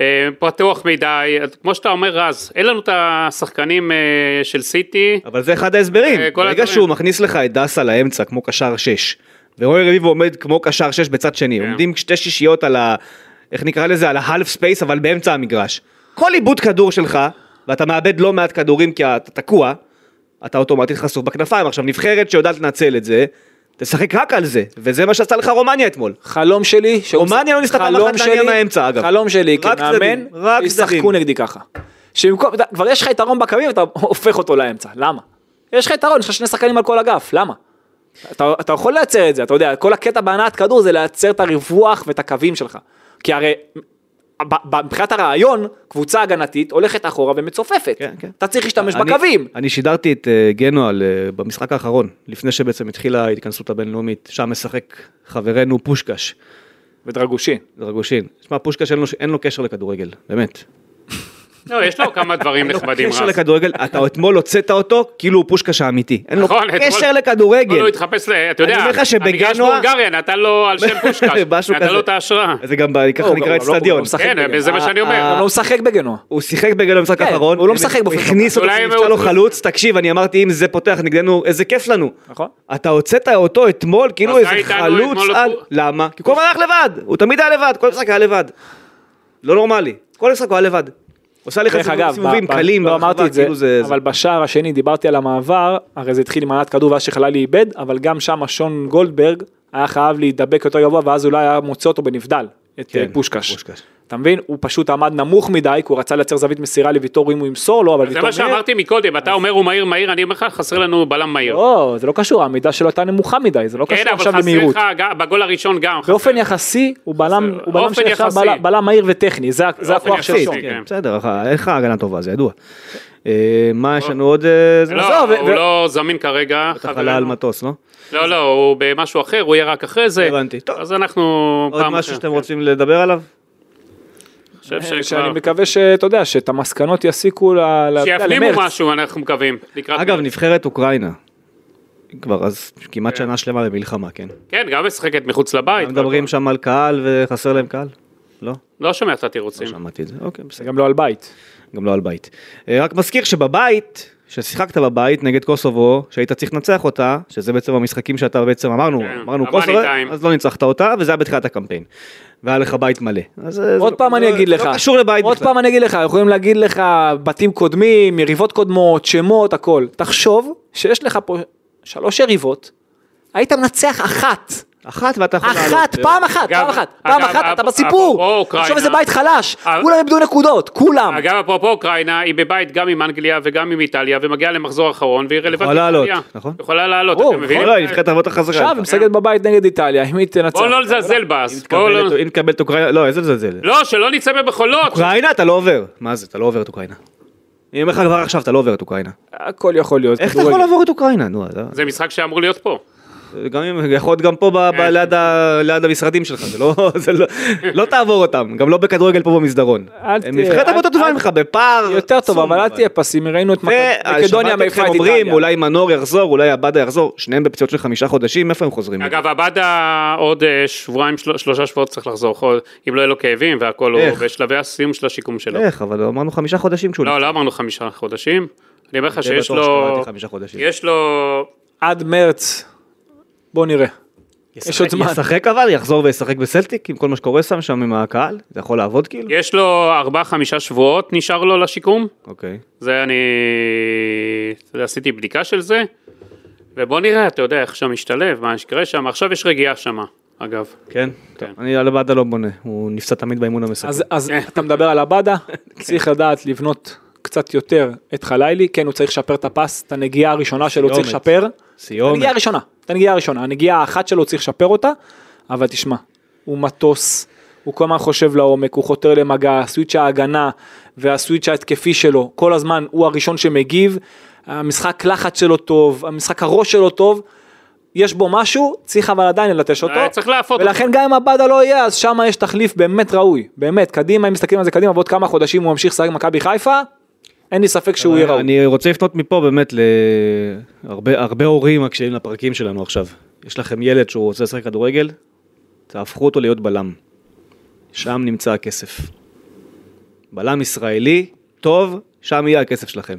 Speaker 3: אה, פתוח מדי, כמו שאתה אומר רז, אין לנו את השחקנים אה, של סיטי,
Speaker 2: אבל זה אחד ההסברים.
Speaker 3: אה,
Speaker 2: ברגע. שהוא מכניס לך את דסה לאמצע כמו קשר 6, ורועי רביבו עומד כמו קשר 6 בצד שני,
Speaker 3: כן.
Speaker 2: עומדים שתי שישיות על ה... איך נקרא לזה? על הה half space, אבל באמצע המגרש. כל עיבוד כדור שלך, ואתה מאבד לא מעט כדורים כי אתה תקוע, אתה אוטומטית חשוף בכנפיים. עכשיו, נבחרת שיודעת לנצל את זה, תשחק רק על זה, וזה מה שעשה לך רומניה אתמול.
Speaker 4: חלום שלי,
Speaker 2: רומניה לא
Speaker 4: חלום
Speaker 2: אחת
Speaker 4: שלי-
Speaker 2: מהאמצע, אגב.
Speaker 4: חלום שלי כמאמן,
Speaker 2: צדדים, רק
Speaker 4: ישחקו
Speaker 2: צדדים.
Speaker 4: נגדי ככה. שבמקום, אתה- כבר יש לך יתרון בקווים ואתה הופך אותו לאמצע, למה? יש לך יתרון, יש לך שני שחקנים על כל אגף, למה? אתה, אתה יכול לייצר את זה, אתה יודע, כל הקטע בהנעת כדור זה לייצר את הריווח ואת הקווים שלך. כי הרי מבחינת הרעיון, קבוצה הגנתית הולכת אחורה ומצופפת.
Speaker 2: כן, כן.
Speaker 4: אתה צריך להשתמש
Speaker 2: אני-
Speaker 4: בקווים.
Speaker 2: אני שידרתי את אה, גנואל אה, במשחק האחרון, לפני שבעצם התחילה ההתכנסות הבינלאומית, שם משחק חברנו פושקש,
Speaker 4: ודרגושי.
Speaker 2: דרגושין. שמע, פושקש אין לו, אין לו קשר לכדורגל, באמת.
Speaker 3: לא, יש לו כמה דברים נחמדים
Speaker 2: קשר. לכדורגל, אתה אתמול הוצאת אותו כאילו הוא פושקש האמיתי. אין לו
Speaker 3: נכון,
Speaker 2: קשר
Speaker 3: לא,
Speaker 2: לכדורגל.
Speaker 3: הוא התחפש, ל- אתה יודע,
Speaker 2: אני אומר לך
Speaker 3: המגרש
Speaker 2: שבגנוע-
Speaker 3: בהונגריה נתן לו על שם פושקש, נתן. לו את ההשראה.
Speaker 2: זה גם ב- ככה
Speaker 4: לא,
Speaker 2: נקרא
Speaker 4: לא-
Speaker 2: אצטדיון.
Speaker 4: לא
Speaker 3: כן,
Speaker 4: בגנוע.
Speaker 3: זה מה שאני אומר.
Speaker 2: אה,
Speaker 4: הוא לא משחק בגנוע.
Speaker 2: הוא שיחק בגלל במשחק
Speaker 4: כן,
Speaker 2: האחרון.
Speaker 4: הוא לא משחק באופן
Speaker 2: הכניס אותו, נפצע לו חלוץ, תקשיב, אני אמרתי אם זה פותח נגדנו, איזה כיף לנו.
Speaker 4: נכון.
Speaker 2: אתה הוצאת אותו אתמול, כאילו איזה חלוץ על... למה? כי כל הזמן הלך לבד, הוא תמיד היה לבד, כל משחק היה לבד. לא נורמלי, כל משחק הוא היה לבד. עושה לך סיבובים קלים,
Speaker 4: לא אמרתי את זה,
Speaker 2: כאילו זה...
Speaker 4: אבל בשער השני דיברתי על המעבר, הרי זה התחיל עם מנת כדור ואז שחללי איבד, אבל גם שם שון גולדברג היה חייב להידבק יותר גבוה ואז אולי היה מוצא אותו בנבדל, את
Speaker 2: כן,
Speaker 4: אה, פושקש. אתה מבין? הוא פשוט עמד נמוך מדי, כי הוא רצה לייצר זווית מסירה לוויטור אם הוא ימסור לו, אבל
Speaker 3: זה
Speaker 4: ויטור...
Speaker 3: מה שאמרתי מקודם, אתה אומר הוא מהיר מהיר, אני אומר לך חסר לנו בלם מהיר.
Speaker 4: לא, זה לא קשור, העמידה שלו הייתה נמוכה מדי, זה לא
Speaker 3: כן,
Speaker 4: קשור
Speaker 3: אבל
Speaker 4: עכשיו
Speaker 3: חסר
Speaker 4: למהירות.
Speaker 3: לך, גם- בגול הראשון גם.
Speaker 4: באופן יחסי, הוא בלם, הוא בלם שנחשב. בלם- מהיר וטכני, זה זה הכוח של
Speaker 3: יחסי,
Speaker 4: שון.
Speaker 3: כן.
Speaker 2: כן, בסדר, אין לך הגנה טובה, זה ידוע. אה, מה יש לנו עוד? אה, זה?
Speaker 3: לא, הוא לא זמין כרגע.
Speaker 2: בטח עלה על. מטוס, לא?
Speaker 3: לא, לא, הוא במשהו אחר, הוא יהיה רק אחרי זה.
Speaker 2: הבנתי. טוב.
Speaker 3: אז אנחנו
Speaker 2: עוד משהו. שאתם רוצים לדבר עליו?
Speaker 3: אני חושב
Speaker 4: שאני
Speaker 3: שכבר...
Speaker 4: מקווה שאתה יודע, שאת המסקנות יסיקו ל-
Speaker 3: שיפנימו
Speaker 4: למרץ.
Speaker 3: משהו, אנחנו מקווים.
Speaker 2: אגב,
Speaker 3: מרץ.
Speaker 2: נבחרת אוקראינה. כבר אז כמעט
Speaker 3: כן.
Speaker 2: שנה שלמה במלחמה, כן.
Speaker 3: כן, גם משחקת מחוץ לבית.
Speaker 2: מדברים שם על קהל וחסר להם קהל? לא?
Speaker 3: לא שומע את התירוצים.
Speaker 2: שמעתי את זה. אוקיי, בסדר.
Speaker 4: גם לא על בית.
Speaker 2: גם לא על בית. אה, רק מזכיר שבבית, ששיחקת בבית נגד קוסובו, שהיית צריך לנצח אותה, שזה בעצם המשחקים שאתה בעצם אמרנו,
Speaker 3: כן,
Speaker 2: אמרנו קוסובו. אז לא ניצחת אותה, וזה היה בתחילת הקמפיין. והיה לך בית מלא. אז,
Speaker 4: עוד פעם
Speaker 2: לא-
Speaker 4: אני אגיד
Speaker 2: לא
Speaker 4: לך,
Speaker 2: קשור לבית
Speaker 4: עוד. פעם אני אגיד לך, יכולים להגיד לך בתים קודמים, יריבות קודמות, שמות, הכל. תחשוב שיש לך פה שלוש יריבות, היית מנצח אחת.
Speaker 2: אחת ואתה יכול
Speaker 4: אחת,
Speaker 2: לעלות. אה,
Speaker 4: פעם אחת, פעם אחת, פעם אחת, אתה בסיפור.
Speaker 3: אפרופו אוקראינה-
Speaker 4: עכשיו איזה בית חלש,
Speaker 3: אבל-
Speaker 4: כולם איבדו נקודות, כולם.
Speaker 3: אגב, אפרופו אוקראינה, היא בבית גם עם אנגליה וגם עם איטליה, ומגיעה למחזור אחרון, והיא רלוונטית.
Speaker 2: יכולה לעלות. נכון?
Speaker 3: יכולה לעלות, אתם מבינים?
Speaker 2: לא, היא נבחרת הרבה יותר חזקה.
Speaker 4: עכשיו היא משחקת בבית נגד איטליה, אם היא תנצח.
Speaker 3: בואו לא נזלזל בה, לא...
Speaker 2: אם תקבל את אוקראינה, לא, איזה לזלזל.
Speaker 3: לא, שלא נצא בבחולות.
Speaker 2: אוקראינה אתה לא עובר. מה זה, אתה לא עובר את אוקראינה. אני אומר לך כבר עכשיו, אתה לא עובר את אוקראינה.
Speaker 4: הכל יכול להיות.
Speaker 2: איך אתה יכול. לעבור את אוקראינה?
Speaker 3: זה משחק שאמור להיות פה.
Speaker 2: גם אם, יכול להיות גם פה ב- ב-
Speaker 3: כן.
Speaker 2: ליד ה- ליד המשרדים שלך, זה לא, זה לא, לא תעבור אותם, גם לא בכדורגל פה במסדרון. נבחרת הרבה יותר טובה ממך, בפער
Speaker 4: יותר טוב, אבל אל תהיה פסימי, ראינו את מקדוניה מעיפה
Speaker 2: אתכם
Speaker 4: את
Speaker 2: אומרים,
Speaker 4: איטליה.
Speaker 2: אולי מנור יחזור, אולי עבדה יחזור, שניהם בפציעות של חמישה חודשים, איפה הם חוזרים?
Speaker 3: אגב, עבדה עוד אה, שבועיים, של- שלושה שבועות צריך לחזור, אם לא יהיה לו כאבים והכל, הוא? בשלבי הסיום של השיקום שלו.
Speaker 2: איך, אבל אמרנו חמישה חודשים כשהוא
Speaker 3: לא, לא אמרנו חמישה חודשים. אני אומר לך שיש לו... יש לו...
Speaker 4: עד מרץ בוא נראה. יש עוד זמן.
Speaker 2: ישחק אבל? יחזור וישחק בסלטיק עם כל מה שקורה שם שם עם הקהל? זה יכול לעבוד כאילו?
Speaker 3: יש לו ארבעה חמישה שבועות נשאר לו לשיקום,
Speaker 2: אוקיי.
Speaker 3: זה אני, אתה יודע, עשיתי בדיקה של זה, ובוא נראה, אתה יודע, איך שם משתלב, מה שקורה שם, עכשיו יש רגיעה שם, אגב.
Speaker 2: כן?
Speaker 3: כן.
Speaker 2: טוב, אני על עבדה לא בונה, הוא נפצע תמיד באימון המסכם.
Speaker 4: אז, אז אתה מדבר על עבדה, צריך לדעת לבנות קצת יותר את חלילי, כן הוא צריך לשפר את הפס, את הנגיעה הראשונה שלו צריך. לשפר.
Speaker 2: סיומת.
Speaker 4: הנגיעה הראשונה, את הנגיעה הראשונה, הנגיעה האחת שלו צריך לשפר אותה, אבל תשמע, הוא מטוס, הוא כל הזמן חושב לעומק, הוא חותר למגע, הסוויץ' ההגנה והסוויץ' ההתקפי שלו, כל הזמן הוא הראשון שמגיב, המשחק לחץ שלו טוב, המשחק הראש שלו טוב, יש בו משהו, צריך אבל עדיין ללטש אותו,
Speaker 3: אה, צריך להפות
Speaker 4: ולכן גם אם עבדה לא יהיה, אז שם יש תחליף באמת ראוי, באמת, קדימה, אם מסתכלים על זה קדימה, בעוד כמה חודשים הוא ממשיך לשחק במכבי חיפה, אין לי ספק שהוא יהיה ראוי.
Speaker 2: אני רוצה לפנות מפה באמת להרבה הרבה הורים מקשיבים לפרקים שלנו עכשיו. יש לכם ילד שהוא רוצה לשחק כדורגל, תהפכו אותו להיות בלם. שם נמצא הכסף. בלם ישראלי, טוב, שם יהיה הכסף שלכם.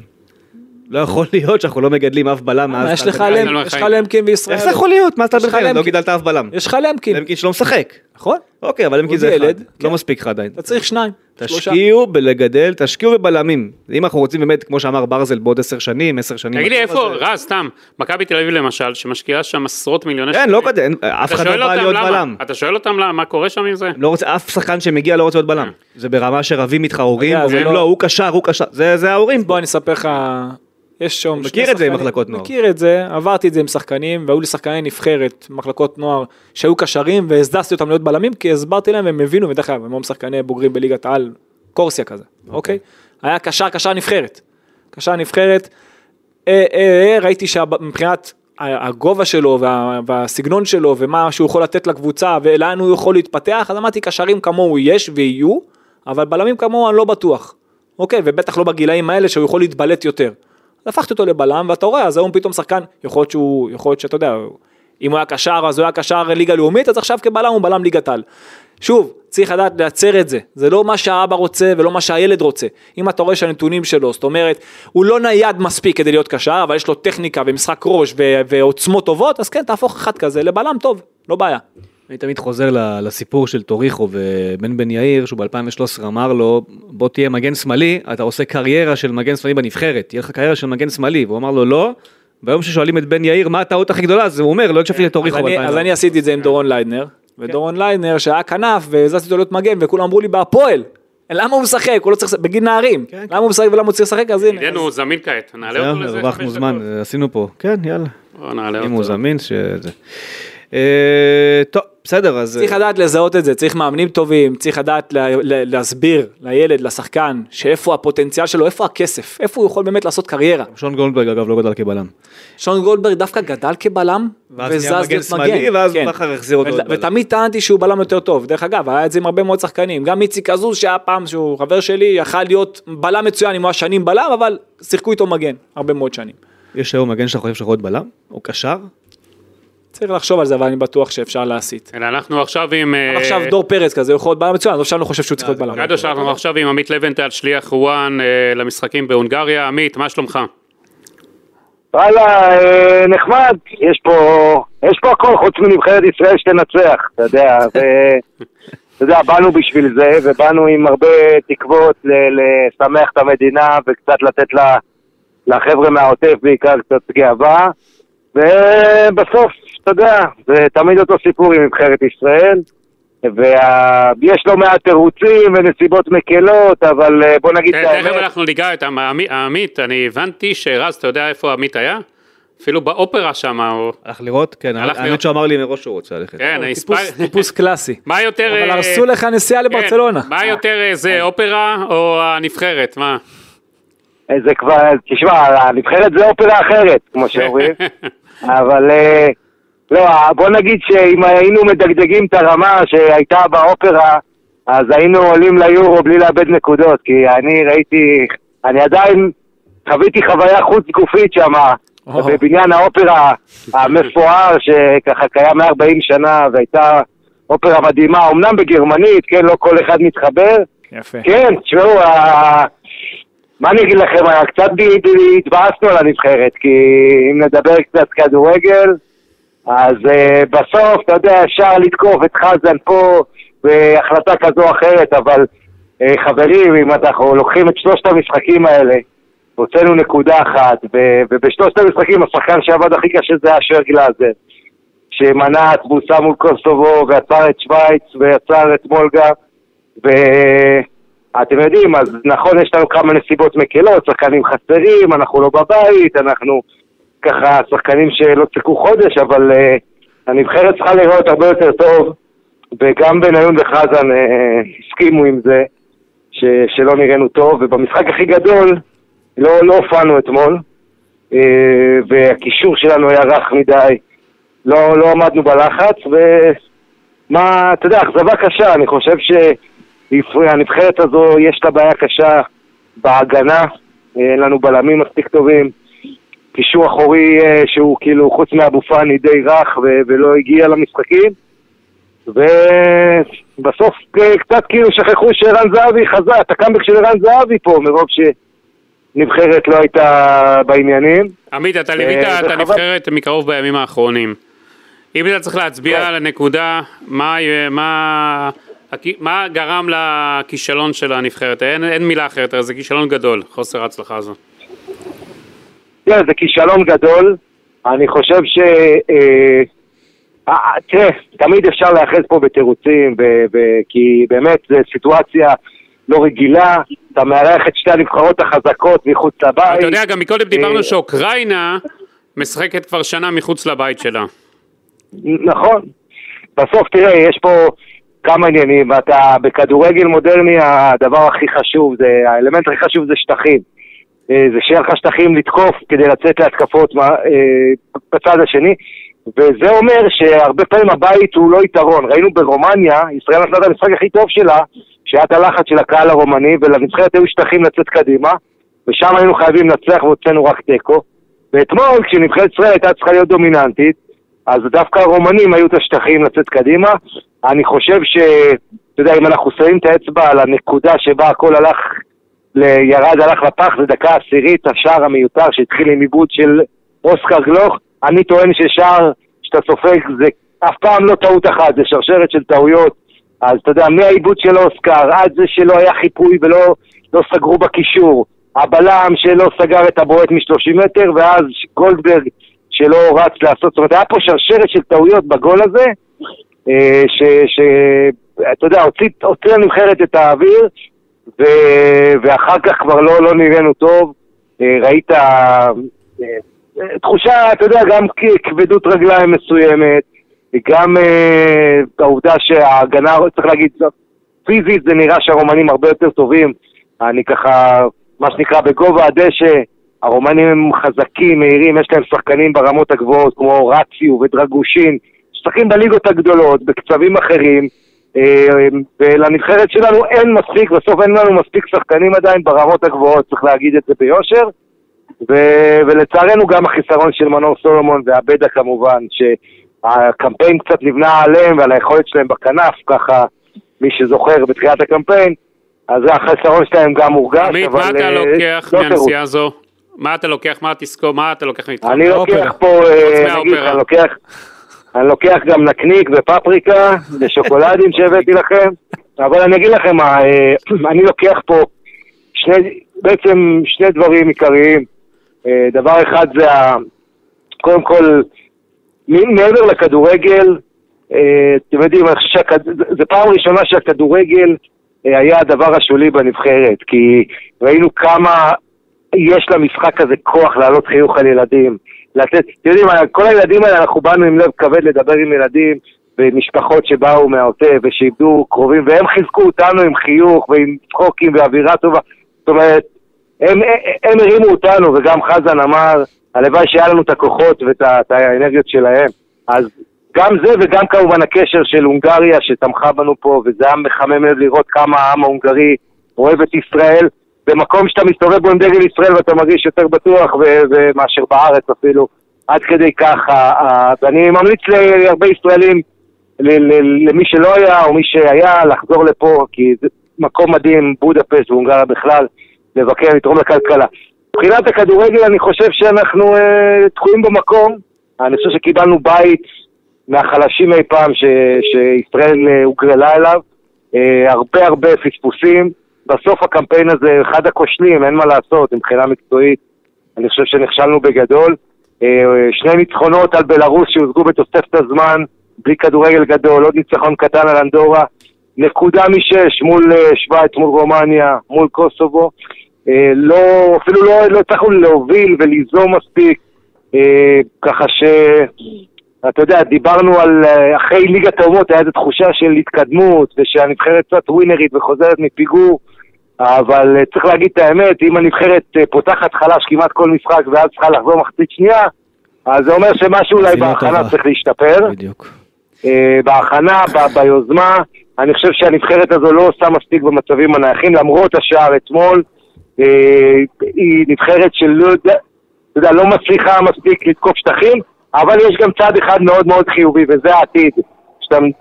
Speaker 2: לא יכול להיות שאנחנו לא מגדלים אף בלם מאז...
Speaker 4: יש לך יש לך למקין בישראל,
Speaker 2: איך זה יכול להיות? מה אתה בן חיים? לא. גידלת אף בלם.
Speaker 4: יש לך למקין,
Speaker 2: למקין שלא משחק.
Speaker 4: נכון?
Speaker 2: אוקיי, אבל למקין זה אחד.
Speaker 4: ילד, כן.
Speaker 2: לא מספיק לך עדיין.
Speaker 4: אתה צריך שניים.
Speaker 2: תשקיעו בלגדל, תשקיעו בבלמים. אם אנחנו רוצים באמת, כמו שאמר ברזל, בעוד עשר שנים, עשר שנים.
Speaker 3: תגיד לי איפה, רז, סתם, מכבי תל אביב למשל, שמשקיעה שם עשרות מיליוני
Speaker 2: כן, לא כזה, אין- אף אחד לא בא להיות? בלם.
Speaker 3: אתה שואל אותם למה, מה קורה שם עם זה?
Speaker 2: לא רוצה, אף שחקן שמגיע לא רוצה להיות בלם. זה ברמה שרבים איתך הורים,
Speaker 4: יודע, זה
Speaker 2: אומרים
Speaker 4: לא-
Speaker 2: לא, הוא קשר, הוא קשר, זה זה ההורים.
Speaker 4: בוא אני אספר לך, יש שם
Speaker 2: מכיר את זה עם מחלקות נוער.
Speaker 4: מכיר את זה, עברתי את זה עם שחקנים, והיו לי שחקני נבחרת, מחלקות נוער, שהיו קשרים, והזדזתי אותם להיות בלמים, כי הסברתי להם, הם הבינו, ודרך אגב, הם היו שחקני בוגרים בליגת העל, קורסיה כזה, אוקיי? היה קשר, קשר נבחרת. קשר נבחרת, אה, אה, אה, ראיתי שמבחינת הגובה שלו וה, והסגנון שלו ומה שהוא יכול לתת לקבוצה ולאן הוא יכול להתפתח, אז אמרתי קשרים כמוהו יש ויהיו, אבל בלמים כמוהו אני לא בטוח. אוקיי, ובטח לא בגילאים האלה שהוא יכול להתבלט יותר. הפכתי אותו לבלם ואתה רואה, אז היום פתאום שחקן, יכול להיות שהוא, יכול להיות שאתה יודע, אם הוא היה קשר אז הוא היה קשר ליגה לאומית, אז עכשיו כבלם הוא בלם ליגת על. שוב, צריך לדעת לייצר את זה, זה לא מה שהאבא רוצה ולא מה שהילד רוצה. אם אתה רואה שהנתונים שלו, זאת אומרת, הוא לא נייד מספיק כדי להיות קשר, אבל יש לו טכניקה ומשחק ראש ו- ועוצמות טובות, אז כן, תהפוך אחד כזה לבלם טוב, לא בעיה.
Speaker 2: אני תמיד חוזר ל- לסיפור של טוריחו ובן בן יאיר, שהוא ב-2013 אמר לו, בוא תהיה מגן שמאלי, אתה עושה קריירה של מגן שמאלי בנבחרת, תהיה לך קריירה של מגן שמאלי, והוא אמר לו לא, והיום ששואלים את בן יאיר מה הטעות הכי גדולה, אז הוא אומר, לא הקשבתי
Speaker 4: אז
Speaker 2: לטוריחו
Speaker 4: אני, אז אני
Speaker 2: ב-2013.
Speaker 4: עשיתי את זה עם דורון ליידנר, ודורון ליידנר שהיה כנף והזזתי אותו להיות מגן וכולם אמרו לי בהפועל, למה הוא משחק? הוא לא צריך לשחק, בגיל נערים, למה הוא משחק ולמה הוא צריך לשחק? אז הנה.
Speaker 3: עידן הוא זמין כעת, נעלה אותו לזה
Speaker 2: הרווחנו זמן,
Speaker 3: דקות.
Speaker 2: עשינו פה, כן יאללה,
Speaker 3: בוא נעלה
Speaker 2: אם הוא. זמין, שזה. אה, טוב, בסדר, אז...
Speaker 4: צריך לדעת לזהות את זה, צריך מאמנים טובים, צריך לדעת לה, לה, להסביר לילד, לשחקן, שאיפה הפוטנציאל שלו, איפה הכסף, איפה הוא יכול באמת לעשות קריירה.
Speaker 2: שון גולדברג אגב לא גדל כבלם.
Speaker 4: שון גולדברג דווקא גדל כבלם,
Speaker 2: ואז נהיה
Speaker 4: וזז
Speaker 2: מגן
Speaker 4: להיות
Speaker 2: שמאלי,
Speaker 4: מגן.
Speaker 2: ואז
Speaker 4: כן.
Speaker 2: בכר החזיר אותו בלם.
Speaker 4: ותמיד טענתי שהוא בלם יותר טוב, דרך אגב, היה את זה עם הרבה מאוד שחקנים, גם איציק עזוז שהיה פעם שהוא חבר שלי, יכל להיות בלם מצוין אם הוא היה שנים בלם, אבל שיחקו איתו מגן, הרבה מאוד שנים.
Speaker 2: יש היום מגן שאתה חושב שיכול להיות בלם? או קשר?
Speaker 4: צריך לחשוב על זה, אבל אני בטוח שאפשר להסיט.
Speaker 3: אלא אנחנו עכשיו עם... אה,
Speaker 4: עכשיו דור פרץ כזה, הוא יכול להיות בלם מצוין, אז עכשיו אני לא חושב שהוא צריך להיות בלם.
Speaker 3: קדוש, אנחנו עכשיו עם עמית לבנטל, שליח רואן אה, למשחקים בהונגריה. עמית, מה שלומך?
Speaker 6: וואלה, אה, נחמד, יש פה, יש פה הכל חוץ מנבחרת ישראל שתנצח, אתה יודע, ו... אתה יודע, באנו בשביל זה, ובאנו עם הרבה תקוות ל- לשמח את המדינה וקצת לתת לה, לחבר'ה מהעוטף בעיקר קצת גאווה, ובסוף, אתה יודע, זה תמיד אותו סיפור עם נבחרת ישראל, ויש לא מעט תירוצים ונסיבות מקלות, אבל אה, בוא נגיד את
Speaker 3: תכף
Speaker 6: האמת.
Speaker 3: אנחנו ניגע את עמית, עמית, אני הבנתי שרז, אתה יודע איפה עמית היה? אפילו באופרה שם, הוא...
Speaker 2: הלך לראות? כן,
Speaker 3: הלך
Speaker 2: האמת
Speaker 3: לראות.
Speaker 2: שהוא אמר לי מראש שהוא רוצה ללכת.
Speaker 3: כן,
Speaker 4: טיפוס- קלאסי.
Speaker 3: מה יותר...
Speaker 4: אבל
Speaker 3: אה,
Speaker 4: הרסו לך נסיעה
Speaker 3: כן,
Speaker 4: לברצלונה.
Speaker 3: מה יותר אה, זה, אופרה או הנבחרת? מה?
Speaker 6: זה כבר, תשמע, הנבחרת זה אופרה אחרת, כמו שאומרים, אבל לא, בוא נגיד שאם היינו מדגדגים את הרמה שהייתה באופרה, אז היינו עולים ליורו בלי לאבד נקודות, כי אני ראיתי, אני עדיין חוויתי חוויה חוץ גופית שם,
Speaker 4: או.
Speaker 6: בבניין האופרה המפואר שככה קיים 140 שנה, והייתה אופרה מדהימה, אמנם בגרמנית, כן, לא כל אחד מתחבר,
Speaker 4: יפה.
Speaker 6: כן, תשמעו, ה- מה אני אגיד לכם, קצת התבאסנו על הנבחרת, כי אם נדבר קצת כדורגל, אז uh, בסוף, אתה יודע, אפשר לתקוף את חזן פה בהחלטה כזו או אחרת, אבל uh, חברים, אם אנחנו לוקחים את שלושת המשחקים האלה, הוצאנו נקודה אחת, ובשלושת המשחקים השחקן שעבד הכי קשה זה היה שר גלאזר, שמנע תבוסה מול קוסובו, ועצר את שווייץ, ועצר את מולגה, ואתם יודעים, אז נכון, יש לנו כמה נסיבות מקלות, שחקנים חסרים, אנחנו לא בבית, אנחנו ככה שחקנים שלא צחקו חודש, אבל uh, הנבחרת צריכה לראות הרבה יותר טוב, וגם בניון וחזן uh, הסכימו עם זה, ש, שלא נראינו טוב, ובמשחק הכי גדול לא, לא הופענו אתמול, uh, והקישור שלנו היה רך מדי, לא, לא עמדנו בלחץ, ומה, אתה יודע, אכזבה קשה, אני חושב שהנבחרת הזו יש לה בעיה קשה בהגנה, אין לנו בלמים מספיק טובים. קישור אחורי אה, שהוא כאילו חוץ מאבו פאני די רך ו- ולא הגיע למשחקים ובסוף אה, קצת כאילו שכחו שערן זהבי חזר, את הקאמבק של ערן זהבי פה מרוב שנבחרת לא הייתה בעניינים.
Speaker 3: עמית, אתה ליווית
Speaker 6: אה,
Speaker 3: את
Speaker 6: וחבל.
Speaker 3: הנבחרת מקרוב בימים האחרונים. אם אתה צריך להצביע
Speaker 6: כן.
Speaker 3: על הנקודה, מה, מה, מה גרם לכישלון של הנבחרת? אין, אין מילה אחרת, זה כישלון גדול, חוסר ההצלחה הזו.
Speaker 6: תראה, זה כישלון גדול, אני חושב ש... אה, אה, תראה, תמיד אפשר להיאחז פה בתירוצים, כי באמת זו סיטואציה לא רגילה, אתה מארח את שתי הנבחרות החזקות מחוץ לבית.
Speaker 3: אתה יודע, גם מקודם
Speaker 6: אה,
Speaker 3: דיברנו שאוקראינה משחקת כבר שנה מחוץ לבית שלה.
Speaker 6: נכון. בסוף תראה, יש פה כמה עניינים, ואתה בכדורגל מודרני הדבר הכי חשוב, זה, האלמנט הכי חשוב זה שטחים. אה, זה שיהיה לך שטחים לתקוף כדי לצאת להתקפות מה- אה, בצד השני, וזה אומר שהרבה פעמים הבית הוא לא יתרון. ראינו ברומניה, ישראל נתנה את המשחק הכי טוב שלה, שהיה את הלחץ של הקהל הרומני, ולנבחרת היו שטחים לצאת קדימה, ושם היינו חייבים לנצח והוצאנו רק תיקו. ואתמול, כשנבחרת ישראל הייתה צריכה להיות דומיננטית, אז דווקא הרומנים היו את השטחים לצאת קדימה. אני חושב ש... אתה יודע, אם אנחנו שמים את האצבע על הנקודה שבה הכל הלך, ירד, הלך לפח, זה דקה עשירית, השער המיותר שהתחיל עם עיבוד של אוסקר גלוך. אני טוען ששער שאתה סופג זה אף פעם לא טעות אחת, זה שרשרת של טעויות. אז אתה יודע, מהעיבוד של אוסקר עד זה שלא היה חיפוי ולא לא סגרו בקישור, הבלם שלא סגר את הבועט מ-30 מטר, ואז גולדברג שלא רץ לעשות, זאת אומרת, היה פה שרשרת של טעויות בגול הזה, אה, ש... ש אתה יודע, הוציא, לנבחרת את האוויר, ו, ואחר כך כבר לא, לא נראינו טוב. אה, ראית אה, אה, תחושה, אתה יודע, גם כבדות רגליים מסוימת, גם העובדה שההגנה, צריך להגיד, פיזית זה נראה שהרומנים הרבה יותר טובים. אני ככה, מה שנקרא, בגובה הדשא, הרומנים הם חזקים, מהירים, יש להם שחקנים ברמות הגבוהות, כמו רציו ודרגושין, שחקים בליגות הגדולות, בקצבים אחרים, ולנבחרת שלנו אין מספיק, בסוף אין לנו מספיק שחקנים עדיין ברמות הגבוהות, צריך להגיד את זה ביושר. ו- ולצערנו גם החיסרון של מנור סולומון ועבדה כמובן, שהקמפיין קצת נבנה עליהם ועל היכולת שלהם בכנף, ככה מי שזוכר בתחילת הקמפיין, אז החיסרון שלהם גם מורגש,
Speaker 3: עמית,
Speaker 6: אבל...
Speaker 3: מה אתה
Speaker 6: אה,
Speaker 3: לוקח
Speaker 6: לא.
Speaker 3: מהנסיעה הזו? מה אתה לוקח, מה תזכור, מה אתה לוקח מאיתך?
Speaker 6: אני
Speaker 4: האופרה.
Speaker 6: לוקח פה, אה, נגיד. אני לוקח, אני לוקח גם נקניק ופפריקה ושוקולדים שהבאתי לכם, אבל אני אגיד לכם מה, אה, אני לוקח פה שני, בעצם שני דברים עיקריים. אה, דבר אחד זה, ה- קודם כל, מעבר לכדורגל, אה, אתם יודעים, זה פעם ראשונה שהכדורגל היה הדבר השולי בנבחרת, כי ראינו כמה יש למשחק הזה כוח להעלות חיוך על ילדים. לתת, אתם יודעים, כל הילדים האלה, אנחנו באנו עם לב כבד לדבר עם ילדים ומשפחות שבאו מהעוטף ושאיבדו קרובים, והם חיזקו אותנו עם חיוך ועם צחוקים ואווירה טובה. זאת אומרת, הם, הם הרימו אותנו, וגם חזן אמר, הלוואי שהיה לנו את הכוחות ואת את האנרגיות שלהם. אז גם זה וגם כמובן הקשר של הונגריה שתמכה בנו פה, וזה היה מחמם לב לראות כמה העם ההונגרי אוהב את ישראל. במקום שאתה מסתובב בו עם דגל ישראל ואתה מרגיש יותר בטוח ו- מאשר בארץ אפילו, עד כדי כך. ואני ממליץ להרבה ישראלים, ל- ל- למי שלא היה או מי שהיה, לחזור לפה, כי זה מקום מדהים, בודפשט והונגריה בכלל, לבקר, לתרום לכלכלה. מבחינת הכדורגל אני חושב שאנחנו אה, תקועים במקום, אני חושב שקיבלנו בית מהחלשים אי פעם ש, שישראל אה, הוגרלה אליו, אה, הרבה הרבה פספוסים. בסוף הקמפיין הזה אחד הכושלים, אין מה לעשות, מבחינה מקצועית. אני חושב שנכשלנו בגדול. אה, שני ניצחונות על בלרוס שהושגו בתוספת הזמן, בלי כדורגל גדול, עוד ניצחון קטן על אנדורה. נקודה משש מול אה, שווייץ, מול רומניה, מול קוסובו. אה, לא, אפילו לא, לא הצלחנו להוביל וליזום מספיק, ככה ש... אתה יודע, דיברנו על אחרי ליגת האומות, היה איזו תחושה של התקדמות, ושהנבחרת קצת ווינרית וחוזרת מפיגור, אבל אה, צריך להגיד את האמת, אם הנבחרת אה, פותחת חלש כמעט כל משחק ואז צריכה לחזור מחצית שנייה, אז זה אומר שמשהו אולי בהכנה
Speaker 2: טובה.
Speaker 6: צריך להשתפר.
Speaker 2: בדיוק.
Speaker 6: אה, בהכנה, ב- ביוזמה, אני חושב שהנבחרת הזו לא עושה מספיק במצבים הנייחים, למרות השער אתמול, היא נבחרת שלא יודע, אתה יודע, לא מצליחה מספיק לתקוף שטחים, אבל יש גם צד אחד מאוד מאוד חיובי, וזה העתיד.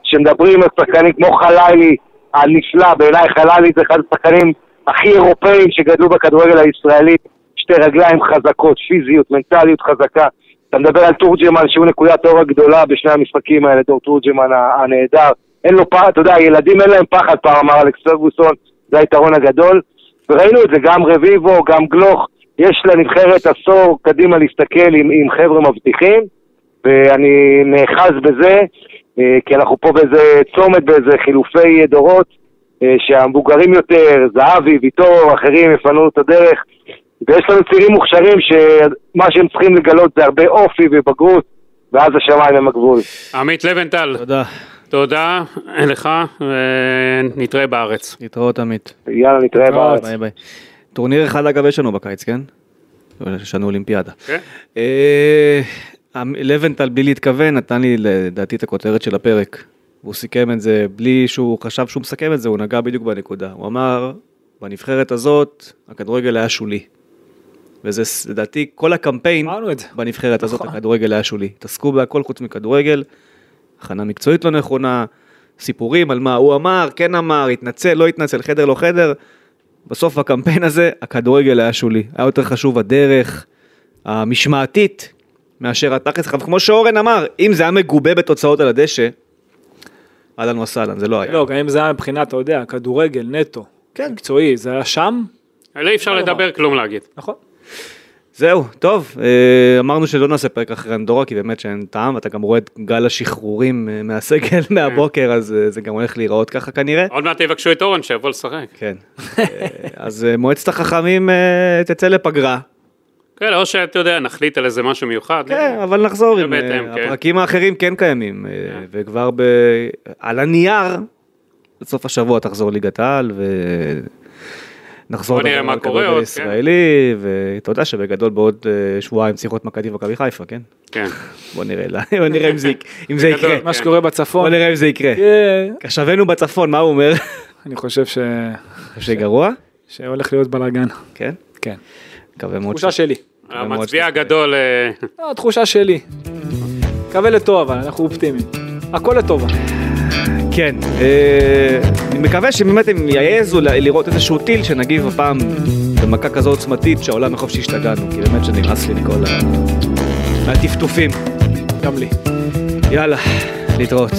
Speaker 6: כשמדברים על שחקנים כמו חלילי, הנפלא, בעיניי חלילי זה אחד השחקנים הכי אירופאים שגדלו בכדורגל הישראלי, שתי רגליים חזקות, פיזיות, מנטליות חזקה. אתה מדבר על תורג'מן שהוא נקודת אור הגדולה בשני המשחקים האלה, דור תורג'מן הנהדר. אין לו פחד, אתה יודע, ילדים אין להם פחד, פעם אמר אלכס פרגוסון, זה היתרון הגדול. וראינו את זה, גם רביבו, גם גלוך, יש לנבחרת עשור קדימה להסתכל עם, עם חבר'ה מבטיחים, ואני נאחז בזה, כי אנחנו פה באיזה צומת, באיזה חילופי דורות, אה, שהמבוגרים יותר, זהבי, ויטור, אחרים יפנו את הדרך, ויש לנו צעירים מוכשרים שמה שהם צריכים לגלות זה הרבה אופי ובגרות, ואז השמיים הם הגבול.
Speaker 3: עמית לבנטל,
Speaker 2: תודה.
Speaker 3: תודה לך, ונתראה בארץ.
Speaker 2: להתראות עמית.
Speaker 6: יאללה, נתראה בארץ.
Speaker 2: ביי ביי. טורניר אחד אגב יש לנו בקיץ, כן? יש לנו אולימפיאדה.
Speaker 3: כן.
Speaker 2: אה, לבנטל בלי להתכוון נתן לי לדעתי את הכותרת של הפרק. הוא סיכם את זה בלי שהוא חשב שהוא מסכם את זה, הוא נגע בדיוק בנקודה. הוא אמר, בנבחרת הזאת הכדורגל היה שולי. וזה לדעתי כל הקמפיין. בנבחרת הזאת
Speaker 4: נכון.
Speaker 2: הכדורגל היה שולי. התעסקו בהכל חוץ מכדורגל, הכנה מקצועית לא נכונה, סיפורים על מה הוא אמר, כן אמר, התנצל, לא התנצל, חדר לא חדר. בסוף הקמפיין הזה הכדורגל היה שולי. היה יותר חשוב הדרך המשמעתית מאשר התכלס. כמו שאורן אמר, אם זה היה מגובה בתוצאות על הדשא, אהלן וסהלן, זה לא היה.
Speaker 4: לא, גם אם זה היה מבחינת, אתה יודע, כדורגל נטו,
Speaker 2: כן.
Speaker 4: מקצועי, זה היה שם,
Speaker 3: אי אפשר לדבר כלום להגיד.
Speaker 4: נכון.
Speaker 2: זהו, טוב, אה, אמרנו שלא נעשה פרק אחרי אנדורה, כי באמת שאין טעם, ואתה גם רואה את גל השחרורים אה, מהסגל מהבוקר, אז אה, זה גם הולך להיראות ככה כנראה.
Speaker 3: עוד מעט יבקשו את אורן שיבוא לשחק.
Speaker 2: כן. אז מועצת החכמים תצא לפגרה.
Speaker 3: כן, או שאתה יודע, נחליט על איזה משהו מיוחד.
Speaker 2: כן, אבל נחזור עם... אה,
Speaker 3: כן.
Speaker 2: הפרקים האחרים כן קיימים, אה, וכבר ב... על הנייר, בסוף השבוע תחזור ליגת העל. נחזור
Speaker 3: בוא נראה
Speaker 2: לדבר
Speaker 3: מה
Speaker 2: על
Speaker 3: קורה
Speaker 2: כדורגל
Speaker 3: עוד, כן.
Speaker 2: ישראלי, ואתה יודע שבגדול בעוד אה, שבועיים צריך להיות מכבי ומכבי חיפה, כן?
Speaker 3: כן.
Speaker 2: בוא נראה, בוא נראה אם זה, יקרה.
Speaker 3: כן.
Speaker 4: מה שקורה
Speaker 2: בוא
Speaker 4: בצפון,
Speaker 2: נראה אם זה יקרה.
Speaker 4: כן,
Speaker 2: קשבנו בצפון, מה הוא אומר?
Speaker 4: אני חושב ש...
Speaker 2: שגרוע?
Speaker 4: שהולך להיות בלאגן.
Speaker 2: כן?
Speaker 4: כן.
Speaker 2: מקווה מאוד.
Speaker 4: תחושה שלי.
Speaker 3: המצביע הגדול. אה,
Speaker 4: לא, התחושה שלי. מקווה לטוב, אבל אנחנו אופטימיים. הכל לטובה.
Speaker 2: כן, אה, אני מקווה שבאמת הם יעזו לראות איזשהו טיל שנגיב הפעם במכה כזו עוצמתית שהעולם החופשי השתגענו, כי באמת שנמאס לי מכל ה... מהטפטופים.
Speaker 4: גם לי.
Speaker 2: יאללה, להתראות.